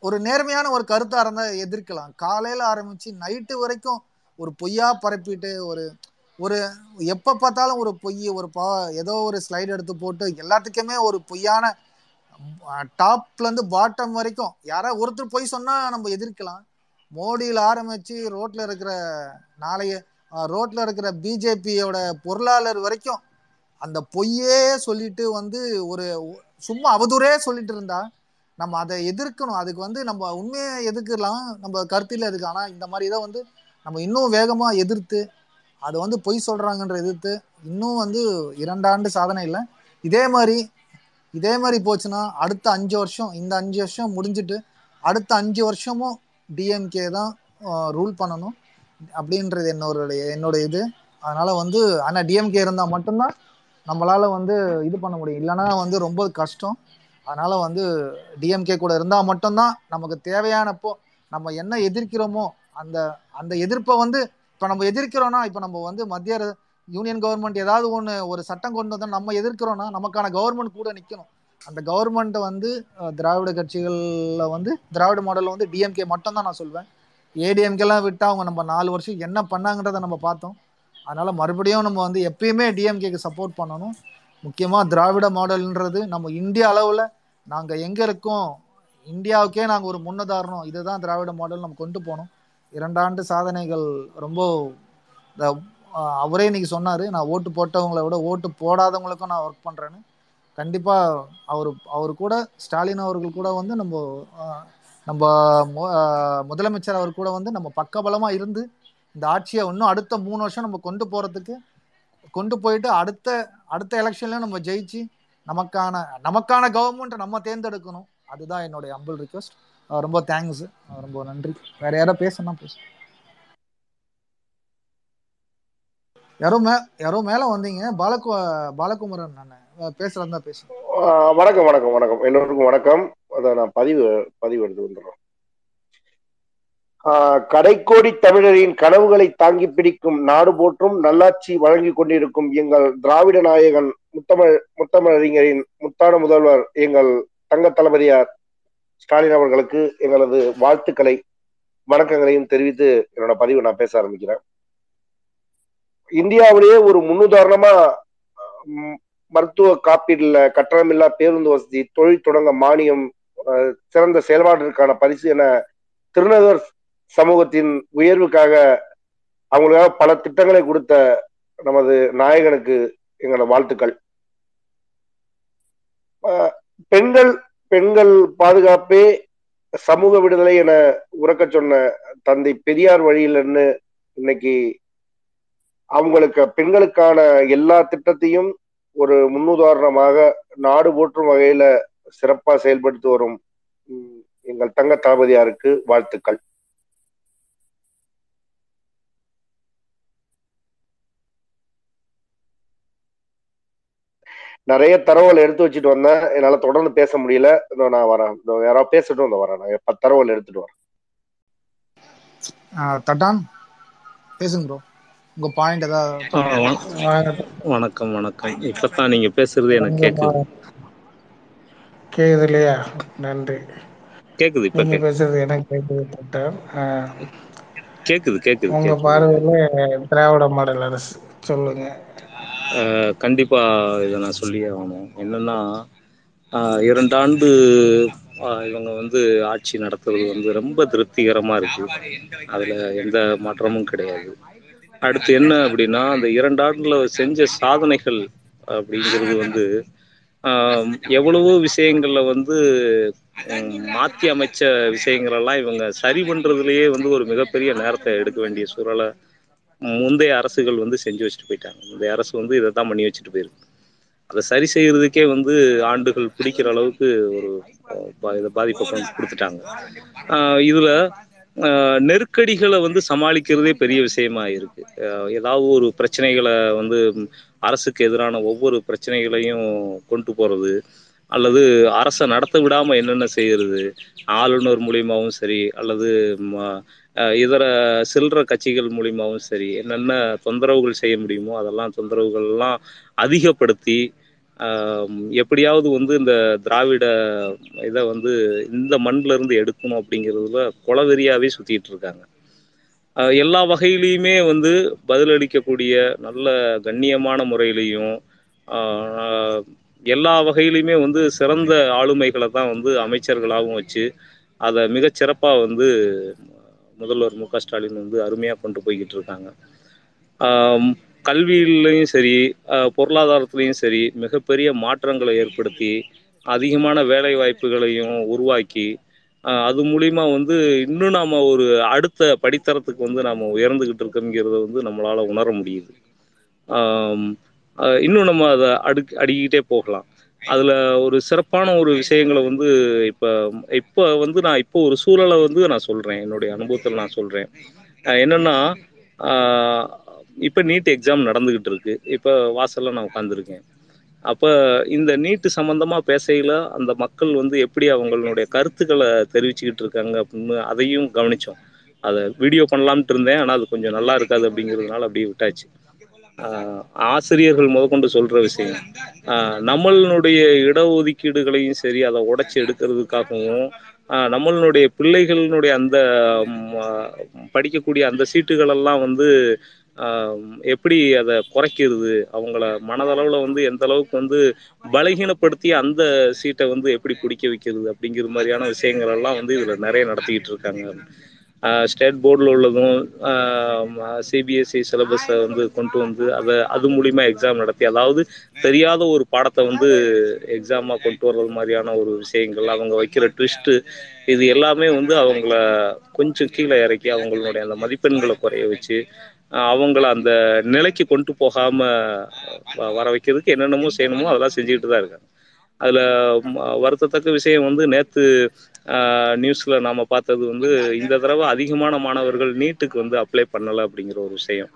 Speaker 9: ஒரு நேர்மையான ஒரு கருத்தா இருந்தா எதிர்க்கலாம். காலையில ஆரம்பிச்சு நைட்டு வரைக்கும் ஒரு பொய்யா பரப்பிட்டு ஒரு ஒரு எப்ப பார்த்தாலும் ஒரு பொய் ஒரு பா ஏதோ ஒரு ஸ்லைடு எடுத்து போட்டு எல்லாத்துக்குமே ஒரு பொய்யான டாப்ல இருந்து பாட்டம் வரைக்கும் யாரா ஒருத்தர் பொய் சொன்னா நம்ம எதிர்க்கலாம். மோடியில் ஆரம்பிச்சு ரோட்ல இருக்கிற நாளைய ரோட்ல இருக்கிற பிஜேபியோட பொருளாளர் வரைக்கும் அந்த பொய்யே சொல்லிட்டு வந்து ஒரு சும்மா அவதூறே சொல்லிட்டு இருந்தா நம்ம அதை எதிர்க்கணும். அதுக்கு வந்து நம்ம உண்மையை எதிர்க்கலாம் நம்ம கருத்தில் இருக்கு ஆனால் இந்த மாதிரி இதை வந்து நம்ம இன்னும் வேகமாக எதிர்த்து அதை வந்து பொய் சொல்கிறாங்கன்ற எதிர்த்து இன்னும் வந்து இரண்டாண்டு சாதனை இல்லை. இதே மாதிரி இதே மாதிரி போச்சுன்னா அடுத்த அஞ்சு வருஷம் இந்த அஞ்சு வருஷம் முடிஞ்சிட்டு அடுத்த அஞ்சு வருஷமும் டிஎம்கே தான் ரூல் பண்ணணும் அப்படின்றது என்னோட என்னோட இது. அதனால வந்து ஆனால் டிஎம்கே இருந்தால் மட்டும்தான் நம்மளால வந்து இது பண்ண முடியும். இல்லைன்னா வந்து ரொம்ப கஷ்டம். அதனால வந்து டிஎம்கே கூட இருந்தால் மட்டும்தான் நமக்கு தேவையானப்போ நம்ம என்ன எதிர்க்கிறோமோ அந்த அந்த எதிர்ப்பை வந்து இப்போ நம்ம எதிர்க்கிறோம்னா இப்போ நம்ம வந்து மத்திய யூனியன் கவர்மெண்ட் ஏதாவது ஒன்று ஒரு சட்டம் கொண்டு வந்தால் நம்ம எதிர்க்கிறோம்னா நமக்கான கவர்மெண்ட் கூட நிற்கணும் அந்த கவர்மெண்ட்டை வந்து திராவிட கட்சிகளில் வந்து திராவிட மாடலில் வந்து டிஎம்கே மட்டும்தான் நான் சொல்வேன். ஏடிஎம்கேலாம் விட்டால் அவங்க நம்ம நாலு வருஷம் என்ன பண்ணாங்கன்றதை நம்ம பார்த்தோம். அதனால் மறுபடியும் நம்ம வந்து எப்பயுமே டிஎம்கேக்கு சப்போர்ட் பண்ணணும். முக்கியமாக திராவிட மாடல்ன்றது நம்ம இந்திய அளவில் நாங்கள் எங்கே இருக்கோம்? இந்தியாவுக்கே நாங்கள் ஒரு முன்னுதாரணம். இதுதான் திராவிட மாடல் நம்ம கொண்டு போனோம். இரண்டாண்டு சாதனைகள் ரொம்ப இந்த, அவரே இன்னைக்கு சொன்னார். நான் ஓட்டு போட்டவங்களை விட ஓட்டு போடாதவங்களுக்கும் நான் ஒர்க் பண்ணுறேன்னு கண்டிப்பாக அவர் அவர் கூட ஸ்டாலின் அவர்கள் கூட வந்து நம்ம நம்ம முதலமைச்சர் அவர் கூட வந்து நம்ம பக்கபலமாக இருந்து இந்த ஆட்சியை இன்னும் அடுத்த மூணு வருஷம் நம்ம கொண்டு போகிறதுக்கு கொண்டு போயிட்டு அடுத்த அடுத்த எலெக்ஷன்லையும் நம்ம ஜெயிச்சு நமக்கான நமக்கான கவர்மெண்ட் நம்ம தேர்ந்தெடுக்கணும். அதுதான் என்னுடைய அம்பிள் ரிக்வஸ்ட் ரொம்ப தேங்க்ஸ் ரொம்ப நன்றி. வேற யாரோ பேசணும்னா பேச. யாரோ மே யாரோ மேல வந்தீங்க. பாலகு பாலகுமரன் நான் பேசுறதா தான் பேசுறேன்
Speaker 10: வணக்கம் வணக்கம் வணக்கம். எல்லோருக்கும் வணக்கம். அதை நான் பதிவு பதிவு எடுத்து வந்துடுறோம். கடைக்கோடி தமிழரின் கனவுகளை தாங்கி பிடிக்கும் நாடு போற்றும் நல்லாட்சி வழங்கி கொண்டிருக்கும் எங்கள் திராவிட நாயகன் முத்தமிழ் முத்தமிழறிஞரின் முத்தான முதல்வர் எங்கள் தங்க தளபதியார் ஸ்டாலின் அவர்களுக்கு எங்களது வாழ்த்துக்களை வணக்கங்களையும் தெரிவித்து என்னோட பதிவை நான் பேச ஆரம்பிக்கிறேன். இந்தியாவிலேயே ஒரு முன்னுதாரணமா மருத்துவ காப்பீடுல கட்டணமில்லா பேருந்து வசதி தொழில் தொடங்க மானியம் சிறந்த செயல்பாட்டிற்கான பரிசு என திருநகர் சமூகத்தின் உயர்வுக்காக அவங்களுக்காக பல திட்டங்களை கொடுத்த நமது நாயகனுக்கு எங்களோட வாழ்த்துக்கள். பெண்கள் பெண்கள் பாதுகாப்பே சமூக விடுதலை என உறக்கச் சொன்ன தந்தை பெரியார் வழியிலன்னு இன்னைக்கு அவங்களுக்கு பெண்களுக்கான எல்லா திட்டத்தையும் ஒரு முன்னுதாரணமாக நாடு போற்றும் வகையில சிறப்பா செயல்படுத்தி வரும் எங்கள் தங்க தளபதியாருக்கு வாழ்த்துக்கள். நிறைய தரவுகள் எடுத்து வச்சுட்டு வந்தேன். என்னால தொடர்ந்து பேச முடியல. இதோ நான் வரேன். இதோ யாராவது பேசட்டும் இந்த வரேன். நான் பத்து தரவுகள் எடுத்துட்டு வரேன்.
Speaker 9: தட்டான்? பேசுங்க ப்ரோ உங்க பாயிண்ட் ஏதாவது
Speaker 11: வணக்கம் வணக்கம். இப்பதான் நீங்க பேசுறது எனக்கு கேக்குது.
Speaker 2: கேக்குது இல்லையா நன்றி.
Speaker 11: கேக்குது இப்ப
Speaker 2: பேசுறது எனக்கு கேக்குது தட்டான். ஆஹ்,
Speaker 11: கேக்குது கேக்குது
Speaker 2: உங்க பார்வையில திராவிட மாடல் அரசு. சொல்லுங்க.
Speaker 11: கண்டிப்பாக கண்டிப்பா இதை நான் சொல்லியே ஆகணும். என்னன்னா இரண்டாண்டு இவங்க வந்து ஆட்சி நடத்துறது வந்து ரொம்ப திருப்திகரமா இருக்கு. அதுல எந்த மாற்றமும் கிடையாது. அடுத்து என்ன அப்படின்னா அந்த இரண்டு ஆண்டுல செஞ்ச சாதனைகள் அப்படிங்கிறது வந்து எவ்வளவோ விஷயங்கள்ல வந்து மாற்றி மாத்தி அமைச்ச விஷயங்கள் எல்லாம் இவங்க சரி பண்றதுலயே வந்து ஒரு மிகப்பெரிய நேரத்தை எடுக்க வேண்டிய சூழலை முந்தைய அரசுகள் வந்து செஞ்சு வச்சுட்டு போயிட்டாங்க. முந்தைய அரசு வந்து இதை தான் பண்ணி வச்சுட்டு போயிருக்கு. அதை சரி செய்யறதுக்கே வந்து ஆண்டுகள் பிடிக்கிற அளவுக்கு ஒரு இதை பாதிப்பை கொண்டு கொடுத்துட்டாங்க. இதில் இதுல நெருக்கடிகளை வந்து சமாளிக்கிறதே பெரிய விஷயமா இருக்கு. ஏதாவது ஒரு பிரச்சனைகளை வந்து அரசுக்கு எதிரான ஒவ்வொரு பிரச்சனைகளையும் கொண்டு போறது அல்லது அரசை நடத்த விடாம என்னென்ன செய்யறது ஆளுநர் மூலியமாகவும் சரி அல்லது ம- இதர சில்லற கட்சிகள் மூலியமாகவும் சரி என்னென்ன தொந்தரவுகள் செய்ய முடியுமோ அதெல்லாம் தொந்தரவுகள்லாம் அதிகப்படுத்தி எப்படியாவது வந்து இந்த திராவிட இதை வந்து இந்த மண்ணில் இருந்து எடுக்கணும் அப்படிங்கிறதுல குளவெறியாவே சுற்றிட்டு இருக்காங்க. எல்லா வகையிலையுமே வந்து பதிலளிக்கக்கூடிய நல்ல கண்ணியமான முறையிலையும் எல்லா வகையிலையுமே வந்து சிறந்த ஆளுமைகளை தான் வந்து அமைச்சர்களாகவும் வச்சு அதை மிகச்சிறப்பாக வந்து முதல்வர் மு க ஸ்டாலின் வந்து அருமையாக கொண்டு போய்கிட்டு இருக்காங்க. கல்வியிலையும் சரி பொருளாதாரத்துலேயும் சரி மிகப்பெரிய மாற்றங்களை ஏற்படுத்தி அதிகமான வேலை வாய்ப்புகளையும் உருவாக்கி அது மூலிமா வந்து இன்னும் நாம் ஒரு அடுத்த படித்தரத்துக்கு வந்து நாம் உயர்ந்துக்கிட்டு இருக்கோங்கிறத வந்து நம்மளால் உணர முடியுது. இன்னும் நம்ம அதை அடு அடிக்கிட்டே போகலாம். அதுல ஒரு சிறப்பான ஒரு விஷயங்களை வந்து இப்ப இப்ப வந்து நான் இப்போ ஒரு சூழலை வந்து நான் சொல்றேன். என்னுடைய அனுபவத்தில் நான் சொல்றேன். என்னென்னா என்னன்னா இப்ப நீட் எக்ஸாம் நடந்துகிட்டு இருக்கு. இப்ப வாசல்ல நான் உட்காந்துருக்கேன் அப்ப இந்த நீட்டு சம்பந்தமா பேசையில அந்த மக்கள் வந்து எப்படி அவங்களுடைய கருத்துக்களை தெரிவிச்சுக்கிட்டு இருக்காங்க அப்படின்னு அதையும் கவனிச்சோம். அதை வீடியோ பண்ணலாம்னு இருந்தேன். ஆனா அது கொஞ்சம் நல்லா இருக்காது அப்படிங்கிறதுனால அப்படியே விட்டாச்சு. ஆசிரியர்கள் முதற்கொண்டு சொல்ற விஷயம். ஆஹ் நம்மளுடைய இடஒதுக்கீடுகளையும் சரி அதை உடைச்சு எடுக்கிறதுக்காகவும் ஆஹ் நம்மளுடைய பிள்ளைகளினுடைய அந்த படிக்கக்கூடிய அந்த சீட்டுகள் எல்லாம் வந்து ஆஹ் எப்படி அதை குறைக்கிறது அவங்கள மனதளவுல வந்து எந்த அளவுக்கு வந்து பலகீனப்படுத்தி அந்த சீட்டை வந்து எப்படி பிடிக்க வைக்கிறது அப்படிங்கிற மாதிரியான விஷயங்கள் எல்லாம் வந்து இதுல நிறைய நடத்திக்கிட்டு இருக்காங்க. ஸ்டேட் போர்டில் உள்ளதும் சிபிஎஸ்சி சிலபஸை வந்து கொண்டு வந்து அதை அது மூலிமா எக்ஸாம் நடத்தி அதாவது தெரியாத ஒரு பாடத்தை வந்து எக்ஸாமாக கொண்டு வர்றது மாதிரியான ஒரு விஷயங்கள் அவங்க வைக்கிற ட்விஸ்ட்டு இது எல்லாமே வந்து அவங்கள கொஞ்சம் கீழே இறக்கி அவங்களுடைய அந்த மதிப்பெண்களை குறைய வச்சு அவங்கள அந்த நிலைக்கு கொண்டு போகாம வ- வர வைக்கிறதுக்கு என்னென்னமோ செய்யணுமோ அதெல்லாம் செஞ்சுக்கிட்டு தான் இருக்காங்க. அதுல வருத்தத்தக்க விஷயம் வந்து நேத்து நியூஸ்ல நாம பார்த்தது வந்து இந்த தடவை அதிகமான மாணவர்கள் நீட்டுக்கு வந்து அப்ளை பண்ணலை அப்படிங்கிற ஒரு விஷயம்.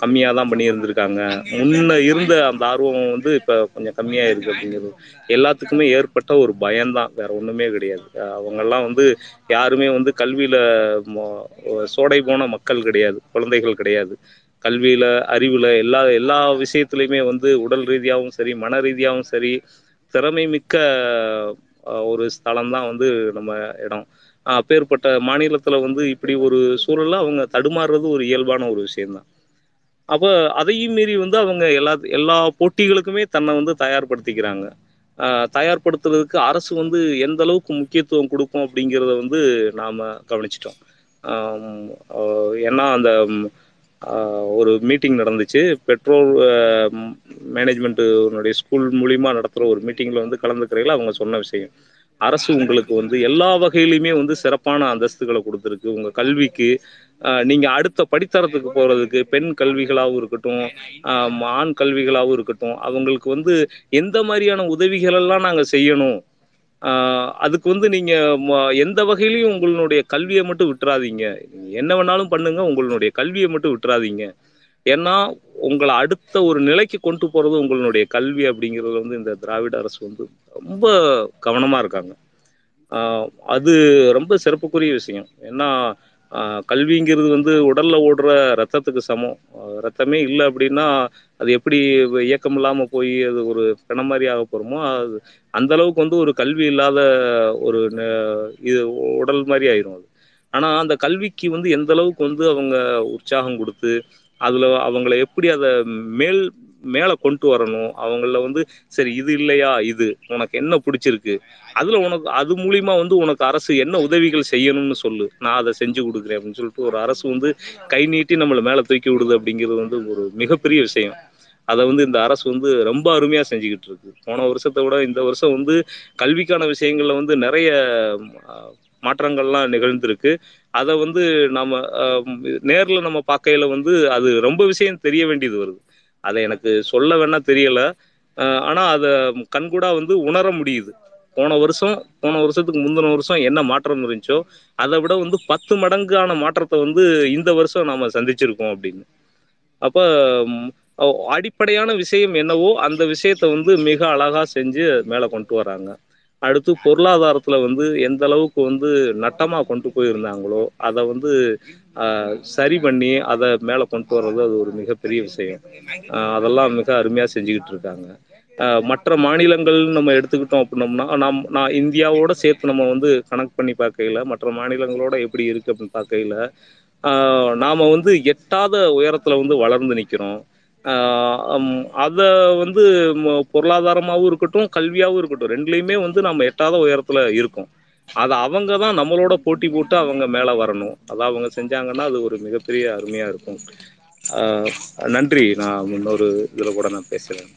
Speaker 11: கம்மியாக தான் பண்ணியிருந்திருக்காங்க. முன்ன இருந்த அந்த ஆர்வம் வந்து இப்போ கொஞ்சம் கம்மியாக இருக்குது அப்படிங்கிறது. எல்லாத்துக்குமே ஏற்பட்ட ஒரு பயம்தான். வேற ஒன்றுமே கிடையாது. அவங்கெல்லாம் வந்து யாருமே வந்து கல்வியில் சோடை போன மக்கள் கிடையாது. குழந்தைகள் கிடையாது. கல்வியில் அறிவில் எல்லா எல்லா விஷயத்துலையுமே வந்து உடல் ரீதியாகவும் சரி மன ரீதியாகவும் சரி திறமை மிக்க ஒரு ஸ்தலம் தான் வந்து நம்ம இடம். அப்பேற்பட்ட மாநிலத்துல வந்து இப்படி ஒரு சூழல்ல அவங்க தடுமாறுறது ஒரு இயல்பான ஒரு விஷயம்தான். அப்போ அதையும் மீறி வந்து அவங்க எல்லா எல்லா போட்டிகளுக்குமே தன்னை வந்து தயார்படுத்திக்கிறாங்க. தயார்படுத்துறதுக்கு அரசு வந்து எந்த அளவுக்கு முக்கியத்துவம் கொடுக்கும் அப்படிங்கிறத வந்து நாம் கவனிச்சிட்டோம். ஏன்னா அந்த ஒரு மீட்டிங் நடந்துச்சு. பெட்ரோல் மேனேஜ்மெண்ட்டுனுடைய ஸ்கூல் மூலியமாக நடத்துகிற ஒரு மீட்டிங்கில் வந்து கலந்துக்கிறீங்களா? அவங்க சொன்ன விஷயம். அரசு உங்களுக்கு வந்து எல்லா வகையிலையுமே வந்து சிறப்பான அந்தஸ்துகளை கொடுத்துருக்கு. உங்கள் கல்விக்கு நீங்கள் அடுத்த படித்தரத்துக்கு போகிறதுக்கு பெண் கல்விகளாகவும் இருக்கட்டும் ஆண் கல்விகளாகவும் இருக்கட்டும் அவங்களுக்கு வந்து எந்த மாதிரியான உதவிகளெல்லாம் நாங்கள் செய்யணும்? அதுக்கு வந்து நீங்க ம- எந்த வகையிலையும் உங்களுடைய கல்வியை மட்டும் விட்டுறாதீங்க. என்ன வேணாலும் பண்ணுங்க உங்களுடைய கல்வியை மட்டும் விட்டுறாதீங்க. ஏன்னா உங்களை அடுத்த ஒரு நிலைக்கு கொண்டு போறது உங்களுடைய கல்வி அப்படிங்கிறது வந்து இந்த திராவிட அரசு வந்து ரொம்ப கவனமா இருக்காங்க. அது ரொம்ப சிறப்புக்குரிய விஷயம். ஏன்னா கல்விங்கிறது வந்து உடல்ல ஓடுற ரத்தத்துக்கு சமம். ரத்தமே இல்லை அப்படின்னா அது எப்படி இயக்கம் இல்லாம போய் அது ஒரு பிணம் மாதிரி ஆக போறோமோ அது அந்த அளவுக்கு வந்து ஒரு கல்வி இல்லாத ஒரு ந- இது உடல் மாதிரி ஆயிரும் அது. ஆனா அந்த கல்விக்கு வந்து எந்த அளவுக்கு வந்து அவங்க உற்சாகம் கொடுத்து அதுல அவங்கள எப்படி அதை மேல் மேல கொண்டு வரணும் அவங்கள வந்து சரி இது இல்லையா இது உனக்கு என்ன பிடிச்சிருக்கு அதுல உனக்கு அது மூலியமா வந்து உனக்கு அரசு என்ன உதவிகள் செய்யணும்னு சொல்லு நான் அதை செஞ்சு கொடுக்குறேன் அப்படின்னு சொல்லிட்டு ஒரு அரசு வந்து கை நீட்டி நம்மளை மேல தூக்கி விடுது அப்படிங்கிறது வந்து ஒரு மிகப்பெரிய விஷயம். அதை வந்து இந்த அரசு வந்து ரொம்ப அருமையாக செஞ்சுக்கிட்டு இருக்கு. போன வருஷத்தை விட இந்த வருஷம் வந்து கல்விக்கான விஷயங்களில் வந்து நிறைய மாற்றங்கள்லாம் நிகழ்ந்திருக்கு. அதை வந்து நம்ம நேரில் நம்ம பார்க்கையில வந்து அது ரொம்ப விஷயம் தெரிய வேண்டியது வருது. அதை எனக்கு சொல்ல வேணா தெரியல. ஆனால் அதை கண்கூடா வந்து உணர முடியுது. போன வருஷம் போன வருஷத்துக்கு முந்தின வருஷம் என்ன மாற்றம் இருந்துச்சோ அதை விட வந்து பத்து மடங்கான மாற்றத்தை வந்து இந்த வருஷம் நாம் சந்திச்சிருக்கோம் அப்படின்னு. அப்போ அடிப்படையான விஷயம் என்னவோ அந்த விஷயத்த வந்து மிக அழகா செஞ்சு மேல கொண்டு வராங்க. அடுத்து பொருளாதாரத்துல வந்து எந்த அளவுக்கு வந்து நட்டமா கொண்டு போயிருந்தாங்களோ அதை வந்து சரி பண்ணி அதை மேல கொண்டு வர்றது அது ஒரு மிகப்பெரிய விஷயம். அதெல்லாம் மிக அருமையா செஞ்சுக்கிட்டு இருக்காங்க. மற்ற மாநிலங்கள் நம்ம எடுத்துக்கிட்டோம் அப்படின்னோம்னா நாம் நான் இந்தியாவோட சேர்த்து நம்ம வந்து கணக்கு பண்ணி பார்க்கையில மற்ற மாநிலங்களோட எப்படி இருக்கு அப்படின்னு பார்க்கையில நாம வந்து எட்டாத உயரத்துல வந்து வளர்ந்து நிக்கிறோம். அதை வந்து பொருளாதாரமாகவும் பொருளாதாரமாவும் இருக்கட்டும் கல்வியாவும் இருக்கட்டும் ரெண்டுலேயுமே வந்து நம்ம எட்டாத உயரத்துல இருக்கும். அதை அவங்க தான் நம்மளோட போட்டி போட்டு அவங்க மேல வரணும். அதை அவங்க செஞ்சாங்கன்னா அது ஒரு மிகப்பெரிய அருமையா இருக்கும். ஆஹ் நன்றி. நான் இன்னொரு இதுல கூட நான் பேசுறேன்.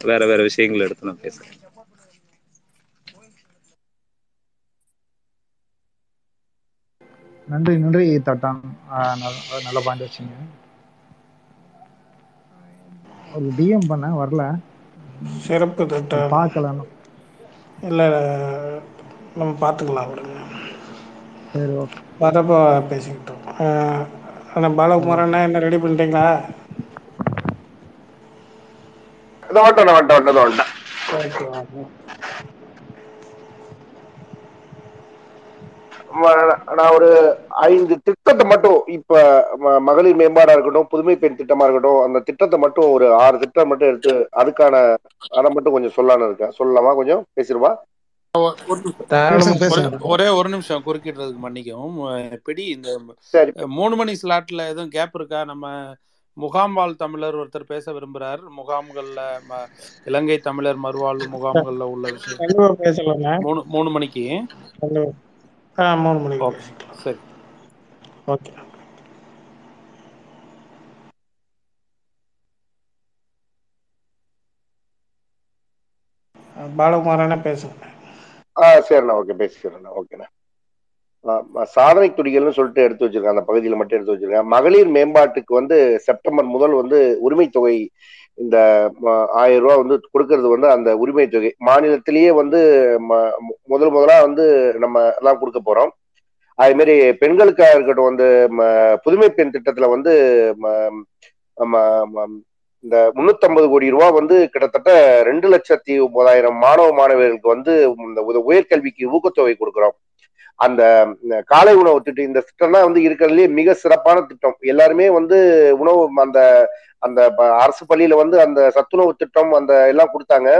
Speaker 11: வேற வேற விஷயங்கள் எடுத்து நான் பேசுறேன்.
Speaker 9: நன்றி நன்றி தட்டான் நல்ல பாயிண்ட் வச்சுங்க. ஒரு டிஎம் பண்ணேன் வரல.
Speaker 2: சிறப்பு திட்டம்.
Speaker 9: பார்க்கல இன்னும்.
Speaker 2: இல்லை நம்ம பார்த்துக்கலாம் விடுங்க.
Speaker 9: சரி ஓகே.
Speaker 2: வரப்போ பேசிக்கிட்டோம். ஆனால் பாலகுமாரண்ணா என்ன ரெடி பண்ணிட்டீங்களா?
Speaker 10: வந்துட்டேன் வந்துட்டேன் வந்துட்டேன் வந்துட்டேன்
Speaker 2: ஓகே வாங்க
Speaker 10: ம- நான் ஒரு ஐந்து திட்டத்தை மட்டும் இப்ப ம- மகளிர் மேம்பாடா இருக்கட்டும் புதுமை பெண் திட்டமா இருக்கட்டும் அந்த திட்டத்தை மட்டும் ஒரு ஆறு திட்டம் மட்டும் எடுத்து அதுக்கான அதை மட்டும் கொஞ்சம் சொல்லலாம்னு இருக்கேன். சொல்லலாமா கொஞ்சம்? பேசிடுவா?
Speaker 5: ஒரு ஒரே நிமிஷம் குறுக்கிடுறதுக்கு மன்னிக்கவும். அஹ் பிடி இந்த மூணு மணி ஸ்லாட்ல எதுவும் கேப் இருக்கா? நம்ம முகாம்வாழ் தமிழர் ஒருத்தர் பேச விரும்புறார். முகாம்கள்ல ம- இலங்கை தமிழர் மறுவாழ்வு முகாம்கள்ல உள்ள விஷயம். மூணு மூணு மணிக்கு.
Speaker 2: ஆ மூணு மணிக்கு.
Speaker 5: ஓகே
Speaker 2: பேசிக்கலாம்
Speaker 5: சரி.
Speaker 2: ஓகே. பாலகுமாரண்ணா பேசுங்க.
Speaker 10: ஆ சரிண்ணா ஓகே பேசிக்கிறேண்ணா ஓகேண்ணா. சாதனை துடிகள்னு சொல்லிட்டு எடுத்து வச்சிருக்கேன் அந்த பகுதியில் மட்டும் எடுத்து வச்சிருக்கேன் மகளிர் மேம்பாட்டுக்கு வந்து செப்டம்பர் முதல் வந்து உரிமை தொகை இந்த ஆயிரம் ரூபா வந்து கொடுக்கறது வந்து அந்த உரிமை தொகை. மாநிலத்திலேயே வந்து ம- முதல் முதலா வந்து நம்ம எல்லாம் கொடுக்க போறோம். அதே மாதிரி பெண்களுக்காக இருக்கட்டும் வந்து ம- புதுமை பெண் திட்டத்துல வந்து ம- இந்த முன்னூத்தம்பது கோடி ரூபா வந்து கிட்டத்தட்ட ரெண்டு லட்சத்தி ஒன்பதாயிரம் மாணவ மாணவர்களுக்கு வந்து இந்த உத- உயர்கல்விக்கு ஊக்கத்தொகை கொடுக்குறோம். அந்த காலை உணவு திட்டம் இந்த திட்டம்னா வந்து இருக்கிறதுலே மிக சிறப்பான திட்டம். எல்லாருமே வந்து உணவு அந்த அந்த ப- அரசு பள்ளியில வந்து அந்த சத்துணவு திட்டம் அந்த எல்லாம் கொடுத்தாங்க.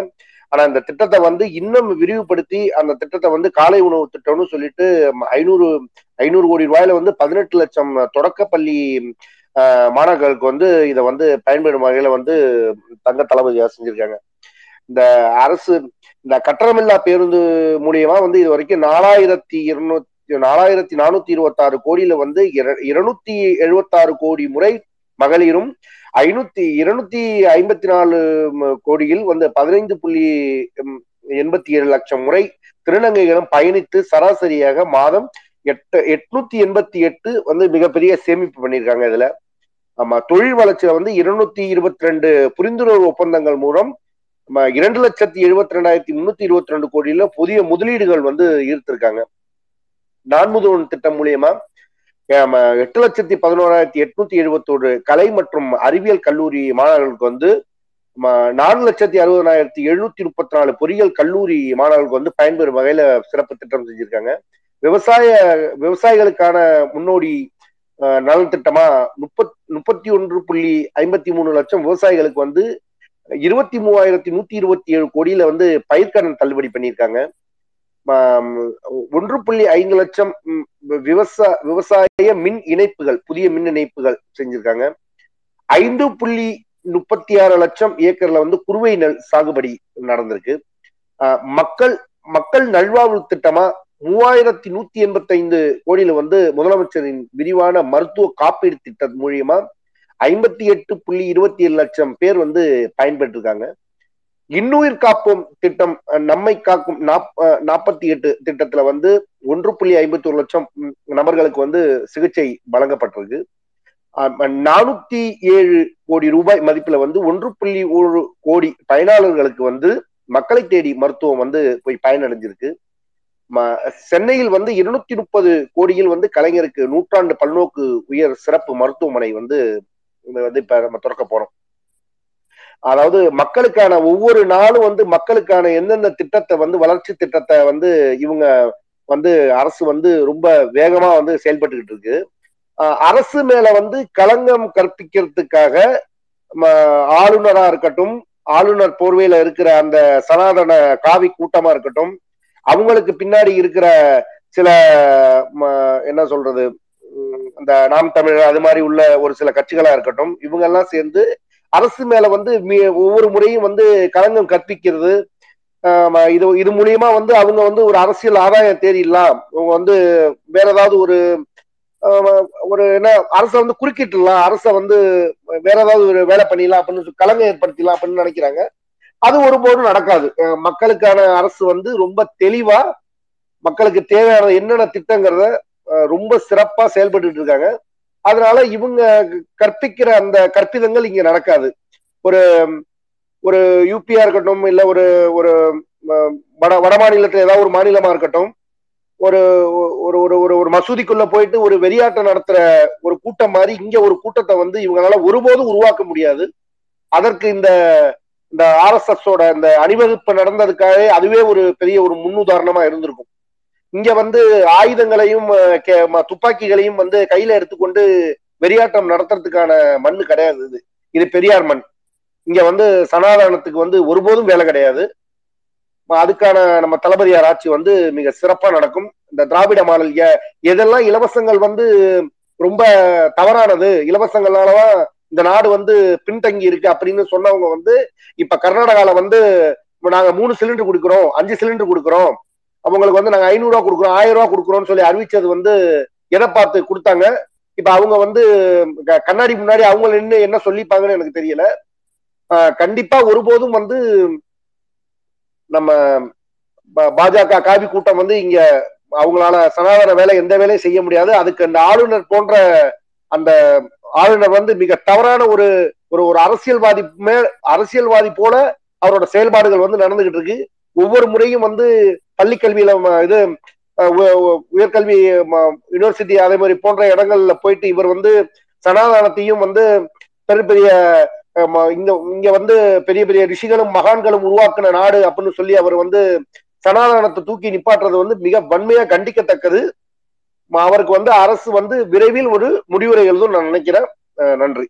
Speaker 10: ஆனா இந்த திட்டத்தை வந்து இன்னும் விரிவுபடுத்தி அந்த திட்டத்தை வந்து காலை உணவு திட்டம்னு சொல்லிட்டு ஐநூறு ஐநூறு கோடி ரூபாயில வந்து பதினெட்டு லட்சம் தொடக்கப்பள்ளி ஆஹ், மாணவர்களுக்கு வந்து இதை வந்து பயன்படும் வகையில வந்து தங்க தளபதியா செஞ்சிருக்காங்க. இந்த அரசு இந்த கட்டணமில்லா பேருந்து மூலியமா வந்து இது வரைக்கும் நாலாயிரத்தி இருநூத்தி நாலாயிரத்தி நானூத்தி இருபத்தி ஆறு கோடியில வந்து இர- இருநூத்தி எழுபத்தாறு கோடி முறை மகளிரும் ஐநூத்தி இருநூத்தி ஐம்பத்தி நாலு கோடியில் வந்து பதினைந்து புள்ளி எண்பத்தி ஏழு லட்சம் முறை திருநங்கைகளும் பயணித்து சராசரியாக மாதம் எட்டு எட்நூத்தி எண்பத்தி எட்டு வந்து மிகப்பெரிய சேமிப்பு பண்ணியிருக்காங்க இதுல. ஆமா தொழில் வளர்ச்சியில வந்து இருநூத்தி இருபத்தி ரெண்டு புரிந்துணர்வு ஒப்பந்தங்கள் மூலம் இரண்டு லட்சத்தி எழுபத்தி ரெண்டாயிரத்தி முன்னூத்தி இருபத்தி ரெண்டு கோடியில புதிய முதலீடுகள் வந்து ஈர்த்திருக்காங்க. நான்முதல்வன் திட்டம் மூலியமா எட்டு லட்சத்தி பதினோராயிரத்தி எட்நூத்தி எழுபத்தோடு கலை மற்றும் அறிவியல் கல்லூரி மாணவர்களுக்கு வந்து நாலு லட்சத்தி அறுபதாயிரத்தி எழுநூத்தி முப்பத்தி நாலு பொறியியல் கல்லூரி மாணவர்களுக்கு வந்து பயன்பெறும் வகையில சிறப்பு திட்டம் செஞ்சிருக்காங்க. விவசாய விவசாயிகளுக்கான முன்னோடி அஹ், நலன் திட்டமா முப்பத் முப்பத்தி ஒன்று புள்ளி ஐம்பத்தி மூணு லட்சம் விவசாயிகளுக்கு வந்து இருபத்தி மூவாயிரத்தி நூத்தி இருபத்தி ஏழு கோடியில வந்து பயிர்க்கடன் தள்ளுபடி பண்ணியிருக்காங்க. ஒன்று புள்ளி ஐந்து லட்சம் விவசாய விவசாய மின் இணைப்புகள் புதிய மின் இணைப்புகள் செஞ்சிருக்காங்க. ஐந்து புள்ளி முப்பத்தி ஆறு லட்சம் ஏக்கர்ல வந்து குறுவை நெல் சாகுபடி நடந்திருக்கு. ஆஹ், மக்கள் மக்கள் நல்வாழ்வு திட்டமா மூவாயிரத்தி நூத்தி எண்பத்தி ஐந்து கோடியில வந்து முதலமைச்சரின் விரிவான மருத்துவ காப்பீடு திட்டம் மூலியமா ஐம்பத்தி எட்டு புள்ளி இருபத்தி ஏழு லட்சம் பேர் வந்து பயன்பெற்றிருக்காங்க. இன்னுயிர் காப்போம் திட்டம் அஹ், நம்மை காக்கும் நாற்பத்தி எட்டு திட்டத்துல வந்து ஒன்று புள்ளி ஐம்பத்தி ஒரு லட்சம் நபர்களுக்கு வந்து சிகிச்சை வழங்கப்பட்டிருக்கு. நானூத்தி ஏழு கோடி ரூபாய் மதிப்புல வந்து ஒன்று புள்ளி ஒரு கோடி பயனாளர்களுக்கு வந்து மக்களை தேடி மருத்துவம் வந்து போய் பயனடைஞ்சிருக்கு. சென்னையில் வந்து இருநூத்தி முப்பது கோடியில் வந்து கலைஞருக்கு நூற்றாண்டு பல்நோக்கு உயர் சிறப்பு மருத்துவமனை வந்து வந்து இப்ப நம்ம திறக்க போறோம். அதாவது மக்களுக்கான ஒவ்வொரு நாளும் வந்து மக்களுக்கான எந்தெந்த திட்டத்தை வந்து வளர்ச்சி திட்டத்தை வந்து இவங்க வந்து அரசு வந்து ரொம்ப வேகமா வந்து செயல்பட்டுக்கிட்டு இருக்கு. அரசு மேல வந்து களங்கம் கற்பிக்கிறதுக்காக ம, ஆளுநரா இருக்கட்டும் ஆளுநர் போர்வையில இருக்கிற அந்த சனாதன காவி கூட்டமா இருக்கட்டும் அவங்களுக்கு பின்னாடி இருக்கிற சில ம, என்ன சொல்றது இந்த நாம் தமிழர் அது மாதிரி உள்ள ஒரு சில கட்சிகளா இருக்கட்டும் இவங்க எல்லாம் சேர்ந்து அரசு மேல வந்து ஒவ்வொரு முறையும் வந்து களங்கம் கற்பிக்கிறது. இது இது மூலியமா வந்து அவங்க வந்து ஒரு அரசியல் ஆதாயம் தேடிடலாம். அவங்க வந்து வேற ஏதாவது ஒரு ஒரு என்ன அரசை வந்து குறுக்கிட்டுலாம் அரசை வந்து வேற ஏதாவது ஒரு வேலை பண்ணிடலாம் அப்படின்னு கலங்க ஏற்படுத்திடலாம் அப்படின்னு நினைக்கிறாங்க. அது ஒருபோதும் நடக்காது. மக்களுக்கான அரசு வந்து ரொம்ப தெளிவா மக்களுக்கு தேவையான என்னென்ன திட்டங்கிறத ரொம்ப சிறப்பா செயல்பட்டு இருக்காங்க. அதனால இவங்க கற்பிக்கிற அந்த கற்பிதங்கள் இங்க நடக்காது. ஒரு ஒரு யூபியா இருக்கட்டும் இல்ல ஒரு ஒரு வட வட மாநிலத்துல ஏதாவது ஒரு மாநிலமா இருக்கட்டும் ஒரு ஒரு ஒரு ஒரு ஒரு மசூதிக்குள்ள போயிட்டு ஒரு வெறியாட்டம் நடத்துற ஒரு கூட்டம் மாதிரி இங்க ஒரு கூட்டத்தை வந்து இவங்களால ஒருபோதும் உருவாக்க முடியாது. அதற்கு இந்த இந்த ஆர்எஸ்எஸோட இந்த அணிவகுப்பு நடந்ததுக்காகவே அதுவே ஒரு பெரிய ஒரு முன்னுதாரணமா இருந்திருக்கும். இங்க வந்து ஆயுதங்களையும் கே- துப்பாக்கிகளையும் வந்து கையில எடுத்துக்கொண்டு வெறியாட்டம் நடத்துறதுக்கான மண்ணு கிடையாது இது. இது பெரியார் மண். இங்க வந்து சனாதனத்துக்கு வந்து ஒருபோதும் வேலை கிடையாது. அதுக்கான நம்ம தளபதியார் ஆட்சி வந்து மிக சிறப்பா நடக்கும். இந்த திராவிட மாடல் எதெல்லாம் இலவசங்கள் வந்து ரொம்ப தவறானது இலவசங்களாலதான் இந்த நாடு வந்து பின்தங்கி இருக்கு அப்படின்னு சொன்னவங்க வந்து இப்ப கர்நாடகால வந்து நாங்க மூணு சிலிண்டர் கொடுக்குறோம் அஞ்சு சிலிண்டர் கொடுக்குறோம். அவங்களுக்கு வந்து நாங்க ஐநூறுரூவா கொடுக்குறோம் ஆயிரம் ரூபா கொடுக்குறோம்னு சொல்லி அறிவிச்சது வந்து எதை பார்த்து கொடுத்தாங்க. இப்ப அவங்க வந்து க- கண்ணாடி முன்னாடி அவங்க நின்று என்ன சொல்லிப்பாங்கன்னு எனக்கு தெரியல. கண்டிப்பா ஒருபோதும் வந்து நம்ம பாஜக காவி கூட்டம் வந்து இங்க அவங்களால சனாதன வேலை எந்த வேலையும் செய்ய முடியாது. அதுக்கு அந்த ஆளுநர் போன்ற அந்த ஆளுநர் வந்து மிக தவறான ஒரு ஒரு ஒரு அரசியல்வாதி மே அரசியல்வாதி போல அவரோட செயல்பாடுகள் வந்து நடந்துகிட்டு இருக்கு. ஒவ்வொரு முறையும் வந்து பள்ளி கல்வியில இது உ- உயர்கல்வி யூனிவர்சிட்டி அதே மாதிரி போன்ற இடங்கள்ல போயிட்டு இவர் வந்து சனாதனத்தையும் வந்து பெரிய பெரிய இங்க இங்க வந்து பெரிய பெரிய ரிஷிகளும் மகான்களும் உருவாக்குன நாடு அப்படின்னு சொல்லி அவர் வந்து சனாதனத்தை தூக்கி நிப்பாட்டுறது வந்து மிக வன்மையா கண்டிக்கத்தக்கது. அவருக்கு வந்து அரசு வந்து விரைவில் ஒரு முடிவுரை எழுதும் நான் நினைக்கிறேன். நன்றி.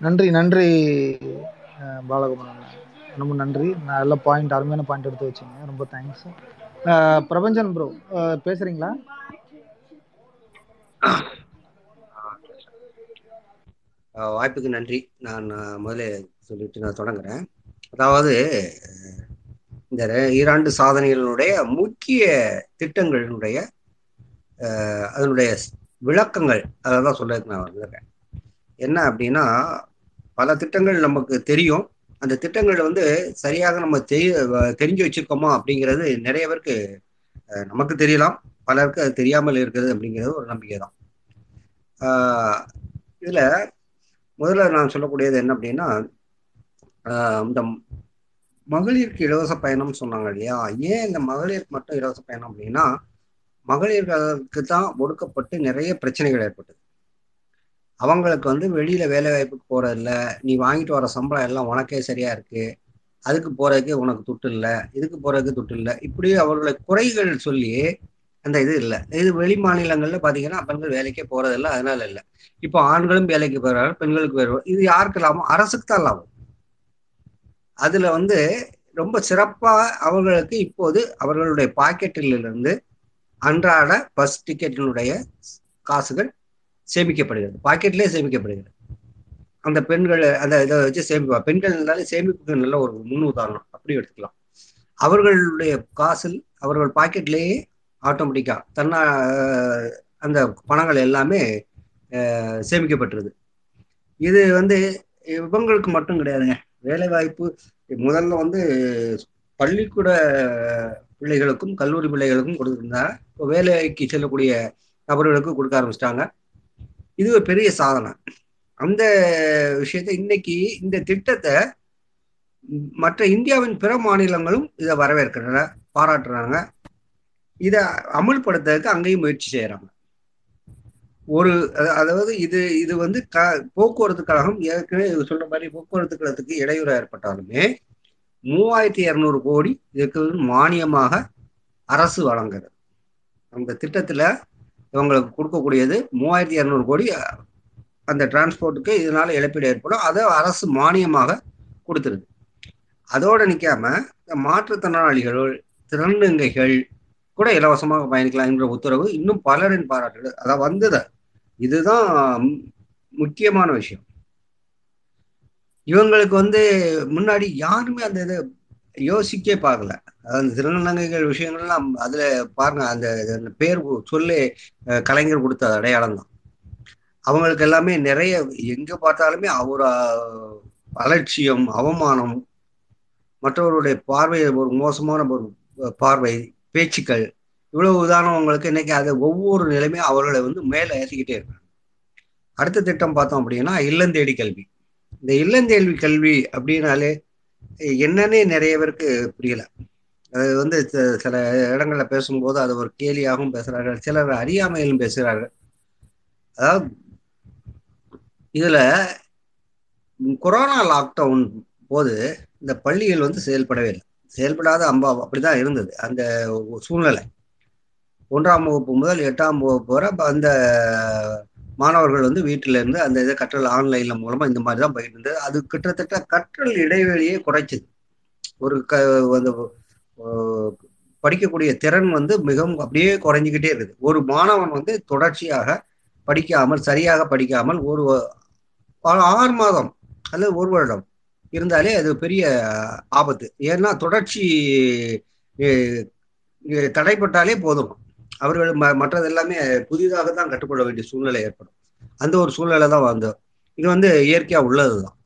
Speaker 9: நன்றி நன்றி பாலகுமாரன் ரொம்ப நன்றி. நல்ல பாயிண்ட் அருமையான பாயிண்ட் எடுத்து வச்சீங்க. ரொம்ப தேங்க்ஸ் பிரபஞ்சன் ப்ரோ பேசுறீங்களா?
Speaker 12: வாய்ப்புக்கு நன்றி. நான் அஹ், முதல்ல சொல்லிட்டு நான் தொடங்குறேன். அதாவது இந்த ஈராண்டு சாதனைகளினுடைய முக்கிய திட்டங்களினுடைய அதனுடைய விளக்கங்கள் அதை தான் சொல்றதுக்கு நான் வந்திருக்கேன். என்ன அப்படின்னா பல திட்டங்கள் நமக்கு தெரியும். அந்த திட்டங்கள் வந்து சரியாக நம்ம தெரி வ- தெரிஞ்சு வச்சிருக்கோமா அப்படிங்கிறது நிறைய பேருக்கு நமக்கு தெரியலாம். பலருக்கு அது தெரியாமல் இருக்கிறது அப்படிங்கிறது ஒரு நம்பிக்கை தான். இதுல முதல்ல நான் சொல்லக்கூடியது என்ன அப்படின்னா இந்த மகளிருக்கு இலவச பயணம் சொன்னாங்க இல்லையா? ஏன் இந்த மகளிருக்கு மட்டும் இலவச பயணம் அப்படின்னா மகளிர்களுக்கு தான் ஒடுக்கப்பட்டு நிறைய பிரச்சனைகள் ஏற்பட்டது. அவங்களுக்கு வந்து வெளியில வேலை வாய்ப்புக்கு போறதில்ல. நீ வாங்கிட்டு வர சம்பளம் எல்லாம் உனக்கே சரியா இருக்கு. அதுக்கு போறதுக்கு உனக்கு துட்டு இல்லை. இதுக்கு போறதுக்கு துட்டு இல்லை. இப்படி அவர்களை குறைகள் சொல்லி அந்த இது இல்லை. இது வெளி மாநிலங்கள்ல பாத்தீங்கன்னா பெண்கள் வேலைக்கே போறதில்ல. அதனால இல்லை. இப்போ ஆண்களும் வேலைக்கு போறாங்க பெண்களுக்கு வேறு இது யாருக்கு லாபம்? அரசுக்கு தான் லாபம். அதுல வந்து ரொம்ப சிறப்பா அவர்களுக்கு இப்போது அவர்களுடைய பாக்கெட்டிலிருந்து அன்றாட பஸ் டிக்கெட்டினுடைய காசுகள் சேமிக்கப்படுகிறது. பாக்கெட்லேயே சேமிக்கப்படுகிறது. அந்த பெண்கள் அந்த இதை வச்சு சேமிப்பா பெண்கள் இருந்தாலே சேமிப்புக்கு நல்ல ஒரு முன் உதாரணம் அப்படி எடுத்துக்கலாம். அவர்களுடைய காசில் அவர்கள் பாக்கெட்லேயே ஆட்டோமேட்டிக்காக தன்னா அந்த பணங்கள் எல்லாமே சேமிக்கப்பட்டுருது. இது வந்து இவங்களுக்கு மட்டும் கிடையாதுங்க. வேலைவாய்ப்பு முதல்ல வந்து பள்ளிக்கூட பிள்ளைகளுக்கும் கல்லூரி பிள்ளைகளுக்கும் கொடுத்துருந்தாங்க இப்போ வேலைக்கு செல்லக்கூடிய நபர்களுக்கு கொடுக்க ஆரம்பிச்சிட்டாங்க. இது ஒரு பெரிய சாதனை. அந்த விஷயத்தை இன்னைக்கு இந்த திட்டத்தை மற்ற இந்தியாவின் பிற மாநிலங்களும் இதை வரவேற்கின்றன பாராட்டுறாங்க. இதை அமுல்படுத்துறதுக்கு அங்கேயும் முயற்சி செய்யறாங்க ஒரு அதாவது இது இது வந்து க போக்குவரத்து கழகம் ஏற்கனவே சொல்ற சொன்ன மாதிரி போக்குவரத்து கழகத்துக்கு இடையூறு ஏற்பட்டாலுமே மூவாயிரத்தி இரநூறு கோடி இதுக்கு மானியமாக அரசு வழங்குது. அந்த திட்டத்துல இவங்களுக்கு கொடுக்கக்கூடியது மூவாயிரத்தி இரநூறு கோடி அந்த டிரான்ஸ்போர்ட்டுக்கு இதனால இழப்பீடு ஏற்படும். அதை அரசு மானியமாக கொடுத்துருது. அதோடு நிற்காம இந்த மாற்றுத்திறனாளிகள் திறனுங்கைகள் கூட இலவசமாக பயணிக்கலாம் என்ற உத்தரவு இன்னும் பலரின் பாராட்டு அதான் வந்தது இதுதான் முக்கியமான விஷயம். இவங்களுக்கு வந்து முன்னாடி யாருமே அந்த இதை யோசிக்கவே பார்க்கல. அதாவது திருநங்கைகள் விஷயங்கள்லாம் அதுல பாருங்க அந்த அந்த பேர் சொல்லி கலைஞர் கொடுத்த அடையாளம் தான். அவங்களுக்கு எல்லாமே நிறைய எங்க பார்த்தாலுமே அவர் அலட்சியம் அவமானம் மற்றவருடைய பார்வை ஒரு மோசமான ஒரு பார்வை பேச்சுக்கள் இவ்வளவு உதாரணங்களுக்கு இன்னைக்கு அது ஒவ்வொரு நிலைமையும் அவர்களை வந்து மேலே ஏற்றிக்கிட்டே இருக்காங்க. அடுத்த திட்டம் பார்த்தோம் அப்படின்னா இல்லந்தேடி கல்வி. இந்த இல்லந்தேல்வி கல்வி அப்படின்னாலே என்னன்னே நிறைய பேருக்கு புரியல. அது வந்து சில இடங்கள்ல பேசும்போது அது ஒரு கேலியாகவும் பேசுறார்கள் சிலர் அறியாமையிலும் பேசுகிறார்கள். அதாவது இதுல கொரோனா லாக்டவுன் போது இந்த பள்ளிகள் வந்து செயல்படவே இல்லை. செயல்படாத அம்பா அப்படிதான் இருந்தது. அந்த சூழ்நிலை. ஒன்றாம் வகுப்பு முதல் எட்டாம் வகுப்பு வரை அந்த மாணவர்கள் வந்து வீட்டில இருந்து அந்த இதை கற்றல் ஆன்லைன்ல மூலமா இந்த மாதிரி தான் போயிட்டு இருந்தது. அது கிட்டத்தட்ட கற்றல் இடைவெளியே குறைச்சிது. ஒரு க அந்த படிக்கக்கூடிய திறன் வந்து மிகவும் அப்படியே குறைஞ்சிக்கிட்டே இருக்குது. ஒரு மாணவன் வந்து தொடர்ச்சியாக படிக்காமல் சரியாக படிக்காமல் ஒரு ஆறு மாதம் அல்லது ஒரு வருடம் இருந்தாலே அது பெரிய ஆபத்து. ஏன்னா தொடர்ச்சி தடைப்பட்டாலே போதும். அவர்கள் ம மற்றது எல்லாமே புதிதாக தான் கற்றுக்கொள்ள வேண்டிய சூழ்நிலை ஏற்படும். அந்த ஒரு சூழ்நிலை தான் வந்தோம் இது வந்து இயற்கையா உள்ளதுதான்.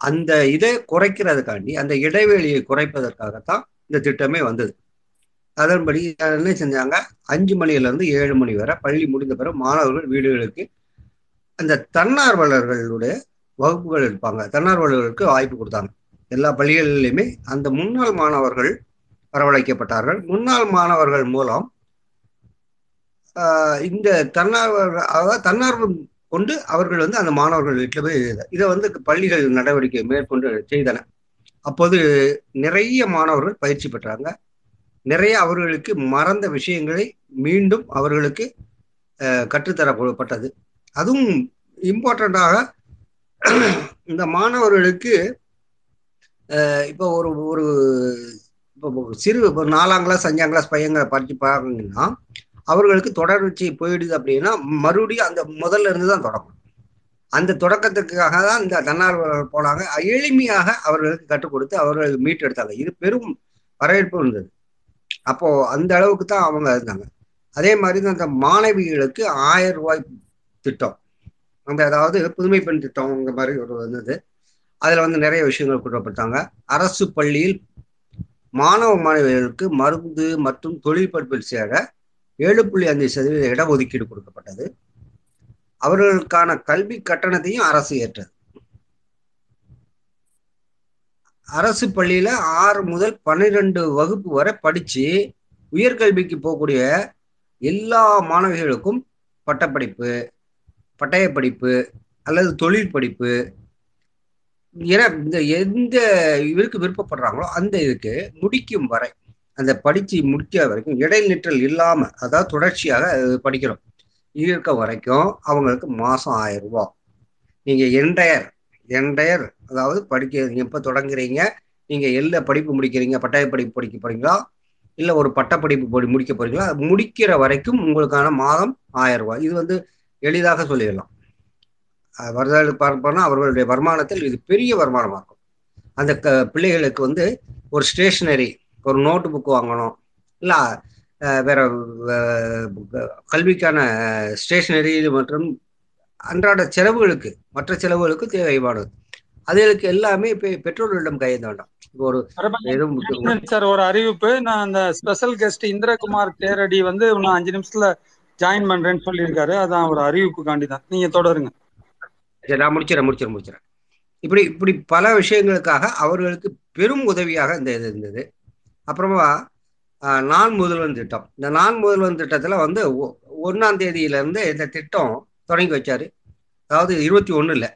Speaker 12: அந்த இதை குறைக்கிறதுக்காண்டி அந்த இடைவெளியை குறைப்பதற்காகத்தான் இந்த திட்டமே வந்தது. அதன்படி என்ன செஞ்சாங்க? அஞ்சு மணில இருந்து ஏழு மணி வரை பள்ளி முடிந்த பிறகு மாணவர்கள் வீடுகளுக்கு அந்த தன்னார்வலர்களுடைய வகுப்புகள் இருப்பாங்க. தன்னார்வலர்களுக்கு வாய்ப்பு கொடுத்தாங்க. எல்லா பள்ளிகளிலுமே அந்த முன்னாள் மாணவர்கள் வரவழைக்கப்பட்டார்கள். முன்னாள் மாணவர்கள் மூலம் இந்த தன்னார்வ அதாவது தன்னார்வம் கொண்டு அவர்கள் வந்து அந்த மாணவர்கள் வீட்டில் போய் இதை வந்து பள்ளிகள் நடவடிக்கை மேற்கொண்டு செய்தன. அப்போது நிறைய மாணவர்கள் பயிற்சி பெற்றாங்க. நிறைய அவர்களுக்கு மறந்த விஷயங்களை மீண்டும் அவர்களுக்கு கற்றுத்தரப்பட்டது. அதுவும் இம்பார்ட்டண்ட்டாக இந்த மாணவர்களுக்கு இப்போ ஒரு ஒரு இப்போ சிறு இப்போ நாலாம் கிளாஸ் அஞ்சாம் கிளாஸ் பையங்களை படிச்சு பார்க்கணுங்கன்னா அவர்களுக்கு தொடர்ச்சி போயிடுது அப்படின்னா மறுபடியும் அந்த முதல்ல இருந்து தான் தொடங்கும். அந்த தொடக்கத்துக்காக தான் இந்த தன்னார்வலர்கள் போனாங்க. எளிமையாக அவர்களுக்கு கற்றுக் கொடுத்து அவர்கள் மீட்டெடுத்தாங்க. இது பெரும் வரவேற்பு இருந்தது. அப்போ அந்த அளவுக்கு தான் அவங்க இருந்தாங்க. அதே மாதிரி தான் அந்த மாணவிகளுக்கு ஆயிரம் ரூபாய் திட்டம். அந்த அதாவது புதுமை பெண் திட்டம் இந்த மாதிரி ஒரு வந்தது அதில் வந்து நிறைய விஷயங்கள் கொடுக்கப்பட்டாங்க அரசு பள்ளியில் மாணவ மாணவிகளுக்கு மருந்து மற்றும் தொழில் படிப்பில் சேர ஏழு புள்ளி அஞ்சு சதவீத இடஒதுக்கீடு கொடுக்கப்பட்டது. அவர்களுக்கான கல்வி கட்டணத்தையும் அரசு ஏற்றது. அரசு பள்ளியில ஆறு முதல் பன்னிரெண்டு வகுப்பு வரை படிச்சு உயர்கல்விக்கு போகக்கூடிய எல்லா மாணவிகளுக்கும் பட்டப்படிப்பு பட்டய படிப்பு அல்லது தொழில் படிப்பு என இந்த எந்த இவருக்கு விருப்பப்படுறாங்களோ அந்த இதுக்கு முடிக்கும் வரை அந்த படித்து முடிக்க வரைக்கும் இடைநிற்றல் இல்லாமல் அதாவது தொடர்ச்சியாக அது படிக்கிறோம். இருக்க வரைக்கும் அவங்களுக்கு மாதம் ஆயிரம் ரூபா நீங்கள் என்டையர் என்டையர் அதாவது படிக்க நீங்கள் எப்போ தொடங்குறீங்க நீங்கள் எல்ல படிப்பு முடிக்கிறீங்க பட்டாய படிப்பு படிக்க போறீங்களா இல்லை ஒரு பட்டப்படிப்பு படி முடிக்க போறீங்களா முடிக்கிற வரைக்கும் உங்களுக்கான மாதம் ஆயிரம் ரூபாய். இது வந்து எளிதாக சொல்லிடலாம். அஹ் பார்ப்போம்னா அவர்களுடைய வருமானத்தில் இது பெரிய வருமானமாக இருக்கும். அந்த க பிள்ளைகளுக்கு வந்து ஒரு ஸ்டேஷனரி ஒரு நோட்டு புக் வாங்கணும். இல்லை வேற கல்விக்கான ஸ்டேஷனரி மற்றும் அன்றாட செலவுகளுக்கு மற்ற செலவுகளுக்கு தேவையானது அதுகளுக்கு எல்லாமே இப்போ பெற்றோர்களிடம் கையெழுந்த வேண்டாம். இப்போ ஒரு
Speaker 4: சார் ஒரு அறிவிப்பு. நான் அந்த ஸ்பெஷல் கெஸ்ட் இந்திரகுமார் தேரடி வந்து இன்னும் அஞ்சு நிமிஷத்துல ஜாயின் பண்றேன்னு சொல்லியிருக்காரு. அதான் ஒரு அறிவிப்புக்காண்டி தான். நீங்க தொடருங்க.
Speaker 12: சரி நான் முடிச்சிடறேன் முடிச்சிடறேன் முடிச்சிடறேன். இப்படி இப்படி பல விஷயங்களுக்காக அவர்களுக்கு பெரும் உதவியாக இந்த இது இருந்தது. அப்புறமா நான் முதல்வன் திட்டம். இந்த நான் முதல்வன் திட்டத்தில் வந்து ஒ- தேதியிலேருந்து இந்த திட்டம் தொடங்கி வச்சார். அதாவது இருபத்தி ஒன்றில்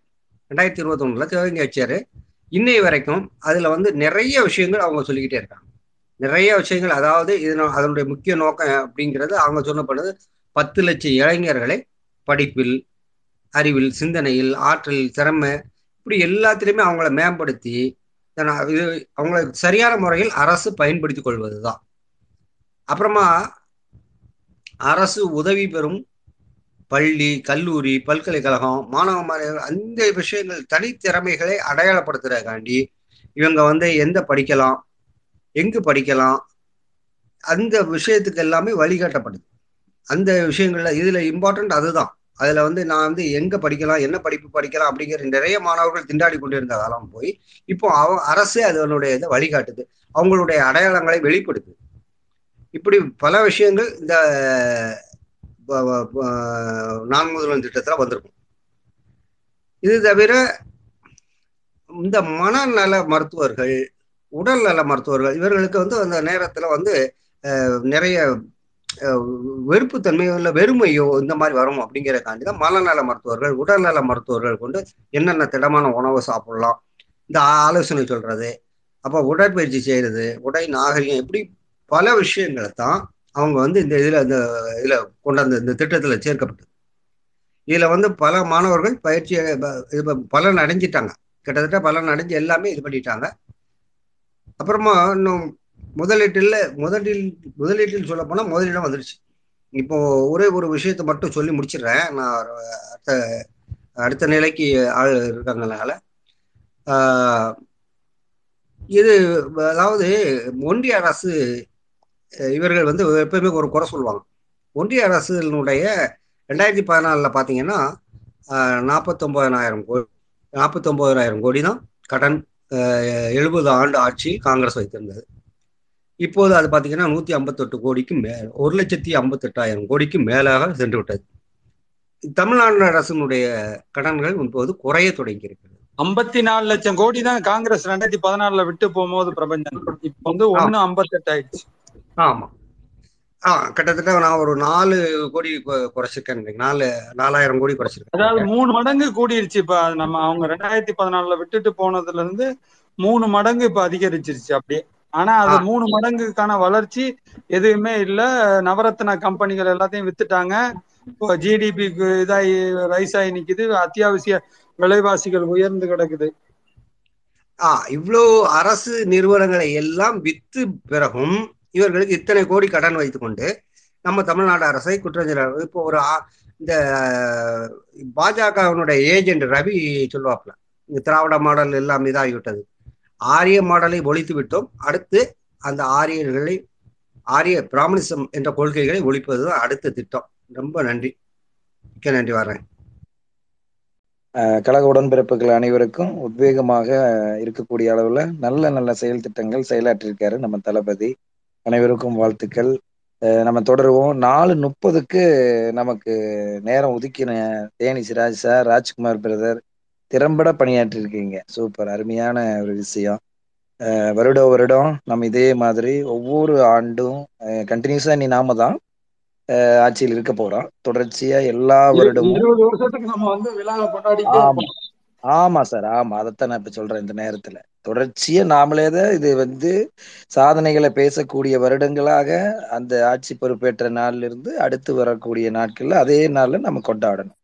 Speaker 12: ரெண்டாயிரத்தி இருபத்தி ஒன்றில் தொடங்கி வச்சார். இன்னை வரைக்கும் அதில் வந்து நிறைய விஷயங்கள் அவங்க சொல்லிக்கிட்டே இருக்காங்க. நிறைய விஷயங்கள் அதாவது இதன அதனுடைய முக்கிய நோக்கம் அப்படிங்கிறது அவங்க சொன்னப்படுது பத்து லட்சம் இளைஞர்களை படிப்பில் அறிவில் சிந்தனையில் ஆற்றல் திறமை இப்படி எல்லாத்திலையுமே அவங்கள மேம்படுத்தி இது அவங்களை சரியான முறையில் அரசு பயன்படுத்திக் கொள்வதுதான். அப்புறமா அரசு உதவி பெறும் பள்ளி கல்லூரி பல்கலைக்கழகம் மாணவ மாணவர்கள் அந்த விஷயங்கள் தனித்திறமைகளை அடையாளப்படுத்துறதுக்காண்டி இவங்க வந்து எந்த படிக்கலாம் எங்கு படிக்கலாம் அந்த விஷயத்துக்கு எல்லாமே வழிகாட்டப்படுது. அந்த விஷயங்கள்ல இதுல இம்பார்ட்டன்ட் அதுதான். அதுல வந்து நான் வந்து எங்க படிக்கலாம் என்ன படிப்பு படிக்கலாம் அப்படிங்கிற நிறைய மாணவர்கள் திண்டாடி கொண்டிருந்த காலம் போய் இப்போ அவ அரசே அதனுடைய இதை வழிகாட்டுது. அவங்களுடைய அடையாளங்களை வெளிப்படுத்துது இப்படி பல விஷயங்கள் இந்த நான் முதல்வன் திட்டத்துல வந்திருக்கும். இது தவிர இந்த மனநல மருத்துவர்கள் உடல் நல மருத்துவர்கள் இவர்களுக்கு வந்து அந்த நேரத்துல வந்து நிறைய வெறுப்புத்தன்மையோ இல்லை வெறுமையோ இந்த மாதிரி வரும் அப்படிங்கிறக்காண்டி தான் மனநல மருத்துவர்கள் உடல்நல மருத்துவர்கள் கொண்டு என்னென்ன திடமான உணவு சாப்பிடலாம் இந்த ஆலோசனை சொல்றது அப்போ உடற்பயிற்சி செய்யறது உடை நாகரிகம் இப்படி பல விஷயங்களை தான் அவங்க வந்து இந்த இதில் இந்த இதில் கொண்டாந்து இந்த திட்டத்தில் சேர்க்கப்பட்டது. இதில் வந்து பல மாணவர்கள் பயிற்சி இது பலன் அடைஞ்சிட்டாங்க. கிட்டத்தட்ட பலன் அடைஞ்சு எல்லாமே இது பண்ணிட்டாங்க. அப்புறமா இன்னும் முதலீட்டில் முதலில் முதலீட்டில் சொல்ல போனால் முதலீடம் வந்துடுச்சு இப்போ ஒரே ஒரு விஷயத்தை மட்டும் சொல்லி முடிச்சிடுறேன். நான் அடுத்த அடுத்த நிலைக்கு ஆள் இருக்காங்கனால. இது அதாவது ஒன்றிய அரசு இவர்கள் வந்து எப்பவுமே ஒரு குறை சொல்லுவாங்க. ஒன்றிய அரசினுடைய ரெண்டாயிரத்தி பதினாலில் பார்த்தீங்கன்னா நாற்பத்தொம்போதனாயிரம் கோடி நாற்பத்தொம்பதாயிரம் கோடி தான் கடன் எழுபது ஆண்டு ஆட்சி காங்கிரஸ் வைத்திருந்தது. இப்போது அது பார்த்தீங்கன்னா நூற்றி ஐம்பத்தெட்டு கோடிக்கு மே ஒரு லட்சத்தி ஐம்பத்தெட்டாயிரம் கோடிக்கு மேலாக சென்று விட்டது. தமிழ்நாடு அரசினுடைய கடன்கள் இப்போது குறைய தொடங்கி இருக்கிறது.
Speaker 4: ஐம்பத்தி நாலு லட்சம் கோடி தான் காங்கிரஸ் ரெண்டாயிரத்தி பதினாலுல விட்டு போகும்போது பிரபஞ்சன் இப்ப வந்து ஒண்ணு ஐம்பத்தெட்டு ஆயிடுச்சு.
Speaker 12: ஆமாம் ஆ கிட்டத்தட்ட நான் ஒரு நாலு கோடி குறைச்சிருக்கேன். நாலு நாலாயிரம் கோடி குறைச்சிருக்கேன்.
Speaker 4: அதாவது மூணு மடங்கு கூடிருச்சு இப்ப. நம்ம அவங்க ரெண்டாயிரத்தி பதினாலுல விட்டுட்டு போனதுல இருந்து மூணு மடங்கு இப்ப அதிகரிச்சிருச்சு அப்படியே. ஆனா அது. மூணு மடங்குக்கான வளர்ச்சி எதுவுமே இல்ல. நவரத்ன கம்பெனிகள் எல்லாத்தையும் வித்துட்டாங்க. இப்போ ஜிடிபிக்கு இதாகி ரைஸ் ஆகி நிக்குது. அத்தியாவசிய விலைவாசிகள் உயர்ந்து கிடக்குது.
Speaker 12: ஆ இவ்வளோ அரசு நிறுவனங்களை எல்லாம் வித்து பிறகும் இவர்களுக்கு இத்தனை கோடி கடன் வைத்துக்கொண்டு நம்ம தமிழ்நாடு அரசை குற்றஞ்சாட்டு இப்போ ஒரு இந்த பாஜகவினுடைய ஏஜென்ட் ரவி சொல்லுவாப்ல இந்த திராவிட மாடல் எல்லாம் இதாகிவிட்டது. ஆரிய மாடலை ஒழித்து விட்டோம். அடுத்து அந்த ஆரியர்களை ஆரிய பிராமணிசம் என்ற கொள்கைகளை ஒழிப்பது தான் அடுத்த திட்டம். ரொம்ப நன்றி. மிக்க நன்றி வரேன்
Speaker 13: கழக உடன்பிறப்புகள் அனைவருக்கும் உத்வேகமாக இருக்கக்கூடிய அளவுல நல்ல நல்ல செயல் திட்டங்கள் செயலாற்றிருக்காரு நம்ம தளபதி. அனைவருக்கும் வாழ்த்துக்கள். நம்ம தொடருவோம். நாலு முப்பதுக்கு நமக்கு நேரம் ஒதுக்கின தேனி சிராஜ் சார் ராஜ்குமார் பிரதர் திறம்பட பணியாற்றிருக்கீங்க. சூப்பர் அருமையான ஒரு விஷயம். வருட வருடம் நம்ம இதே மாதிரி ஒவ்வொரு ஆண்டும் கண்டினியூஸா நீ நாம தான் ஆட்சியில் இருக்க போறோம். தொடர்ச்சியா எல்லா வருடமும் ஆமா. ஆமா சார் ஆமா. அதைத்தான் நான் இப்ப சொல்றேன் இந்த நேரத்துல. தொடர்ச்சியா நாமளே தான் இது வந்து சாதனைகளை பேசக்கூடிய வருடங்களாக அந்த ஆட்சி பொறுப்பேற்ற நாள்ல இருந்து அடுத்து வரக்கூடிய நாட்கள்ல அதே நாள்ல நம்ம கொண்டாடணும்.